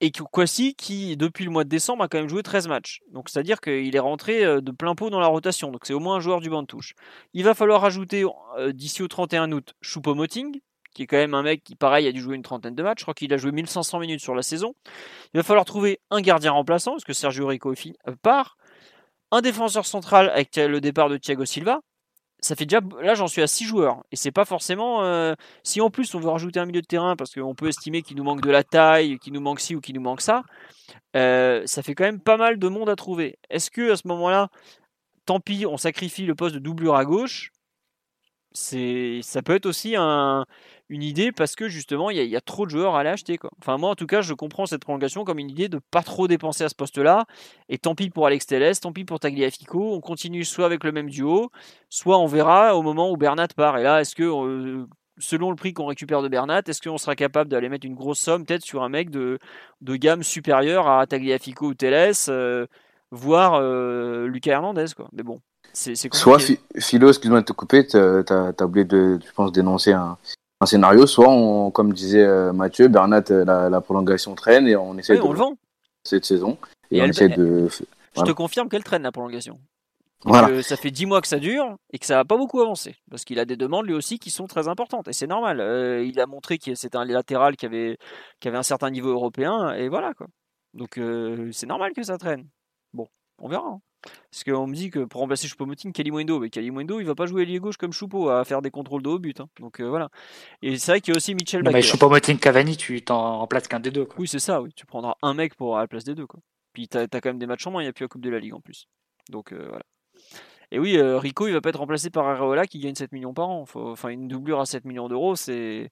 et Kwasi qui depuis le mois de décembre a quand même joué 13 matchs. Donc c'est-à-dire qu'il est rentré euh, de plein pot dans la rotation. Donc c'est au moins un joueur du banc de touche. Il va falloir ajouter euh, d'ici au 31 août Choupo-Moting qui est quand même un mec qui pareil a dû jouer une trentaine de matchs. Je crois qu'il a joué 1500 minutes sur la saison. Il va falloir trouver un gardien remplaçant parce que Sergio Rico euh, part. Un défenseur central avec le départ de Thiago Silva ça fait déjà là j'en suis à 6 joueurs et c'est pas forcément euh, si en plus on veut rajouter un milieu de terrain parce qu'on peut estimer qu'il nous manque de la taille, qu'il nous manque ci ou qu'il nous manque ça, euh, ça fait quand même pas mal de monde à trouver. Est-ce que à ce moment-là, tant pis, on sacrifie le poste de doublure à gauche? C'est ça peut être aussi un, une idée parce que justement il y, a trop de joueurs à aller acheter. Quoi. Enfin moi en tout cas je comprends cette prolongation comme une idée de pas trop dépenser à ce poste-là et tant pis pour Alex Telles, tant pis pour Tagliafico, on continue soit avec le même duo, soit on verra au moment où Bernat part. Et là est-ce que euh, selon le prix qu'on récupère de Bernat, est-ce qu'on sera capable d'aller mettre une grosse somme peut-être sur un mec de, de gamme supérieure à Tagliafico ou Telles, euh, voire euh, Lucas Hernandez quoi. Mais bon. C'est, Soit Philo, excuse-moi de te couper, tu as oublié de, je pense, dénoncer un, un scénario, soit on, comme disait euh, Mathieu, Bernat, euh, la, prolongation traîne et on essaie de on le vend. cette saison. Et, on essaie de. Je te confirme qu'elle traîne la prolongation. Voilà. ça fait 10 mois que ça dure et que ça n'a pas beaucoup avancé. Parce qu'il a des demandes lui aussi qui sont très importantes. Et c'est normal. Euh, il a montré que c'était un latéral qui avait, qui avait un certain niveau européen. Et voilà quoi. Donc c'est normal que ça traîne. Bon, on verra. Hein. Parce qu'on me dit que pour remplacer Choupo-Moting, Kalimundo, mais Kalimundo, il va pas jouer ailier gauche comme Choupo à faire des contrôles de haut but. hein. Donc euh, voilà. Et c'est vrai qu'il y a aussi Mitchell Non, mais Baker. Choupo-Moting Cavani, tu t'en remplaces qu'un des deux. Quoi. Oui, c'est ça, oui. Tu prendras un mec pour à la place des deux. Quoi. Puis t'as as quand même des matchs en moins, il n'y a plus la Coupe de la Ligue en plus. Donc euh, voilà. Et oui, euh, Rico, il va pas être remplacé par Areola qui gagne 7 millions par an. Enfin, une doublure à 7 millions d'euros, c'est.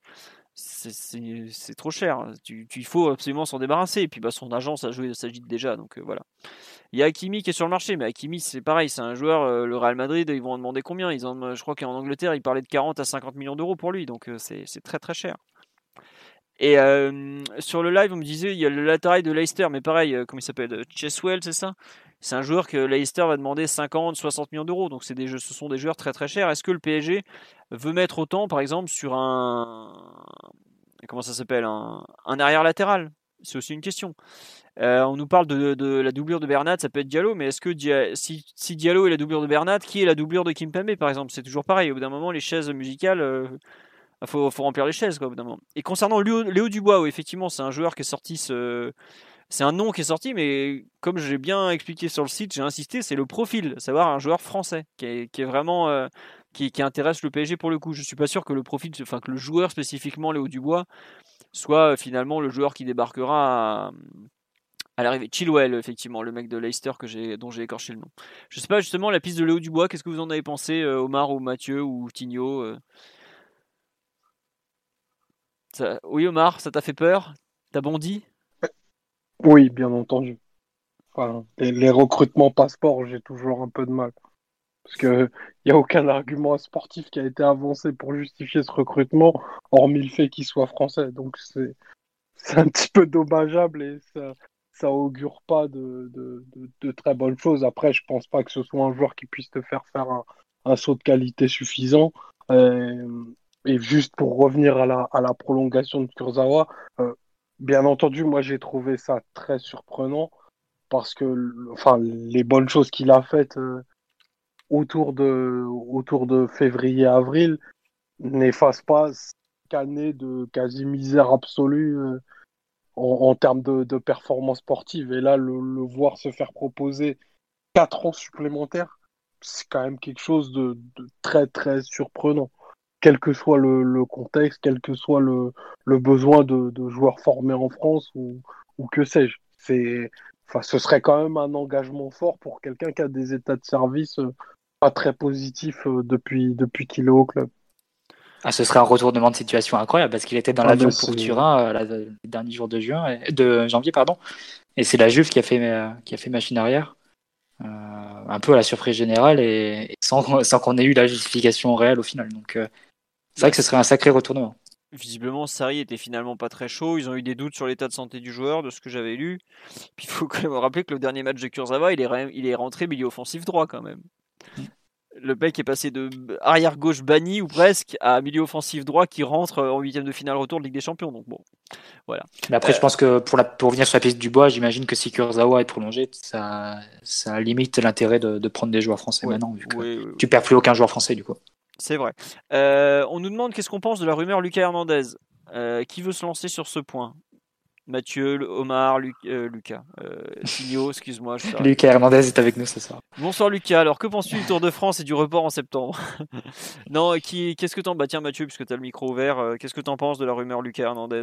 C'est- trop cher. Tu, tu- il faut absolument s'en débarrasser. Et puis bah, son agent ça joue- s'agite déjà. Donc euh, voilà. Il y a Hakimi qui est sur le marché. Mais Hakimi, c'est pareil. C'est un joueur. euh, le Real Madrid, ils vont en demander combien? Ils Je crois qu'en Angleterre, ils parlaient de 40 à 50 millions d'euros pour lui. Donc euh, c'est très très cher. Et euh, sur le live, on me disait, il y a le latéral de Leicester, mais pareil, comment il s'appelle Cheswell, c'est ça? C'est un joueur que Leicester va demander 50, 60 millions d'euros. Donc des ce sont des joueurs très très chers. Est-ce que le PSG veut mettre autant, par exemple, sur un comment ça s'appelle un arrière latéral? C'est aussi une question. Euh, on nous parle de, la doublure de Bernat, ça peut être Diallo, mais est-ce que si, Diallo est la doublure de Bernat, qui est la doublure de Kimpembe, par exemple? C'est toujours pareil. Au bout d'un moment, les chaises musicales. euh, il faut, faut remplir les chaises, quoi. Et concernant Léo, Dubois, oui, effectivement, c'est un joueur qui est sorti. Ce... C'est un nom qui est sorti, mais comme j'ai bien expliqué sur le site, j'ai insisté, c'est le profil, savoir un joueur français qui est, vraiment. euh, qui, intéresse le PSG pour le coup. Je suis pas sûr que le profil, enfin que le joueur spécifiquement Léo Dubois soit euh, finalement le joueur qui débarquera à l'arrivée. Chilwell, effectivement, le mec de Leicester que j'ai, dont j'ai écorché le nom. Je sais pas justement la piste de Léo Dubois. Qu'est-ce que vous en avez pensé, euh, Omar ou Mathieu ou Tigno euh? Oui, Omar, ça t'a fait peur? T'as bondi? Oui, bien entendu. Les, recrutements passeport, j'ai toujours un peu de mal. Parce que il n'y a aucun argument sportif qui a été avancé pour justifier ce recrutement, hormis le fait qu'il soit français. Donc c'est c'est un petit peu dommageable et ça, ça augure pas de, de, très bonnes choses. Après, je pense pas que ce soit un joueur qui puisse te faire faire un, un saut de qualité suffisant. Euh, et juste pour revenir à la, à la prolongation de Kurzawa, euh, bien entendu, moi j'ai trouvé ça très surprenant parce que enfin, les bonnes choses qu'il a faites euh, autour de, autour de février-avril n'effacent pas cette année de quasi misère absolue en, termes de, performance sportive. Et là, le, voir se faire proposer 4 ans supplémentaires, c'est quand même quelque chose de, très très surprenant. Quel que soit le, contexte, quel que soit le, besoin de, joueurs formés en France ou, ou que sais-je. Enfin, ce serait quand même un engagement fort pour quelqu'un qui a des états de service euh, pas très positifs euh, depuis, depuis qu'il est au club. Ah, ce serait un retournement de situation incroyable parce qu'il était dans Ah, l'avion bah, pour Turin euh, la- les derniers jours de juin, et- de janvier pardon. Et c'est la Juve qui a fait euh, qui a fait machine arrière, euh, un peu à la surprise générale et, et sans, sans qu'on ait eu la justification réelle au final. Donc euh, c'est vrai que ce serait un sacré retournement. Visiblement, Sarri était finalement pas très chaud. Ils ont eu des doutes sur l'état de santé du joueur, de ce que j'avais lu. Puis il faut quand même rappeler que le dernier match de Kurzawa, il est, il est rentré milieu offensif droit quand même. Le mec est passé de arrière gauche banni ou presque à milieu offensif droit qui rentre en huitième de finale retour de Ligue des Champions. Donc bon, Mais après, Euh, je pense que pour, la, pour revenir sur la piste du bois, j'imagine que si Kurzawa est prolongé, ça, ça limite l'intérêt de, de prendre des joueurs français Ouais, maintenant, vu que tu perds plus aucun joueur français du coup. c'est vrai. Euh, on nous demande qu'est-ce qu'on pense de la rumeur Lucas Hernandez. Euh, qui veut se lancer sur ce point Mathieu, Omar, Lu- euh, Lucas, euh, Tigno, excuse-moi. Lucas Hernandez est avec nous ce soir. Bonsoir Lucas, alors que penses-tu du Tour de France et du report en septembre? Non, qui, qu'est-ce que t'en... Bah tiens Mathieu, puisque tu as le micro ouvert, euh, qu'est-ce que t'en penses de la rumeur Lucas Hernandez?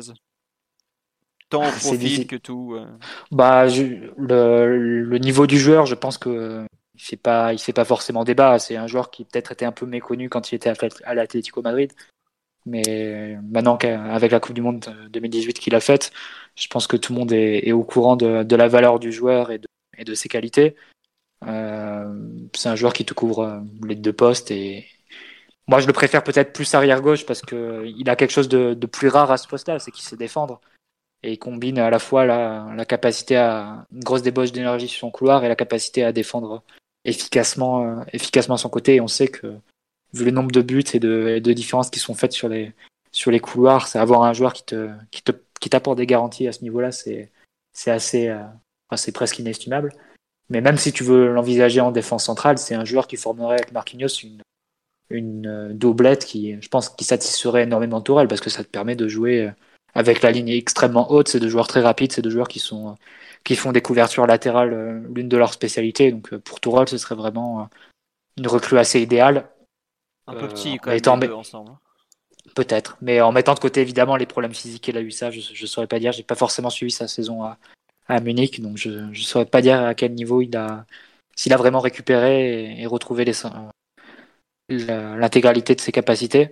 Tant au Ah, profil que tout. euh. Bah, je- le, le niveau du joueur, je pense que euh, il fait pas, il fait pas forcément débat. C'est un joueur qui peut-être était un peu méconnu quand il était à, à l'Atlético Madrid, mais maintenant qu'avec la Coupe du Monde 2018 qu'il a faite, je pense que tout le monde est, au courant de, la valeur du joueur et de, ses qualités. Euh, c'est un joueur qui te couvre euh, les deux postes et moi je le préfère peut-être plus arrière gauche parce que il a quelque chose de, de plus rare à ce poste-là, c'est qu'il sait défendre et il combine à la fois la, la capacité à une grosse débauche d'énergie sur son couloir et la capacité à défendre efficacement, euh, efficacement son côté. Et on sait que, vu le nombre de buts et de, et de différences qui sont faites sur les, sur les couloirs, c'est avoir un joueur qui te, qui te, qui t'apporte des garanties à ce niveau-là, c'est, c'est assez, euh, c'est presque inestimable. Mais même si tu veux l'envisager en défense centrale, c'est un joueur qui formerait avec Marquinhos une, une euh, doublette qui, je pense, qui satisferait énormément Tourelle parce que ça te permet de jouer euh, avec la ligne extrêmement haute. C'est deux joueurs très rapides, c'est deux joueurs qui sont qui font des couvertures latérales, l'une de leurs spécialités. Donc pour Tourelle, ce serait vraiment une recrue assez idéale. Un peu petit quand même ensemble. Hein. Peut-être, mais en mettant de côté évidemment les problèmes physiques qu'il a eu ça, je ne saurais pas dire. J'ai pas forcément suivi sa saison à, à Munich, donc je ne saurais pas dire à quel niveau il a, s'il a vraiment récupéré et, retrouvé l'intégralité de ses capacités.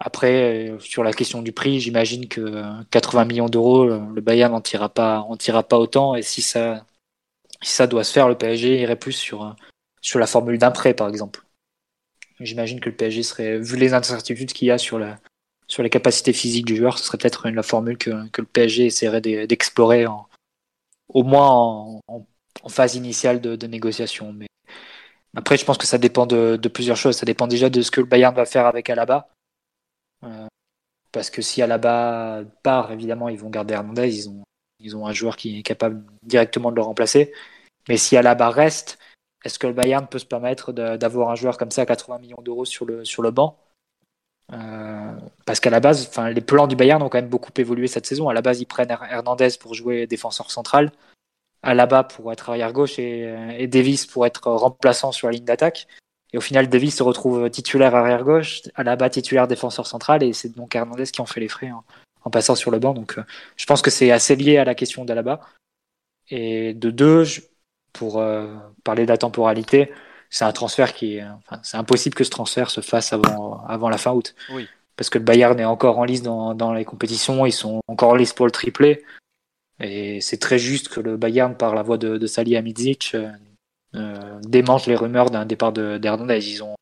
Après, euh, sur la question du prix, j'imagine que 80 millions d'euros, le Bayern n'en tirera pas, on tirera pas autant. Et si ça, si ça doit se faire, le PSG irait plus sur, sur la formule d'un prêt, par exemple. J'imagine que le PSG serait, vu les incertitudes qu'il y a sur la, sur les capacités physiques du joueur, ce serait peut-être la formule que, que, le PSG essaierait d'explorer au moins en, phase initiale de, négociation. Mais après, je pense que ça dépend de, plusieurs choses. Ça dépend déjà de ce que le Bayern va faire avec Alaba. Euh, parce que si Alaba part, évidemment, ils vont garder Hernandez. Ils ont, ils ont un joueur qui est capable directement de le remplacer. Mais si Alaba reste, est-ce que le Bayern peut se permettre d'avoir un joueur comme ça à 80 millions d'euros sur le, sur le banc? Euh, parce qu'à la base, les plans du Bayern ont quand même beaucoup évolué cette saison. À la base, ils prennent Hernandez pour jouer défenseur central, à la bas pour être arrière gauche et, Davis pour être remplaçant sur la ligne d'attaque. Et au final, Davis se retrouve titulaire arrière gauche, à la bas titulaire défenseur central, et c'est donc Hernandez qui en fait les frais en, passant sur le banc. Donc, euh, je pense que c'est assez lié à la question d'Alaba. Et de deux, pour euh, parler de la temporalité, c'est un transfert qui enfin, c'est impossible que ce transfert se fasse avant, avant la fin août. Oui. Parce que le Bayern est encore en lice dans, dans les compétitions, ils sont encore en lice pour le triplé. Et c'est très juste que le Bayern, par la voix de, de Salihamidzic, euh, euh, démente les rumeurs d'un départ d'Hernandez. Ils ont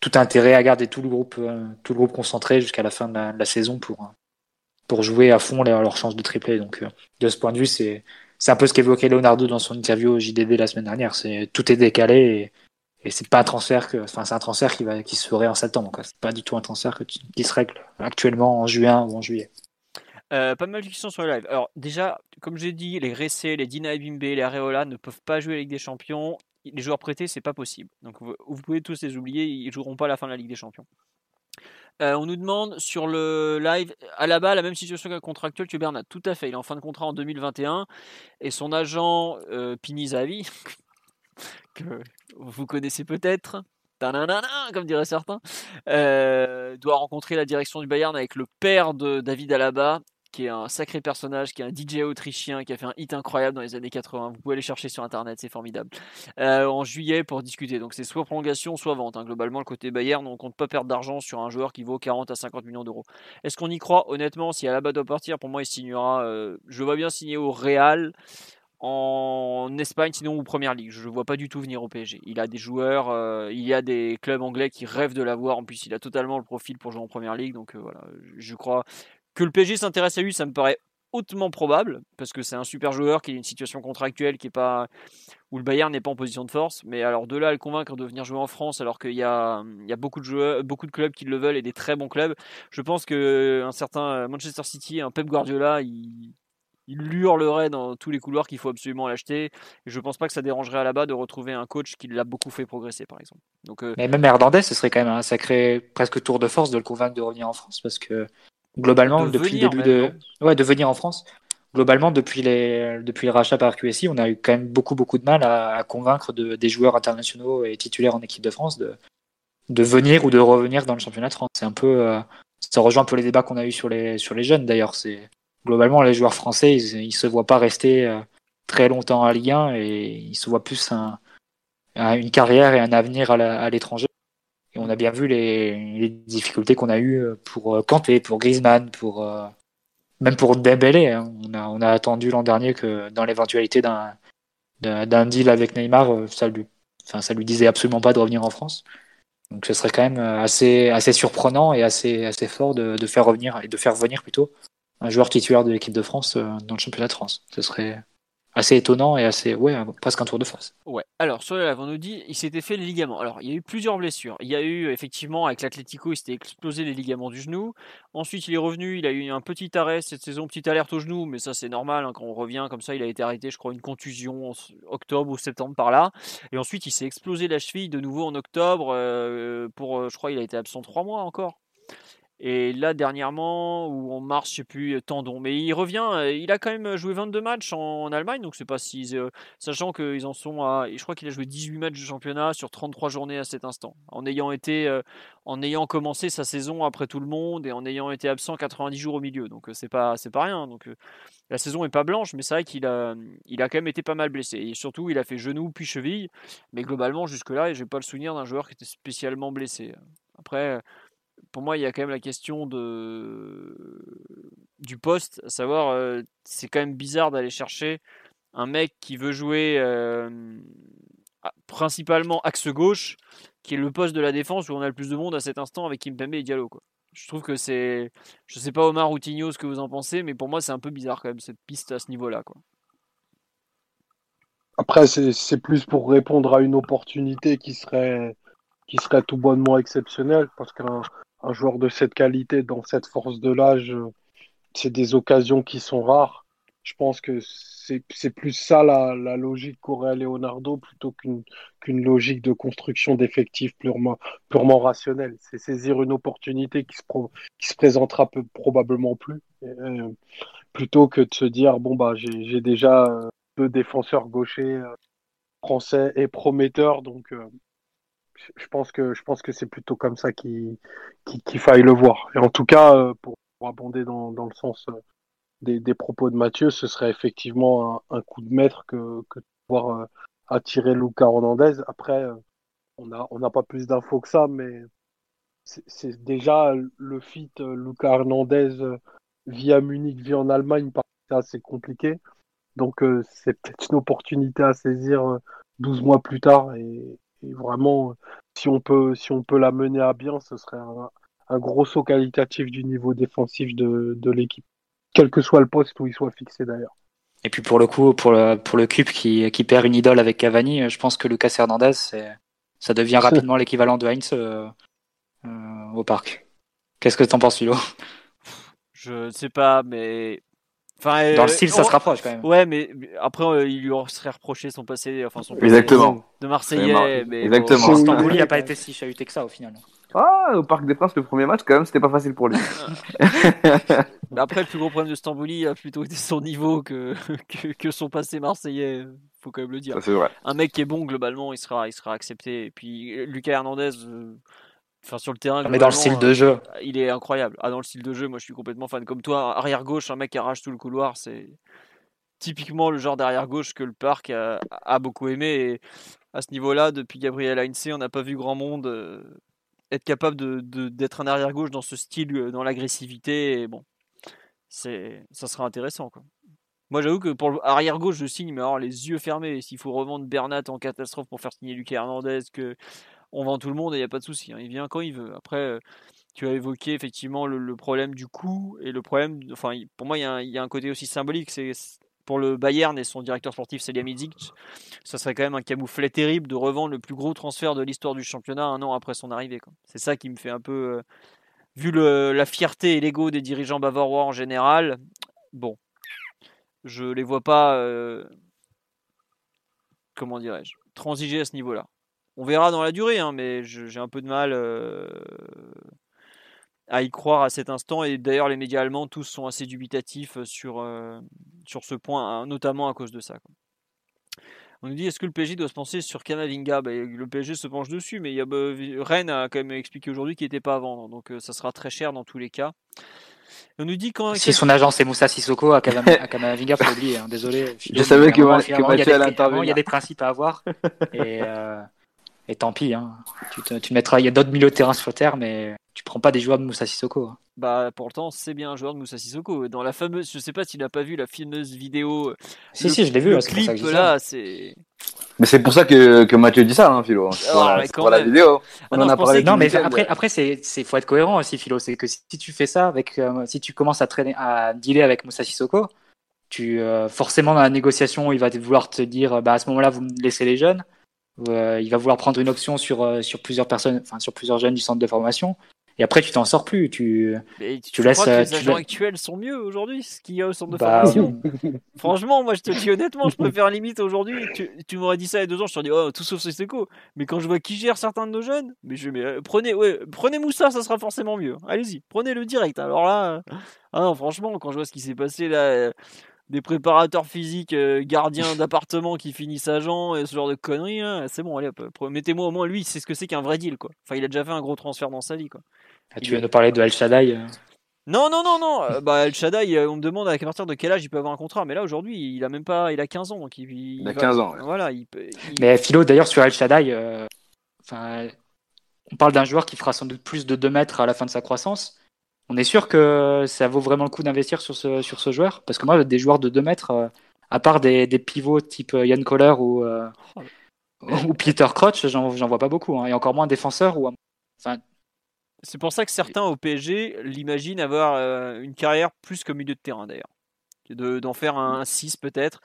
tout intérêt à garder tout le groupe, euh, tout le groupe concentré jusqu'à la fin de la, saison pour, pour jouer à fond leur, leur chance de triplé. Donc, euh, de ce point de vue, c'est c'est un peu ce qu'évoquait Leonardo dans son interview au JDD la semaine dernière. Tout est décalé et, c'est pas un transfert qui va, se ferait en septembre. Quoi. C'est pas du tout un transfert qui se règle actuellement en juin ou en juillet. Euh, pas mal de questions sur le live. Alors déjà, comme j'ai dit, les Gressé, les Dina Bimbe, les Areola ne peuvent pas jouer la Ligue des Champions. Les joueurs prêtés, c'est pas possible. Donc vous, vous, pouvez tous les oublier, ils joueront pas à la fin de la Ligue des Champions. Euh, on nous demande sur le live, à la même situation qu'un contractuel tu Bernat. Tout à fait, il est en fin de contrat en 2021 et son agent euh, Pinizavi, que vous connaissez peut-être, comme diraient certains, euh, doit rencontrer la direction du Bayern avec le père de David Alaba qui est un sacré personnage, qui est un DJ autrichien, qui a fait un hit incroyable dans les années 80. Vous pouvez aller chercher sur internet, c'est formidable. Euh, en juillet pour discuter. Donc c'est soit prolongation, soit vente. Hein. Globalement, le côté Bayern, on compte pas perdre d'argent sur un joueur qui vaut 40 à 50 millions d'euros. Est-ce qu'on y croit? Honnêtement, si Alaba doit partir, pour moi, il signera. Euh, je vois bien signer au Real en Espagne, sinon ou Première Ligue. Je ne vois pas du tout venir au PSG. Il a des joueurs, euh, il y a des clubs anglais qui rêvent de l'avoir. En plus, il a totalement le profil pour jouer en Première Ligue. Donc voilà, je crois, que le PSG s'intéresse à lui, ça me paraît hautement probable, parce que c'est un super joueur qui a une situation contractuelle qui est pas où le Bayern n'est pas en position de force. Mais alors de là à le convaincre de venir jouer en France, alors qu'il y a, il y a beaucoup de joueurs, beaucoup de clubs qui le veulent et des très bons clubs, je pense que un certain Manchester City, un Pep Guardiola, il, il hurlerait dans tous les couloirs qu'il faut absolument l'acheter. Et je pense pas que ça dérangerait à la bas de retrouver un coach qui l'a beaucoup fait progresser, par exemple. Donc, euh, Mais même Hernandez, ce serait quand même un sacré presque tour de force de le convaincre de revenir en France parce que globalement, depuis le début de, ouais, de venir en France, globalement, depuis, les, depuis le rachat par QSI, on a eu quand même beaucoup, beaucoup de mal à, convaincre de, des joueurs internationaux et titulaires en équipe de France de, de venir ou de revenir dans le championnat de France. C'est un peu, euh, ça rejoint un peu les débats qu'on a eu sur les, sur les jeunes d'ailleurs. C'est, globalement, les joueurs français, ils, ils se voient pas rester euh, très longtemps à Ligue 1 et ils se voient plus un, une carrière et un avenir à l'étranger on a bien vu les, difficultés qu'on a eues pour euh, Kanté, pour Griezmann, pour euh, même pour Dembélé. Hein. On, a, attendu l'an dernier que dans l'éventualité d'un d'un deal avec Neymar, euh, ça lui, enfin, ça lui disait absolument pas de revenir en France. Donc ce serait quand même assez, assez surprenant et assez, assez fort de, faire revenir et de faire venir plutôt un joueur titulaire de l'équipe de France dans le championnat de France. Ce serait, assez étonnant et assez, ouais, presque un tour de force. Ouais. Alors, sur on nous dit, il s'était fait les ligaments. Alors, il y a eu plusieurs blessures. Il y a eu, effectivement, avec l'Atlético, il s'était explosé les ligaments du genou. Ensuite, il est revenu, il a eu un petit arrêt cette saison, petite alerte au genou, mais ça, c'est normal, hein, quand on revient comme ça, il a été arrêté, je crois, une contusion en octobre ou septembre par là. Et ensuite, il s'est explosé la cheville de nouveau en octobre, euh, pour, euh, je crois, il a été absent trois mois encore. Et là, dernièrement, où on marche, je sais plus, tendon. Mais il revient, euh, il a quand même joué 22 matchs en, Allemagne, donc c'est pas si. Euh, sachant qu'ils en sont à. Je crois qu'il a joué 18 matchs de championnat sur 33 journées à cet instant. En ayant été. Euh, en ayant commencé sa saison après tout le monde et en ayant été absent 90 jours au milieu. Donc c'est pas, pas rien. Donc la saison est pas blanche, mais c'est vrai qu'il a, il a quand même été pas mal blessé. Et surtout, il a fait genou puis cheville. Mais globalement, jusque-là, j'ai pas le souvenir d'un joueur qui était spécialement blessé. Après pour moi, il y a quand même la question de... du poste, à savoir, c'est quand même bizarre d'aller chercher un mec qui veut jouer euh, principalement axe gauche, qui est le poste de la défense où on a le plus de monde à cet instant avec Kimpembe et Diallo. Quoi. Je trouve que c'est. Je sais pas, Omar ou Tigno, ce que vous en pensez, mais pour moi, c'est un peu bizarre quand même, cette piste à ce niveau-là. Quoi. Après, c'est plus pour répondre à une opportunité qui serait, qui serait tout bonnement exceptionnelle, parce qu'un un joueur de cette qualité, dans cette force de l'âge, c'est des occasions qui sont rares. Je pense que c'est plus ça la, la logique qu'aurait Leonardo plutôt qu'une qu'une logique de construction d'effectifs purement, purement rationnelle. C'est saisir une opportunité qui se, qui se présentera peu, probablement plus, euh, plutôt que de se dire bon bah j'ai déjà euh, deux défenseurs gauchers euh, français et prometteurs, donc je pense que je pense que c'est plutôt comme ça qu'il faille le voir. Et en tout cas, euh, pour, abonder dans, dans le sens euh, des, des, propos de Mathieu, ce serait effectivement un, coup de maître que, que de pouvoir euh, attirer Luca Hernandez. Après, on n'a on pas plus d'infos que ça, mais c'est déjà le fit Luca Hernandez via Munich, via en Allemagne, c'est assez compliqué. Donc c'est peut-être une opportunité à saisir 12 mois plus tard et, et vraiment, si on peut, si on peut la mener à bien, ce serait un, gros saut qualitatif du niveau défensif de, de l'équipe, quel que soit le poste où il soit fixé d'ailleurs. Et puis pour le coup, pour le, pour le Cup qui, qui perd une idole avec Cavani, je pense que Lucas Hernandez, ça devient rapidement l'équivalent de Heinz euh, euh, au parc. Qu'est-ce que tu en penses, Philo? Je ne sais pas, mais dans le euh, style, ça se rapproche quand même. Ouais, mais après, euh, il lui serait reproché son passé, enfin son Exactement. de Marseillais. Mais Exactement. Bon, n'a pas été si chahuté que ça au final. Ah, au Parc des Princes, le premier match, quand même, c'était pas facile pour lui. après, le plus gros problème de Stambouli a plutôt été son niveau que, que, son passé marseillais. Faut quand même le dire. c'est vrai. Un mec qui est bon, globalement, il sera, il sera accepté. Et puis, Lucas Hernandez, euh, Enfin, sur le terrain. Mais dans le style de jeu. Il est incroyable. Ah, dans le style de jeu, moi je suis complètement fan. Comme toi, arrière gauche, un mec qui arrache tout le couloir, c'est typiquement le genre d'arrière gauche que le parc a, beaucoup aimé. Et à ce niveau-là, depuis Gabriel Heinze, on n'a pas vu grand monde euh, être capable d'être de, un arrière gauche dans ce style, euh, dans l'agressivité. Bon, c'est ça sera intéressant. Quoi. Moi, j'avoue que pour l'arrière gauche, je signe, mais alors les yeux fermés. S'il faut revendre Bernat en catastrophe pour faire signer Lucas Hernandez, que on vend tout le monde et il n'y a pas de souci. Hein. Il vient quand il veut. Après, euh, tu as évoqué effectivement le, problème du coût et le problème. Enfin, pour moi, il y, a un, côté aussi symbolique. Pour le Bayern et son directeur sportif Salihamidzic, ça serait quand même un camouflet terrible de revendre le plus gros transfert de l'histoire du championnat un an après son arrivée. C'est ça qui me fait un peu. Euh, vu la fierté et l'ego des dirigeants bavarois en général, bon, je les vois pas. Euh, comment dirais-je Transiger à ce niveau-là. On verra dans la durée, hein, mais j'ai un peu de mal euh, à y croire à cet instant. Et d'ailleurs, les médias allemands, tous sont assez dubitatifs sur, euh, sur ce point, hein, notamment à cause de ça. On nous dit est-ce que le PSG doit se penser sur Kamavinga bah, Le PSG se penche dessus, mais il y a, bah, Rennes a quand même expliqué aujourd'hui qu'il n'était pas à vendre, donc euh, ça sera très cher dans tous les cas. On nous dit quand. Si son agent c'est Moussa Sissoko à Kamavinga, faut oublier. Hein, désolé. Je, savais que, que, Il y a des principes à avoir. Et, et tant pis, hein. tu, tu mettras, il y a d'autres milieux de terrain sur terre, mais tu prends pas des joueurs de Moussa Sissoko. Hein. Bah pourtant c'est bien un joueur de Moussa Sissoko. Dans la fameuse, je sais pas s'il n'a pas vu la fameuse vidéo. Si si, je l'ai vu. Le clip là, c'est. Mais c'est pour ça que, que Mathieu dit ça, hein, Philo. Ah, pour, la, vidéo. On non, en a parlé. Non, mais après, après c'est, c'est faut être cohérent aussi, Philo. C'est que si tu fais ça avec, euh, si tu commences à traîner, à dealer avec Moussa Sissoko, tu euh, forcément dans la négociation, il va vouloir te dire, bah à ce moment-là, vous me laissez les jeunes. Euh, il va vouloir prendre une option sur, euh, sur plusieurs personnes, enfin sur plusieurs jeunes du centre de formation. et après tu t'en sors plus. Tu, Mais tu, Tu crois laisses, que euh, les tu agents la- actuels sont mieux aujourd'hui, ce qu'il y a au centre de Bah, formation? Franchement, moi je te dis honnêtement, je préfère limite aujourd'hui. Tu, tu m'aurais dit ça il y a deux ans, je t'aurais dit oh tout sauf Sissoko. Mais quand je vois qui gère certains de nos jeunes, mais je mais euh, prenez ouais, prenez Moussa, ça sera forcément mieux. Allez-y, prenez le direct. Alors là, euh, ah non, franchement, quand je vois ce qui s'est passé là, euh, des préparateurs physiques, euh, gardiens d'appartement qui finissent agents et ce genre de conneries, hein, c'est bon, allez pre- mettez-moi au moins lui, c'est ce que c'est qu'un vrai deal quoi. Enfin, il a déjà fait un gros transfert dans sa vie quoi. Ah, tu viens de parler de El Shaddai. euh. Non, non, non, non. euh, bah, El Shaddai, euh, on me demande à partir de quel âge il peut avoir un contrat. Mais là, aujourd'hui, il a même pas, il a 15 ans. Donc il, Il a va- 15 ans, ouais. Voilà, il peut. il- Mais Philo, d'ailleurs, sur El Shaddai, euh, enfin, on parle d'un joueur qui fera sans doute plus de 2 mètres à la fin de sa croissance. On est sûr que ça vaut vraiment le coup d'investir sur ce, sur ce joueur? Parce que moi, des joueurs de 2 mètres, euh, à part des, des pivots type euh, Yann Kohler ou, euh, ou Peter Crouch, j'en j'en vois pas beaucoup. hein. Et encore moins défenseurs. Ou... Enfin, C'est pour ça que certains au PSG l'imaginent avoir euh, une carrière plus qu'au milieu de terrain d'ailleurs. De- D'en faire un 6 peut-être.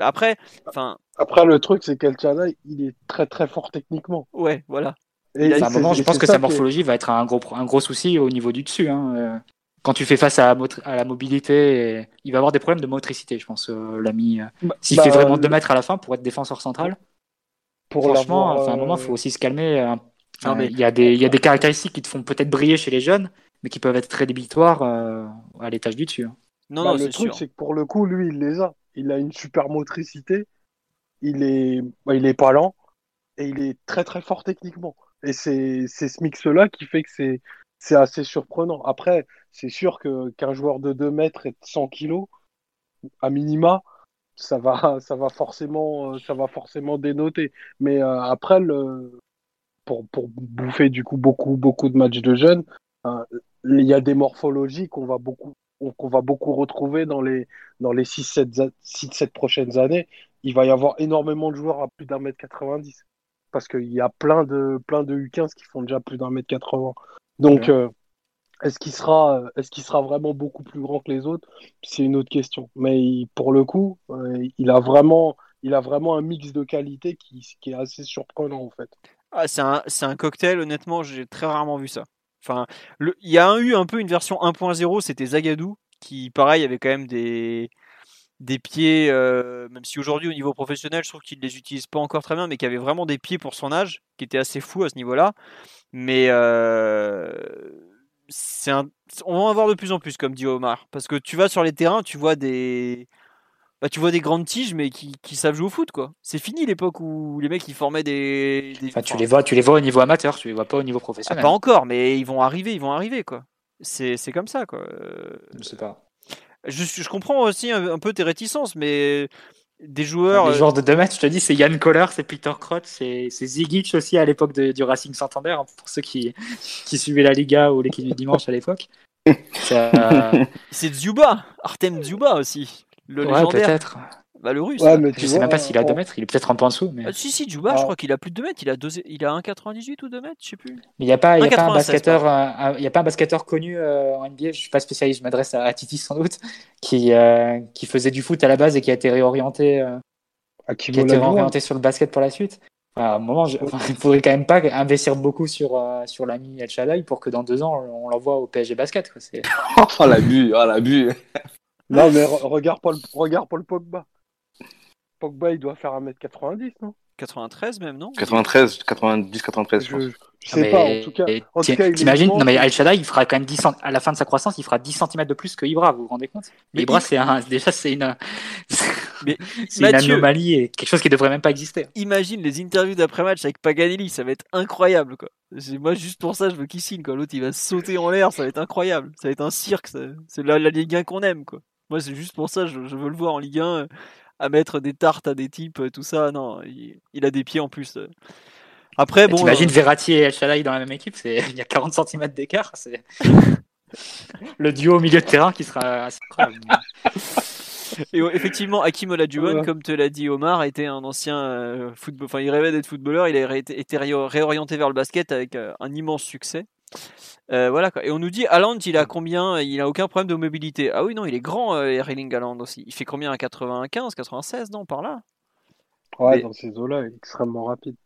Après, enfin, Après, le truc, c'est qu'El Chana, il est très très fort techniquement. ouais, voilà. Et à un moment, je pense que sa morphologie va être un gros, un gros souci au niveau du dessus. hein. Euh, Quand tu fais face à la, motri- à la mobilité, et- il va avoir des problèmes de motricité, je pense, euh, l'ami. euh. Bah, S'il bah, fait vraiment 2 mètres à la fin pour être défenseur central, pour franchement, enfin, à un moment, euh, il faut aussi se calmer. euh. Enfin, mais- il, y a des, il y a des caractéristiques qui te font peut-être briller chez les jeunes, mais qui peuvent être très débitoires euh, à l'étage du dessus. hein. Non, bah, non, le truc, c'est que pour le coup, lui, il les a. Il a une super motricité. Il est, bah, il est pas lent et il est très très fort techniquement. Et c'est ce mix-là qui fait que c'est assez surprenant. Après, c'est sûr que qu'un joueur de 2 mètres et de 100 kilos, à minima, ça va forcément euh, ça va forcément dénoter. Mais euh, après pour bouffer du coup beaucoup de matchs de jeunes, euh, il y a des morphologies qu'on va beaucoup retrouver dans les dans les 6 7 6 7 prochaines années. Il va y avoir énormément de joueurs à plus d'un mètre 90 parce qu'il y a plein de plein de U15 qui font déjà plus d'un mètre 80. Donc Ouais. euh, est-ce qu'il sera est-ce qu'il sera vraiment beaucoup plus grand que les autres? C'est une autre question. Mais il- pour le coup, euh, il a vraiment il a vraiment un mix de qualité qui, qui est assez surprenant en fait. Ah, c'est un, un cocktail, honnêtement, j'ai très rarement vu ça. Enfin, il y a eu un peu une version 1.0, c'était Zagadou, qui, pareil, avait quand même des, des pieds, euh, même si aujourd'hui, au niveau professionnel, je trouve qu'il les utilise pas encore très bien, mais qui avait vraiment des pieds pour son âge, qui était assez fou à ce niveau-là. Mais euh, un, on va en avoir de plus en plus, comme dit Omar. Parce que tu vas sur les terrains, tu vois des. Bah, tu vois des grandes tiges, mais qui, qui savent jouer au foot, quoi. C'est fini l'époque où les mecs ils formaient des. des- Enfin, tu les vois, tu les vois au niveau amateur, tu les vois pas au niveau ah, professionnel. pas encore, mais ils vont arriver, ils vont arriver, quoi. C'est c'est comme ça, quoi. Je sais pas. Je, je comprends aussi un, un peu tes réticences, mais des joueurs. les joueurs de 2 mètres, je te dis, c'est Yann Kohler, c'est Peter Crouch, c'est Zigic aussi à l'époque de- du Racing Santander, hein, pour ceux qui, qui suivaient la Liga ou l'équipe du dimanche à l'époque. C'est Dzuba, Artem Dzuba aussi, le Ouais, légendaire, peut-être. Bah, le russe. Ouais, mais Je tu sais vois, même pas s'il a en- 2 mètres, il est peut-être un peu en dessous. Mais Ah, si, si, Dzuba, je Ah. crois qu'il a plus de 2 mètres, il a, deux- il a 1,98 ou 2 mètres, je sais plus. il n'y a, pas- il y a pas un 1,96, basketteur, euh, un- il y a pas un basketteur connu euh, en NBA, je suis pas spécialiste, je m'adresse à, à Titi sans doute, qui, euh, qui faisait du foot à la base et qui a été réorienté, euh, Hakim qui a été Olajuwon. réorienté sur le basket pour la suite. Enfin, à un moment, je- enfin, il faudrait quand même pas investir beaucoup sur, euh, sur l'ami El Shaddai pour que dans deux ans, on l'envoie au PSG Basket. Quoi. Oh l'abus, oh l'abus. Non, mais re- regarde Paul, regarde Paul Pogba. Pogba, il doit faire 1m90, non? 93 même, non? 93, 90, 93, je je, pense. je Ah, sais mais- pas, en tout cas. en tout T'imagines. Non, mais El Shaddai, il fera quand même 10 cent- à la fin de sa croissance, il fera 10 cm de plus que Ibra, vous vous rendez compte? Mais Ibra, il- c'est un, déjà, c'est une, Mais c'est une Mathieu- anomalie et quelque chose qui devrait même pas exister. Imagine les interviews d'après-match avec Paganelli, ça va être incroyable, quoi. C'est- Moi, juste pour ça, je veux qu'il signe, quoi. L'autre, il va sauter en l'air, ça va être incroyable. Ça va être un cirque, ça. c'est la, la Ligue 1 qu'on aime, quoi. Moi, c'est juste pour ça, je, je veux le voir en Ligue 1, euh, à mettre des tartes à des types, euh, tout ça. Non, il, il a des pieds en plus. euh. Après, Et bon. T'imagines euh, Verratti et El Shaddai dans la même équipe, c'est, il y a 40 cm d'écart, c'est le duo au milieu de terrain qui sera assez incroyable. Et effectivement, Hakim Olajuwon, Ouais. comme te l'a dit Omar, était un ancien euh, football. Enfin, il rêvait d'être footballeur. Il a ré- été ré- réorienté vers le basket avec euh, un immense succès. Euh, voilà quoi. Et on nous dit Haaland, il a combien Il a aucun problème de mobilité. Ah oui, non, il est grand, euh, Erling Haaland aussi. Il fait combien 95, 96, non, par là? Ouais, mais- dans ces eaux-là, il est extrêmement rapide.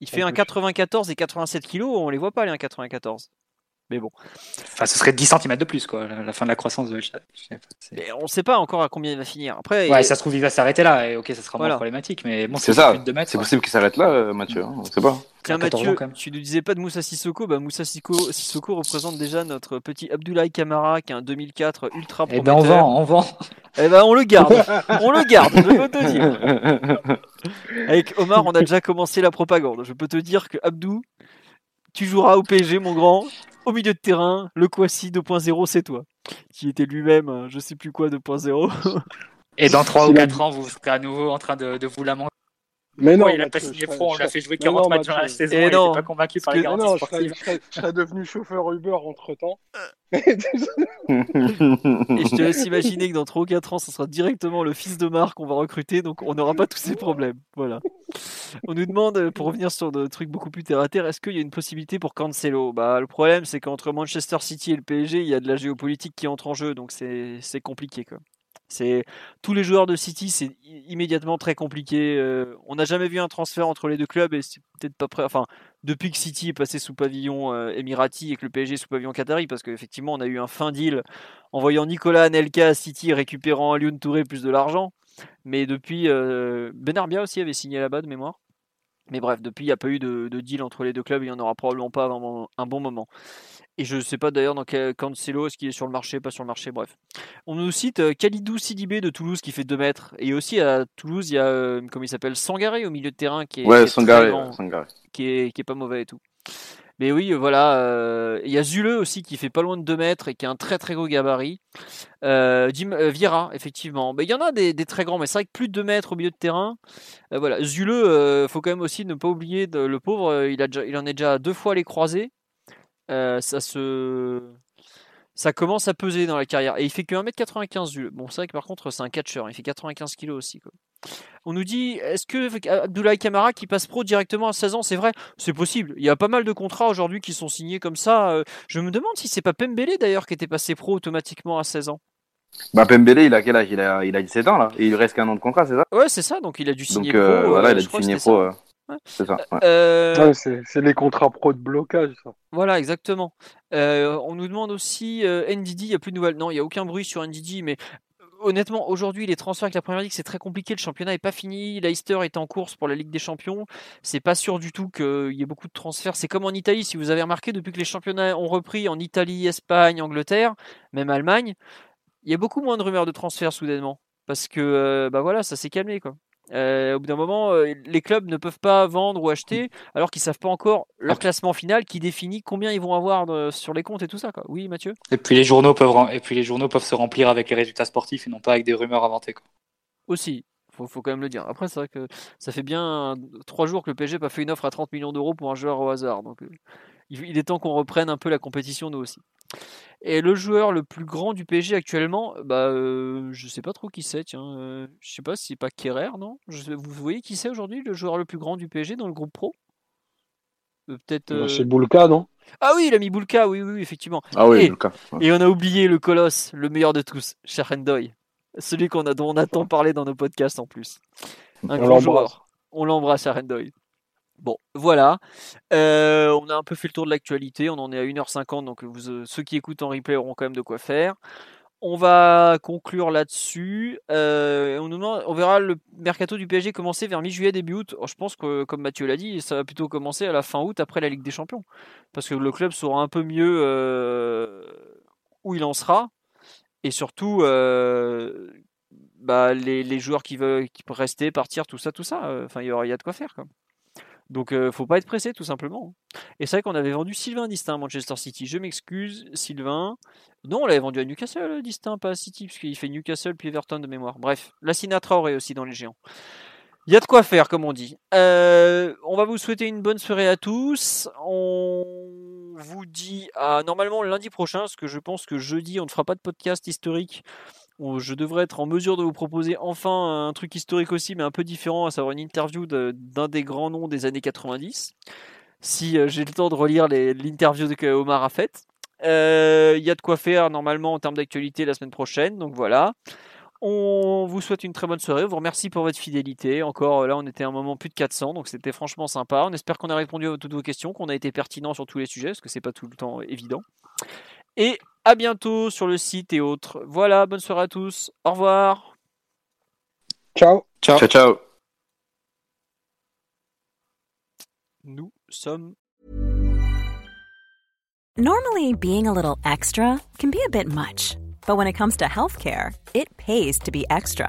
Il fait un plus. 94 et 87 kilos. On les voit pas les 1,94. Mais bon. Enfin, ce serait 10 cm de plus, quoi, la, fin de la croissance de Mais on ne sait pas encore à combien il va finir. Après, Ouais, il- ça se trouve, il va s'arrêter là, et ok, ça sera Voilà. moins problématique, mais bon, C'est ça. plus de 2 mètres. C'est possible qu'il s'arrête là, euh, Mathieu. hein, On sait pas. tiens 14 ans, Mathieu, quand même. tu ne disais pas de Moussa Sissoko. Bah, Moussa Sissoko, Sissoko représente déjà notre petit Abdoulaye Kamara qui est un 2004 ultra Eh prometteur. ben, on vend, on vend. Eh ben, on le garde. on le garde, je peux te dire. Avec Omar, on a déjà commencé la propagande. Je peux te dire que Abdou, tu joueras au PSG, mon grand. Au milieu de terrain, le Kwasi 2.0, c'est toi. Qui était lui-même, euh, je sais plus quoi, 2.0. Et dans 3 ou S'il a 4 ans, vous serez à nouveau en train de, de vous lamenter. Mais non, Ouais, il a pas Mathieu, signé pro, on l'a fait jouer Non, 40 non, matchs dans la Mathieu. saison, Et il non. était pas convaincu par les Non, garanties non, sportives. je serais- je serais devenu chauffeur Uber entre temps. Et je te laisse imaginer que dans 3 ou 4 ans, ce sera directement le fils de Marc qu'on va recruter, donc on n'aura pas tous ces problèmes. Voilà. On nous demande, euh, pour revenir sur des trucs beaucoup plus terre à terre, est-ce qu'il y a une possibilité pour Cancelo? Bah, le problème, c'est qu'entre Manchester City et le PSG, il y a de la géopolitique qui entre en jeu, donc c'est c'est compliqué. Quoi. C'est tous les joueurs de City, c'est immédiatement très compliqué. euh, on n'a jamais vu un transfert entre les deux clubs et c'est peut-être pas prêt. Enfin, depuis que City est passé sous pavillon euh, émirati et que le PSG est sous pavillon qatari, parce qu'effectivement, on a eu un fin deal envoyant Nicolas Anelka à City récupérant Lyon Touré plus de l'argent. Mais depuis, euh, Benarbia aussi avait signé là-bas de mémoire. Mais bref, depuis, il n'y a pas eu de, de deal entre les deux clubs. Il n'y en aura probablement pas avant un bon moment. Et je ne sais pas d'ailleurs dans quel Cancelo, est-ce qu'il est sur le marché, pas sur le marché, bref. On nous cite euh, Khalidou Sidibé de Toulouse qui fait 2 mètres. Et aussi à Toulouse, il y a, euh, comment il s'appelle, Sangaré au milieu de terrain qui est, qui est très Sangaré. grand ouais, Sangaré. qui est, qui est pas mauvais et tout. Mais oui, voilà. euh, Il y a Zule aussi qui fait pas loin de 2 mètres et qui a un très très gros gabarit. Euh, Jim, euh, Vieira, effectivement. Mais il y en a des, des très grands, mais c'est vrai que plus de 2 mètres au milieu de terrain. Voilà. Zule, euh, faut quand même aussi ne pas oublier de- le pauvre, il, a déjà, il en est déjà deux fois les croisés. Euh, ça se. Ça commence à peser dans la carrière. Et il fait que 1m95 Zule. Bon, c'est vrai que par contre, c'est un catcheur. Il fait 95 kg aussi. Quoi. On nous dit, est-ce que Abdoulaye Kamara qui passe pro directement à 16 ans, c'est vrai? C'est possible. Il y a pas mal de contrats aujourd'hui qui sont signés comme ça. Euh, Je me demande si c'est pas Pembele d'ailleurs qui était passé pro automatiquement à 16 ans. Bah, Pembele, il a quel âge? Il a, il a 17 ans, là. Et il reste qu'un an de contrat, c'est ça? Ouais, c'est ça. Donc il a dû signer Donc, euh, pro. voilà, euh, il a dû signer pro. euh, Ouais. C'est ça. ouais. Euh, Ouais, c'est les contrats pro de blocage, ça. Voilà, exactement. Euh, on nous demande aussi euh, NDD, il n'y a plus de nouvelles. Non, il n'y a aucun bruit sur NDD, mais honnêtement, aujourd'hui, les transferts avec la première ligue, c'est très compliqué. Le championnat n'est pas fini. Leicester est en course pour la Ligue des Champions. C'est pas sûr du tout qu'il y ait beaucoup de transferts. C'est comme en Italie, si vous avez remarqué, depuis que les championnats ont repris en Italie, Espagne, Angleterre, même Allemagne, il y a beaucoup moins de rumeurs de transferts soudainement. Parce que, euh, bah voilà, ça s'est calmé, quoi. Euh, au bout d'un moment, euh, les clubs ne peuvent pas vendre ou acheter alors qu'ils savent pas encore leur classement final qui définit combien ils vont avoir de- sur les comptes et tout ça. Quoi. Oui, Mathieu? Et puis les journaux peuvent, et puis les journaux peuvent se remplir avec les résultats sportifs et non pas avec des rumeurs inventées. Quoi. Aussi. Faut, faut quand même le dire. Après, c'est vrai que ça fait bien trois jours que le PSG n'a pas fait une offre à 30 millions d'euros pour un joueur au hasard. Donc, euh, il est temps qu'on reprenne un peu la compétition nous aussi. Et le joueur le plus grand du PSG actuellement, bah, euh, je sais pas trop qui c'est. Tiens, euh, je sais pas si c'est pas Kerrer, non? Je Vous voyez qui c'est aujourd'hui le joueur le plus grand du PSG dans le groupe pro? Euh, Peut-être. euh, C'est Boulka, non? Ah oui, il a mis Boulka, oui, oui, oui, effectivement. Ah oui, Et- ouais. Et on a oublié le colosse, le meilleur de tous, Sharendoy. Celui qu'on a, dont on a tant parlé dans nos podcasts en plus. Un On grand joueur. On l'embrasse, Sharendoy. Bon, voilà. Euh, on a un peu fait le tour de l'actualité. On en est à 1h50, donc vous, euh, ceux qui écoutent en replay auront quand même de quoi faire. On va conclure là-dessus. Euh, on, verra le mercato du PSG commencer vers mi-juillet, début août. Oh, je pense que, comme Mathieu l'a dit, ça va plutôt commencer à la fin août, après la Ligue des Champions. Parce que le club saura un peu mieux où il en sera. Et surtout, bah, les, joueurs qui veulent rester, partir, tout ça, tout ça. Enfin, il y, aura- y a de quoi faire. Quoi. Donc, euh, faut pas être pressé, tout simplement. Et c'est vrai qu'on avait vendu Sylvain Distin à Manchester City. Je m'excuse, Sylvain. Non, on l'avait vendu à Newcastle, Distin, pas à City, parce qu'il fait Newcastle puis Everton de mémoire. Bref, la Sinatra aurait aussi dans les géants. Il y a de quoi faire, comme on dit. Euh, on va vous souhaiter une bonne soirée à tous. On vous dit à normalement lundi prochain, parce que je pense que jeudi, on ne fera pas de podcast historique. Je devrais être en mesure de vous proposer enfin un truc historique aussi, mais un peu différent, à savoir une interview d'un des grands noms des années 90. Si euh, j'ai le temps de relire l'interview que Omar a faite. Euh, Il y a de quoi faire normalement en termes d'actualité la semaine prochaine, donc voilà. On vous souhaite une très bonne soirée. On vous remercie pour votre fidélité. Encore là, on était à un moment plus de 400, donc c'était franchement sympa. On espère qu'on a répondu à toutes vos questions, qu'on a été pertinent sur tous les sujets, parce que c'est pas tout le temps évident. Et à bientôt sur le site et autres. Voilà, bonne soirée à tous. Au revoir. Ciao. Ciao. Ciao, ciao. Nous sommes Normally, being a little extra can be a bit much, but when it comes to healthcare, it pays to be extra.